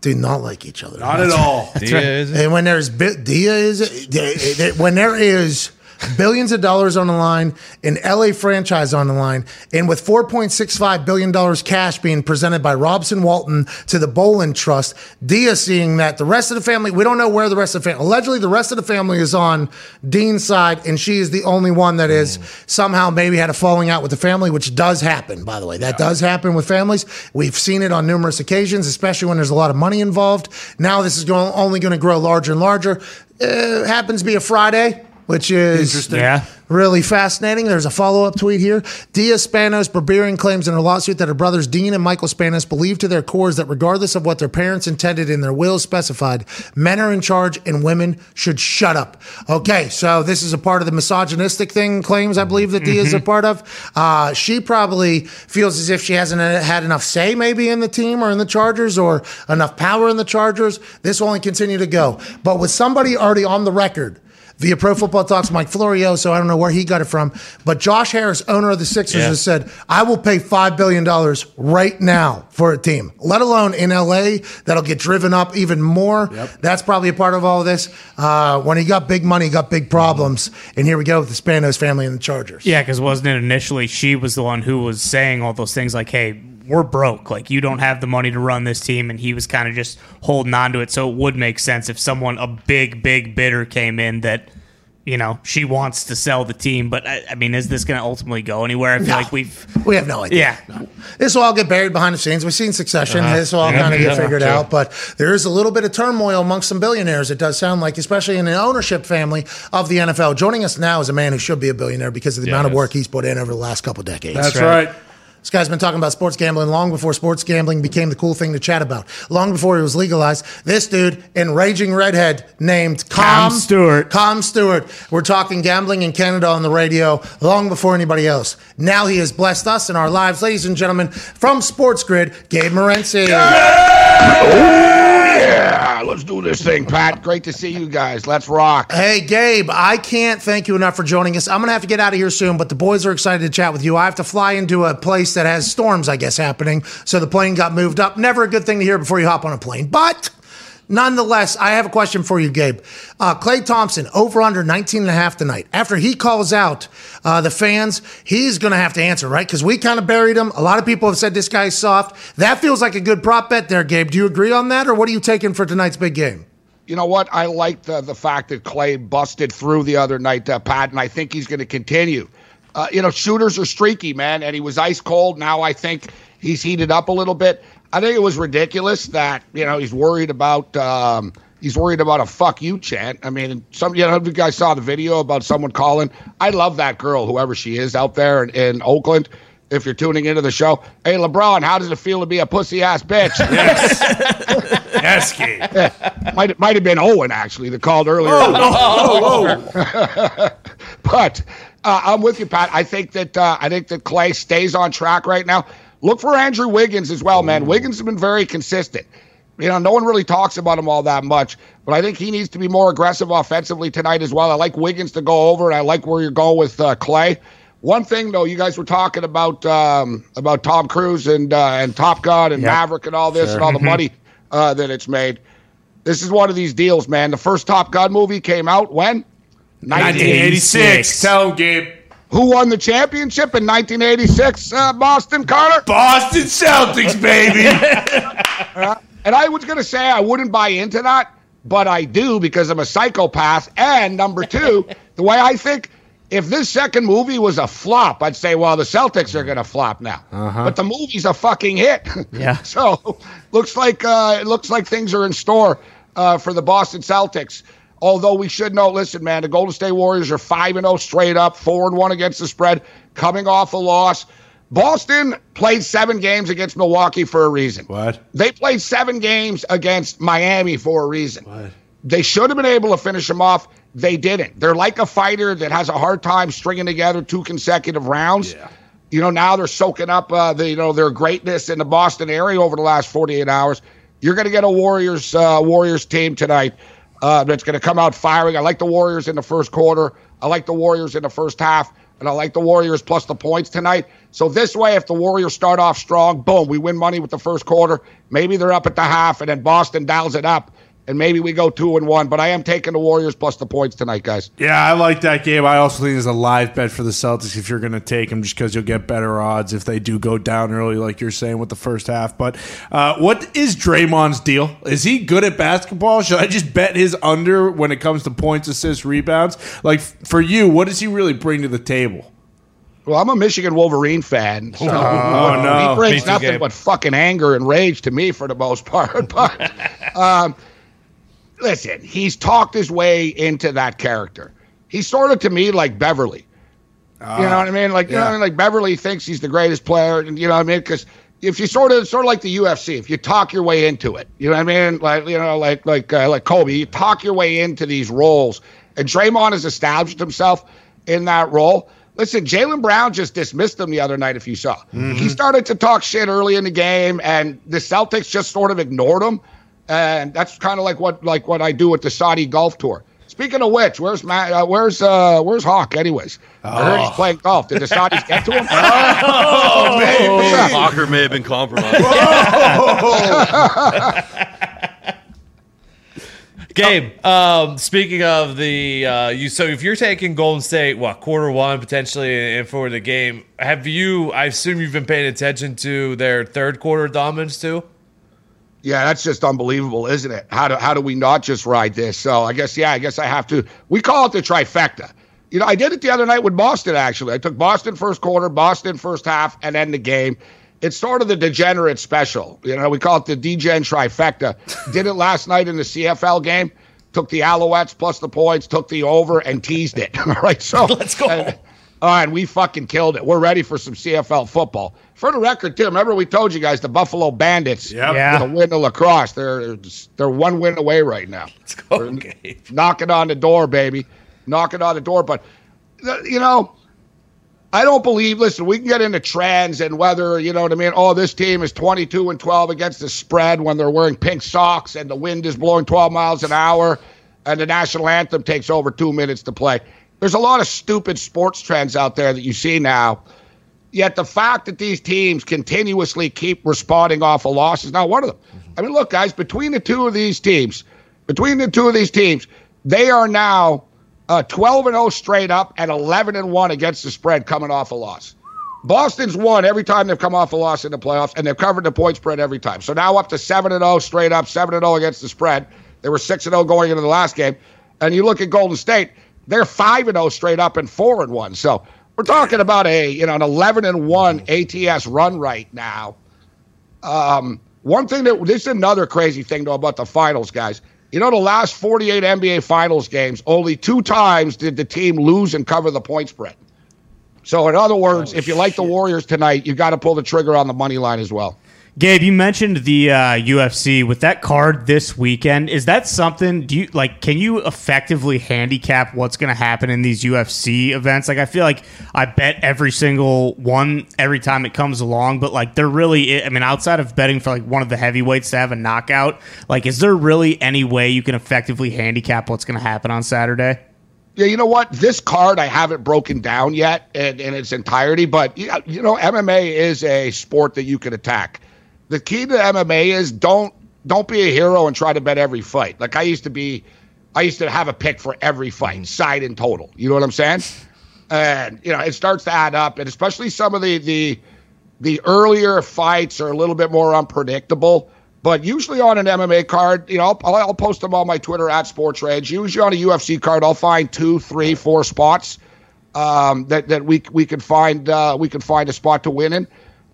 do not like each other. Not at all. And when there's Dea is when there is billions of dollars on the line, an LA franchise on the line, and with 4.65 billion dollars cash being presented by Robson Walton to the Bowlen Trust, Dea seeing that the rest of the family, we don't know where the rest of the family. Allegedly, the rest of the family is on Dean's side, and she is the only one that is somehow maybe had a falling out with the family, which does happen. By the way, that does happen with families. We've seen it on numerous occasions, especially when there's a lot of money involved. Now this is going, only going to grow larger and larger. Uh, happens to be a Friday, which is Yeah. really fascinating. There's a follow up tweet here. Dea Spanos Berberian claims in her lawsuit that her brothers Dean and Michael Spanos believe to their cores that regardless of what their parents intended in their wills specified, men are in charge and women should shut up. Okay, so this is a part of the misogynistic thing claims I believe that Dea is a part of. Uh, she probably feels as if she hasn't had enough say maybe in the team or in the Chargers or enough power in the Chargers. This will only continue to go. But with somebody already on the record via Pro Football Talks, Mike Florio. So I don't know where he got it from, but Josh Harris, owner of the Sixers, Yeah. has said, "I will pay five billion dollars right now for a team, let alone in LA. That'll get driven up even more. That's probably a part of all of this. Uh, when he got big money, he got big problems, and here we go with the Spanos family and the Chargers. Yeah, because wasn't it initially she was the one who was saying all those things like, hey, we're broke. Like, you don't have the money to run this team. And he was kind of just holding on to it. So it would make sense if someone, a big, big bidder came in that, you know, she wants to sell the team. But I, I mean, is this going to ultimately go anywhere? I feel No. like we've. We have no idea. Yeah. This will all get buried behind the scenes. We've seen Succession. Uh-huh. This will all Yeah, kind of get figured sure. out. But there is a little bit of turmoil amongst some billionaires, it does sound like, especially in the ownership family of the NFL. Joining us now is a man who should be a billionaire because of the amount of work he's put in over the last couple decades. That's right. This guy's been talking about sports gambling long before sports gambling became the cool thing to chat about. Long before it was legalized. This dude, enraging redhead named Com, Com Stewart. Com Stewart. We're talking gambling in Canada on the radio long before anybody else. Now he has blessed us in our lives. Ladies and gentlemen, from Sports Grid, Gabe Morency. Yeah, let's do this thing, Pat. Great to see you guys. Let's rock. Hey, Gabe, I can't thank you enough for joining us. I'm going to have to get out of here soon, but the boys are excited to chat with you. I have to fly into a place that has storms, I guess, happening. So the plane got moved up. Never a good thing to hear before you hop on a plane. But nonetheless, I have a question for you, Gabe. Uh, Klay Thompson, over under 19 and a half tonight. After he calls out uh, the fans, he's going to have to answer, right? Because we kind of buried him. A lot of people have said this guy's soft. That feels like a good prop bet there, Gabe. Do you agree on that, or what are you taking for tonight's big game? You know what? I like the, the fact that Klay busted through the other night, uh, Pat, and I think he's going to continue. Uh, you know, shooters are streaky, man, and he was ice cold. Now I think he's heated up a little bit. I think it was ridiculous that you know he's worried about um, he's worried about a "fuck you" chant. I mean, some you know you guys saw the video about someone calling. I love that girl, whoever she is out there in, in Oakland. If you're tuning into the show, hey LeBron, how does it feel to be a pussy ass bitch? Yes, Gabe. might might have been Owen actually that called earlier. but uh, I'm with you, Pat. I think that uh, I think that Klay stays on track right now. Look for Andrew Wiggins as well, man. Wiggins has been very consistent. You know, no one really talks about him all that much, but I think he needs to be more aggressive offensively tonight as well. I like Wiggins to go over, and I like where you're going with uh, Klay. One thing though, you guys were talking about um, about Tom Cruise and uh, and Top Gun and Yep. Maverick and all this Sure. and all the money uh, that it's made. This is one of these deals, man. The first Top Gun movie came out when 1986. Tell him, Gabe. Who won the championship in 1986? Uh, Boston Carter. Boston Celtics, baby. And I was going to say I wouldn't buy into that, but I do because I'm a psychopath. And number two, the way I think, if this second movie was a flop, I'd say, well, the Celtics are going to flop now. But the movie's a fucking hit. Yeah. so looks like uh, it looks like things are in store uh, for the Boston Celtics. Although we should know, listen, man, the Golden State Warriors are five and zero straight up, four and one against the spread, coming off a loss. Boston played seven games against Milwaukee for a reason. What? They played seven games against Miami for a reason. What? They should have been able to finish them off. They didn't. They're like a fighter that has a hard time stringing together two consecutive rounds. Yeah. You know, now they're soaking up uh, the you know their greatness in the Boston area over the last 48 hours. You're going to get a Warriors uh, Warriors team tonight uh, that's going to come out firing. I like the Warriors in the first quarter. I like the Warriors in the first half, and I like the Warriors plus the points tonight. So this way, if the Warriors start off strong, boom, we win money with the first quarter. Maybe they're up at the half, and then Boston dials it up, and maybe we go two and one. But I am taking the Warriors plus the points tonight, guys. Yeah, I like that game. I also think it's a live bet for the Celtics if you're going to take them, just because you'll get better odds if they do go down early, like you're saying with the first half. But uh, what is Draymond's deal? Is he good at basketball? Should I just bet his under when it comes to points, assists, rebounds? Like for you, what does he really bring to the table? Well, I'm a Michigan Wolverine fan, so Oh, no. he brings Me nothing Gabe. but fucking anger and rage to me for the most part. But um, listen, he's talked his way into that character. He's sort of to me like Beverley. you know what I mean? Like you know, what I mean? like Beverley thinks he's the greatest player, and you know what I mean? Because if you sort of sort of like the UFC, if you talk your way into it, you know what I mean? Like you know, like like uh, like Kobe, you talk your way into these roles, and Draymond has established himself in that role. Listen, Jaylen Brown just dismissed him the other night. If you saw, he started to talk shit early in the game, and the Celtics just sort of ignored him. And that's kind of like what like what I do with the Saudi Golf Tour. Speaking of which, where's Matt? Uh, where's uh, where's Hawk? Anyways, I heard he's playing golf. Did the Saudis get to him? Oh, What's up? Hawker may have been compromised. Gabe, um, speaking of the uh, you, so if you're taking Golden State, what quarter one potentially, and for the game, have you? I assume you've been paying attention to their third quarter dominance too. Yeah, that's just unbelievable, isn't it? How do how do we not just ride this? So I guess yeah, I guess I have to. We call it the trifecta. You know, I did it the other night with Boston. Actually, I took Boston first quarter, Boston first half, and then the game. It's sort of the degenerate special. You know, we call it the degen trifecta. did it last night in the CFL game. Took the Alouettes plus the points, took the over, and teased it. All right, so Let's go. and- all right, we fucking killed it. We're ready for some CFL football. For the record, too, remember we told you guys the Buffalo Bandits Yep. Yeah. gonna win the lacrosse. They're they're one win away right now. Let's go, Gabe. Knocking on the door, baby. Knocking on the door. But you know, I don't believe. Listen, we can get into trends and whether you know what I mean. Oh, this team is twenty-two and twelve against the spread when they're wearing pink socks and the wind is blowing twelve miles an hour, and the national anthem takes over two minutes to play. There's a lot of stupid sports trends out there that you see now. Yet the fact that these teams continuously keep responding off a of losses, now one of them. I mean, look, guys, between the two of these teams, between the two of these teams, they are now uh, 12 and 0 straight up and 11 and 1 against the spread coming off a loss. Boston's won every time they've come off a loss in the playoffs, and they've covered the point spread every time. So now up to 7 and 0 straight up, 7 and 0 against the spread. They were 6 and 0 going into the last game. And you look at Golden State, they're 5 and 0 straight up and 4 and 1. So we're talking about a, you know, an 11 and 1 ATS run right now. Um, one thing that this is another crazy thing though about the finals, guys. You know, the last 48 NBA Finals games, only two times did the team lose and cover the point spread. So, in other words, if you like the Warriors tonight, you got to pull the trigger on the money line as well. Gabe, you mentioned the uh, UFC with that card this weekend. Is that something? Do you like? Can you effectively handicap what's going to happen in these UFC events? Like, I feel like I bet every single one every time it comes along, but like, they're really. I mean, outside of betting for like one of the heavyweights to have a knockout, like, is there really any way you can effectively handicap what's going to happen on Saturday? Yeah, you know what? This card I haven't broken down yet in, in its entirety, but you know, you know, MMA is a sport that you can attack. The key to MMA is don't don't be a hero and try to bet every fight. Like I used to be, I used to have a pick for every fight, side and total. You know what I'm saying? And you know, it starts to add up, and especially some of the the the earlier fights are a little bit more unpredictable. But usually on an MMA card, you know, I'll, I'll post them on my Twitter at Sports Rage. Usually on a UFC card, I'll find two, three, four spots um, that that we we could find uh, we can find a spot to win in.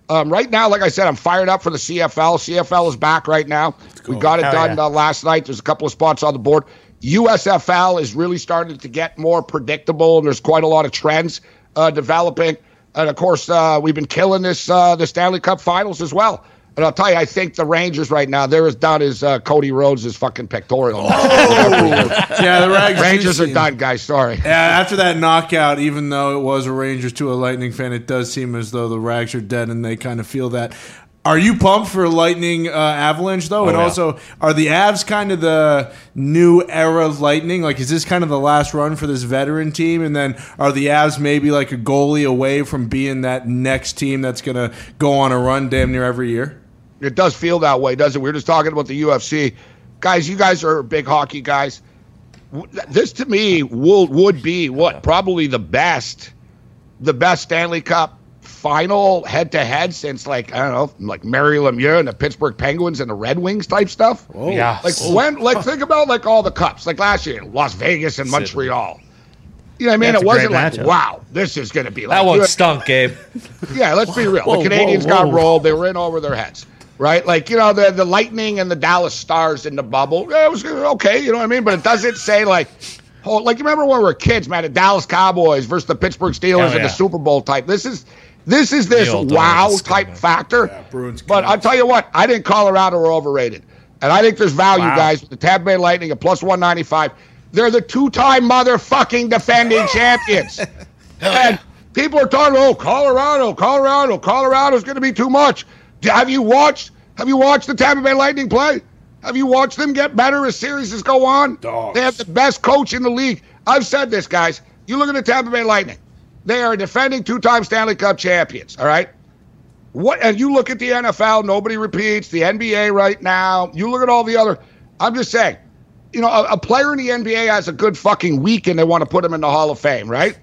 Um, right now, like I said, I'm fired up for the CFL. CFL is back right now. We got it Hell done yeah. uh, last night. There's a couple of spots on the board. USFL is really starting to get more predictable, and there's quite a lot of trends uh, developing. And of course, uh, we've been killing this uh, the Stanley Cup Finals as well. And I'll tell you, I think the Rangers right now they're as down as uh, Cody Rhodes' fucking pectoral. Oh. Yeah, the Rags Rangers are done, guys. Sorry. Yeah, after that knockout, even though it was a Rangers to a Lightning fan, it does seem as though the Rags are dead, and they kind of feel that. Are you pumped for Lightning uh, Avalanche though? and yeah. also, are the Avs kind of the new era of Lightning? Like, is this kind of the last run for this veteran team? And then are the Avs maybe like a goalie away from being that next team that's going to go on a run damn near every year? It does feel that way, doesn't it? We were just talking about the UFC. Guys, you guys are big hockey guys. This to me will would be what probably the best the best Stanley Cup final head to head since like I don't know, like Mario Lemieux and the Pittsburgh Penguins and the Red Wings type stuff. Oh Yeah. Like oh. when like think about like all the cups, like last year, Las Vegas and Montreal. You know what I mean? That's it wasn't like, matchup. wow, this is gonna be like That one stunk, Gabe. yeah, let's be real. Whoa, the Canadiens whoa, got rolled. They were in over their heads, right? Like you know the the Lightning and the Dallas Stars in the bubble. Yeah, it was okay, you know what I mean. But it doesn't say like, oh, like you remember when we were kids, man? The Dallas Cowboys versus the Pittsburgh Steelers Oh, in the Super Bowl type. This is this is this wow Dallas type Cowboys. factor. Bruins but I'll tell you what, I think Colorado were overrated, and I think there's value, Wow. guys. with The Tampa Bay Lightning at plus one ninety five. They're the two-time motherfucking defending champions. And people are talking, oh, Colorado, Colorado, Colorado's going to be too much. Have you watched? Have you watched the Tampa Bay Lightning play? Have you watched them get better as series go on? Dogs. They have the best coach in the league. I've said this, guys. You look at the Tampa Bay Lightning. They are defending two-time Stanley Cup champions. All right. What? And you look at the NFL. Nobody repeats the NBA right now. You look at all the other. I'm just saying. You know, a, a player in the NBA has a good fucking week, and they want to put him in the Hall of Fame, right?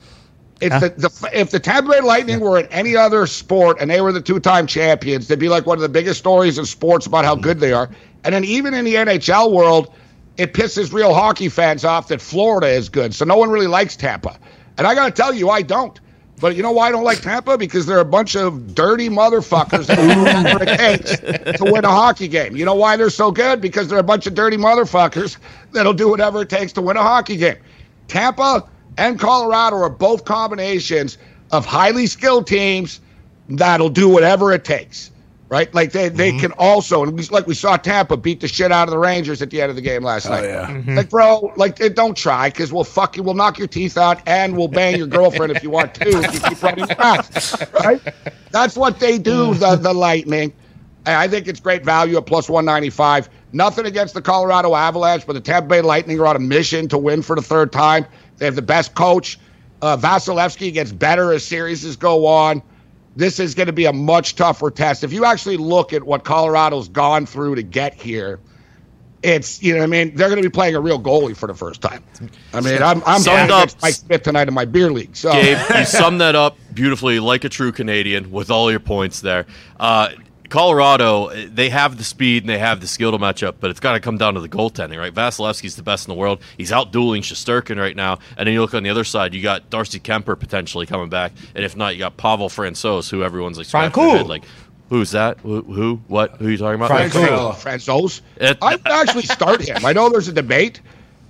If the, the if the Tampa Bay Lightning were in any other sport and they were the two-time champions, they'd be like one of the biggest stories in sports about how good they are. And then even in the NHL world, it pisses real hockey fans off that Florida is good, so no one really likes Tampa. And I got to tell you, I don't. But you know why I don't like Tampa? Because they're a bunch of dirty motherfuckers that do whatever it takes to win a hockey game. You know why they're so good? Because they're a bunch of dirty motherfuckers that'll do whatever it takes to win a hockey game. Tampa and Colorado are both combinations of highly skilled teams that'll do whatever it takes. Right? Like they, they mm-hmm. can also, and we, like we saw Tampa beat the shit out of the Rangers at the end of the game last night. yeah. Mm-hmm. Like, bro, like, eh, don't try because we'll fuck you, we'll knock your teeth out and we'll bang your girlfriend if you want to. If you keep running fast, right? That's what they do. Mm-hmm. The the Lightning. And I think it's great value at plus one ninety five. Nothing against the Colorado Avalanche, but the Tampa Bay Lightning are on a mission to win for the third time. They have the best coach. Uh, Vasilevskiy gets better as series go on. This is going to be a much tougher test. If you actually look at what Colorado's gone through to get here, it's you know what I mean they're going to be playing a real goalie for the first time. I mean I'm I'm Summed up- Mike Smith tonight in my beer league. So Gabe, you summed that up beautifully, like a true Canadian, with all your points there. Uh, Colorado, they have the speed and they have the skill to match up, but it's got to come down to the goaltending, right? Vasilevskiy's the best in the world. He's out dueling Shesterkin right now, and then you look on the other side, you got Darcy Kuemper potentially coming back, and if not, you got Pavel Francouz, who everyone's like scratching Francouz. like, who's that? Who? who? What? Who are you talking about? Francouz. Franzos. It- I would actually start him. I know there's a debate.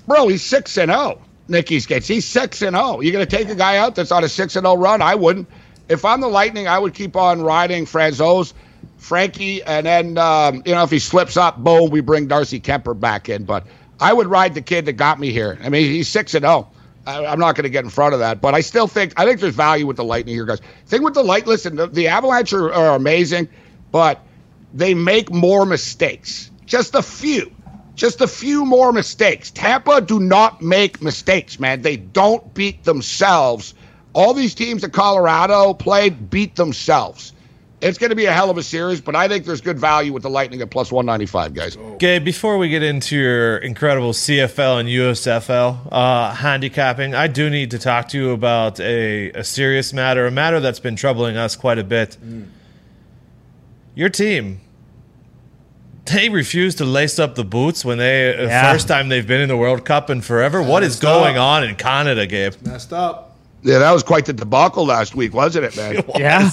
Bro, he's 6 and 0. Nicky Skates. He's 6 and 0. You going to take a guy out that's on a 6 and 0 run? I wouldn't. If I'm the Lightning, I would keep on riding Franzos. Frankie, and then um, you know if he slips up, boom, we bring Darcy Kuemper back in. But I would ride the kid that got me here. I mean, he's six and zero. I- I'm not going to get in front of that, but I still think I think there's value with the Lightning here, guys. Thing with the light, listen, the, the Avalanche are, are amazing, but they make more mistakes. Just a few, just a few more mistakes. Tampa do not make mistakes, man. They don't beat themselves. All these teams that Colorado played beat themselves. It's going to be a hell of a series, but I think there's good value with the Lightning at plus 195, guys. Gabe, before we get into your incredible CFL and USFL uh, handicapping, I do need to talk to you about a, a serious matter, a matter that's been troubling us quite a bit. Your team, they refuse to lace up the boots when they uh, Yeah. first time they've been in the World Cup in forever. What is going up. on in Canada, Gabe? Messed up. Yeah, that was quite the debacle last week, wasn't it, man? Yeah.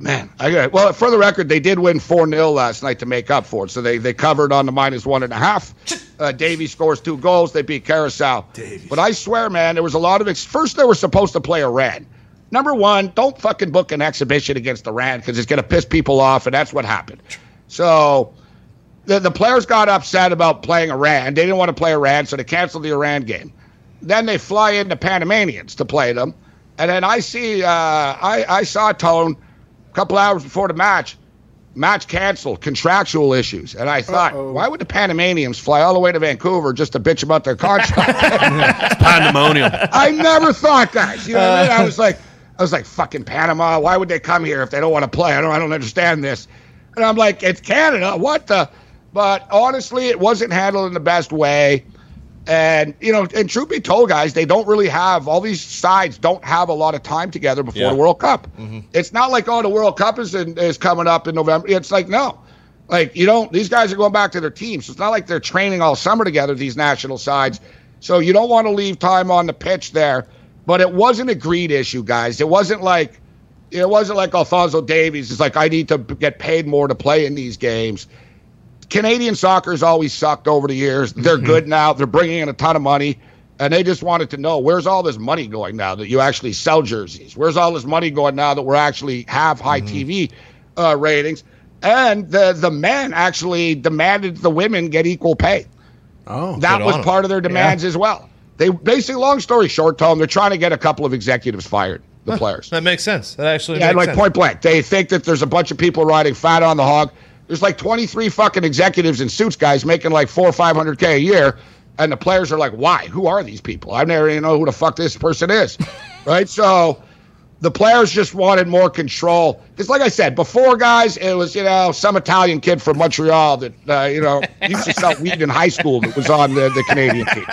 Man, I got well. For the record, they did win four 0 last night to make up for it. So they they covered on the minus one and a half. Uh, Davey scores two goals. They beat Curaçao. But I swear, man, there was a lot of ex- first they were supposed to play Iran. Number one, don't fucking book an exhibition against Iran because it's going to piss people off, and that's what happened. So the, the players got upset about playing Iran. They didn't want to play Iran, so they canceled the Iran game. Then they fly into Panamanians to play them, and then I see uh, I I saw Tone a couple hours before the match. Match canceled, contractual issues, and I thought, why would the Panamanians fly all the way to Vancouver just to bitch about their contract? Pandemonium. I never thought that. You know what I mean? I was uh. like, I was like, fucking Panama. Why would they come here if they don't want to play? I don't, I don't understand this. And I'm like, it's Canada. What the? But honestly, it wasn't handled in the best way. And you know, and truth be told, guys, they don't really have all these sides don't have a lot of time together before Yeah. the World Cup. Mm-hmm. It's not like oh, the World Cup is in, is coming up in November. It's like no, like you don't. These guys are going back to their teams. So it's not like they're training all summer together. These national sides. So you don't want to leave time on the pitch there. But it wasn't a greed issue, guys. It wasn't like it wasn't like Alphonso Davies. It's like I need to get paid more to play in these games. Canadian soccer's always sucked over the years. They're good now. They're bringing in a ton of money, and they just wanted to know where's all this money going now that you actually sell jerseys. Where's all this money going now that we're actually have high TV uh, ratings? And the the men actually demanded the women get equal pay. Oh, That was part of their demands as well. They basically, long story short, Tom, they're trying to get a couple of executives fired. The players. That makes sense. That actually Yeah, like sense. point blank. They think that there's a bunch of people riding fat on the hog. There's like 23 fucking executives in suits, guys, making like four or 500K a year. And the players are like, why? Who are these people? I never even know who the fuck this person is. right? So the players just wanted more control. Because, like I said, before, guys, it was, you know, some Italian kid from Montreal that, uh, you know, used to sell weed in high school that was on the, the Canadian team.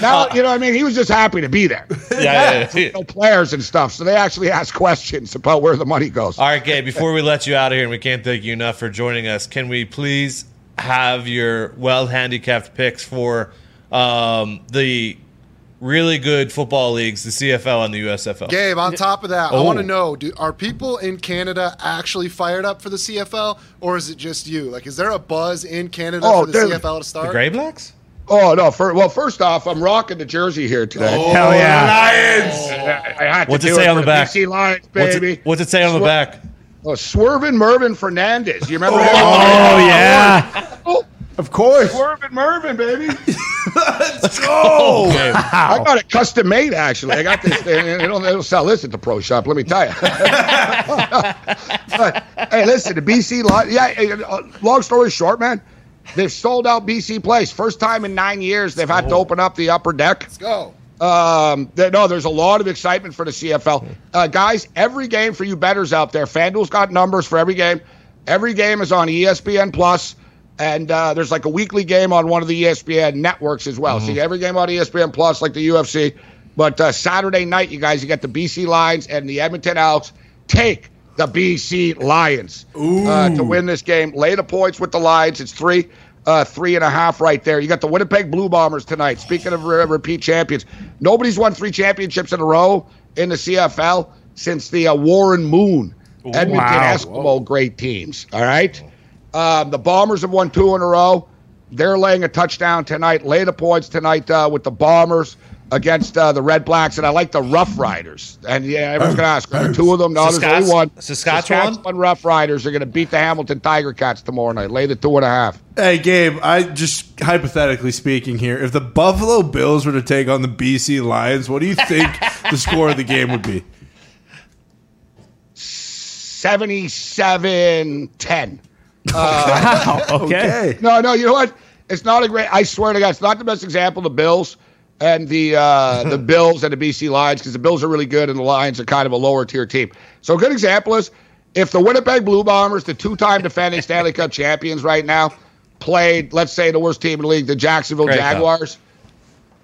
Now, you know, I mean, he was just happy to be there. Yeah, yeah, yeah. No players and stuff. So they actually ask questions about where the money goes. All right, Gabe, before we let you out of here, and we can't thank you enough for joining us, can we please have your well handicapped picks for um, the really good football leagues, the CFL and the USFL? Gabe, on top of that, I Oh. want to know: do, Are people in Canada actually fired up for the CFL, or is it just you? Like, is there a buzz in Canada Oh, for the CFL to start? The start? Grey Blacks? Oh no! For, well, first off, I'm rocking the jersey here today. Oh. Hell yeah. Oh. I, I had to What's it do say on the back? BC Lions, What's baby. it, what's it say on the back? Oh, Swervin Mervin Fernandez. You remember oh, him? Oh, yeah. Oh, Of course. Swervin Mervin, baby. Oh, Gabe. I got it custom made actually. I got this. They they don't, sell this at the pro shop. Let me tell you. but, hey, listen, the BC. Li- Yeah. uh, Long story short, man, they've sold out BC Place. First time in nine years they've had to open up the upper deck. Let's go. Um, there- no, there's a lot of excitement for the CFL. Uh, guys, every game for you betters out there, FanDuel's got numbers for every game. Every game is on ESPN Plus, and uh, there's like a weekly game on one of the ESPN networks as well. See every game on ESPN Plus, like the UFC. But uh, Saturday night, you guys, you got the BC Lions and the Edmonton Elks. Take the BC Lions uh, to win this game. Lay the points with the Lions. It's three, uh, three and a half right there. You got the Winnipeg Blue Bombers tonight. Speaking of re- repeat champions, nobody's won three championships in a row in the CFL since the uh, Warren Moon Edmonton Wow. Eskimo great teams. All right. Um, the Bombers have won two in a row. They're laying a touchdown tonight. Lay the points tonight uh, with the Bombers. against uh, the Red Blacks, and I like the Rough Riders. And yeah, everyone's going to ask, are there two of them? No, there's Saskatch- only one. Saskatchewan? Saskatchewan Rough Riders are going to beat the Hamilton Tiger Cats tomorrow night. Lay the two and a half. Hey, Gabe, I just hypothetically speaking here, if the Buffalo Bills were to take on the BC Lions, what do you think the score of the game would be? 77 10. Wow. Okay. No, no, you know what? It's not a great. I swear to God, it's not the best example. The Bills and the uh, the Bills and the BC Lions because the Bills are really good and the Lions are kind of a lower tier team. So a good example is if the Winnipeg Blue Bombers, the two time defending Stanley Cup champions right now, played let's say the worst team in the league, the Jacksonville Great Cup. Jaguars.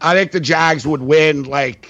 I think the Jags would win like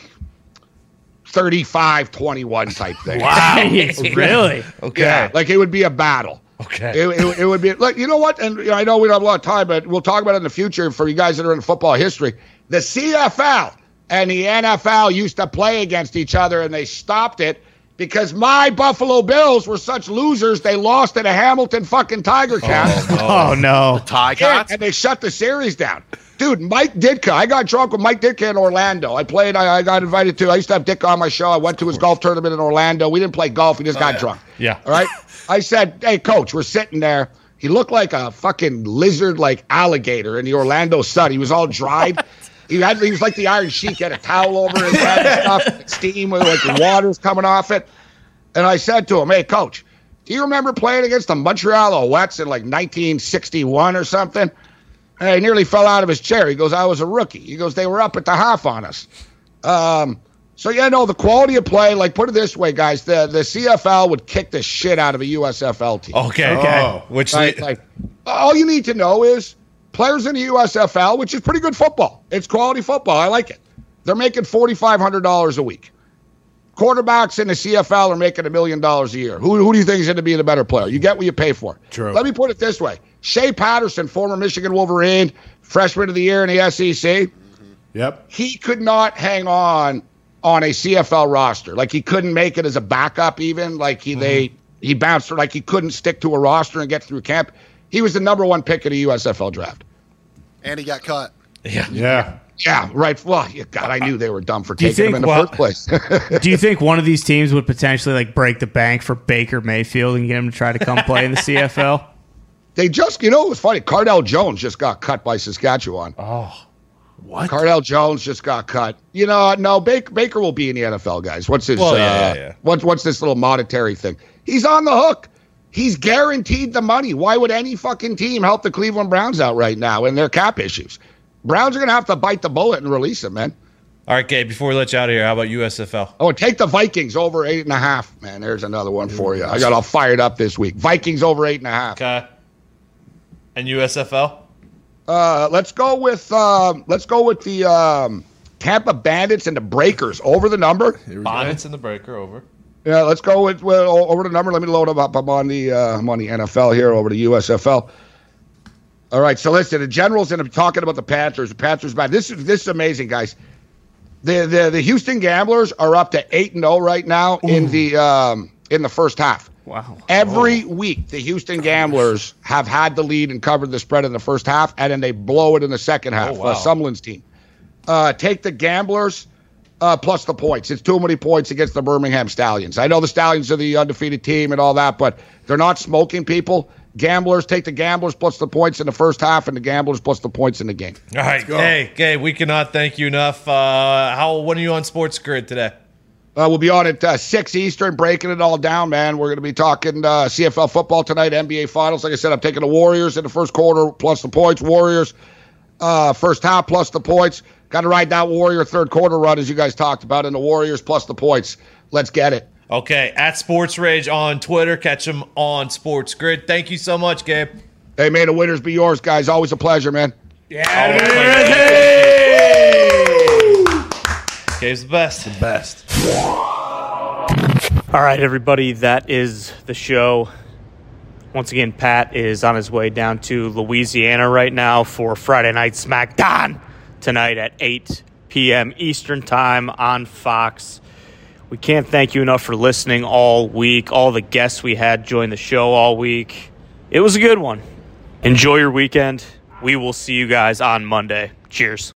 35-21 type thing. wow. really? Okay. Yeah, like it would be a battle. Okay. It, it, it would be like you know what, and you know, I know we don't have a lot of time, but we'll talk about it in the future for you guys that are in football history. The CFL and the NFL used to play against each other, and they stopped it because my Buffalo Bills were such losers. They lost to the Hamilton fucking Tiger Cats. Oh no. Tie Yeah, Cats? and they shut the series down. Dude, Mike Ditka. I got drunk with Mike Ditka in Orlando. I played. I, I got invited to. I used to have Ditka on my show. I went to his golf tournament in Orlando. We didn't play golf. We just got drunk. Yeah. All right. I said, "Hey, coach, we're sitting there." He looked like a fucking lizard, like alligator in the Orlando sun. He was all dried. He had. He was like the Iron Sheik. He had a towel over his head and stuff. Steam with like the water's coming off it. And I said to him, "Hey, coach, do you remember playing against the Montreal Alouettes in like 1961 or something?" And he nearly fell out of his chair. He goes, "I was a rookie." He goes, "They were up at the half on us." Um, so yeah, no, the quality of play. Like, put it this way, guys: the the CFL would kick the shit out of a USFL team. Okay. Oh. Okay. Which Like, like, all you need to know is players in the USFL, which is pretty good football. It's quality football. I like it. They're making forty five hundred dollars a week. Quarterbacks in the CFL are making a million dollars a year. Who, who do you think is going to be the better player? You get what you pay for. True. Let me put it this way: Shea Patterson, former Michigan Wolverine, freshman of the year in the SEC Yep. he could not hang on on a CFL roster. Like he couldn't make it as a backup even. Like he they mm-hmm. he bounced like he couldn't stick to a roster and get through camp. He was the number one pick of the USFL draft. And he got cut. yeah. Yeah. Yeah, right. Well, yeah, God, I knew they were dumb for Do you taking him in the well- first place. Do you think one of these teams would potentially like break the bank for Baker Mayfield and get him to try to come play in the CFL? they just, you know, it was funny. Cardale Jones just got cut by Saskatchewan. Oh. What? Cardale Jones just got cut. You know, no, Baker, Baker will be in the NFL, guys. What's his? Well, uh, yeah, yeah, yeah. What's what's this little monetary thing? He's on the hook. He's guaranteed the money. Why would any fucking team help the Cleveland Browns out right now in their cap issues? Browns are gonna have to bite the bullet and release him, man. All right, Gabe. Before we let you out of here, how about USFL? Oh, take the Vikings over eight and a half. Man, there's another one for you. I got all fired up this week. Vikings over eight and a half. Okay. And USFL? Uh, let's go with um, let's go with the um, Tampa Bandits and the Breakers over the number. Bonnets and the breaker over. Yeah, let's go with well, over the number. Let me load them up. I'm on the uh, I'm on the NFL here over the USFL. All right, so listen, the Generals and I'm talking about the Panthers. The Panthers bad. This is this is amazing, guys. The the the Houston Gamblers are up to eight and zero right now in the um, in the first half. Wow. Every week, the Houston Gamblers have had the lead and covered the spread in the first half, and then they blow it in the second half. Oh, wow. uh, Sumlin's team. Uh, take the Gamblers uh, plus the points. It's too many points against the Birmingham Stallions. I know the Stallions are the undefeated team and all that, but they're not smoking people. Gamblers take the Gamblers plus the points in the first half, and the Gamblers plus the points in the game. All right. Hey, Gabe, we cannot thank you enough. Uh, how? When are you on Sports Grid today? Uh, we'll be on at uh, 6 Eastern, breaking it all down, man. We're going to be talking uh, CFL football tonight, NBA Finals. Like I said, I'm taking the Warriors in the first quarter plus the points. Warriors uh, first half plus the points. Got to ride that Warrior third quarter run, as you guys talked about, and the Warriors plus the points. Let's get it. Okay, at Sports Rage on Twitter. Catch them on Sports Grid. Thank you so much, Gabe. Hey, may the winners be yours, guys. Always a pleasure, man. Gabe's the best. The best. All right, everybody, that is the show. Once again, Pat is on his way down to Louisiana right now for Friday Night SmackDown tonight at 8 p.m. Eastern Time on Fox. We can't thank you enough for listening all week, all the guests we had join the show all week. It was a good one. Enjoy your weekend. We will see you guys on Monday. Cheers.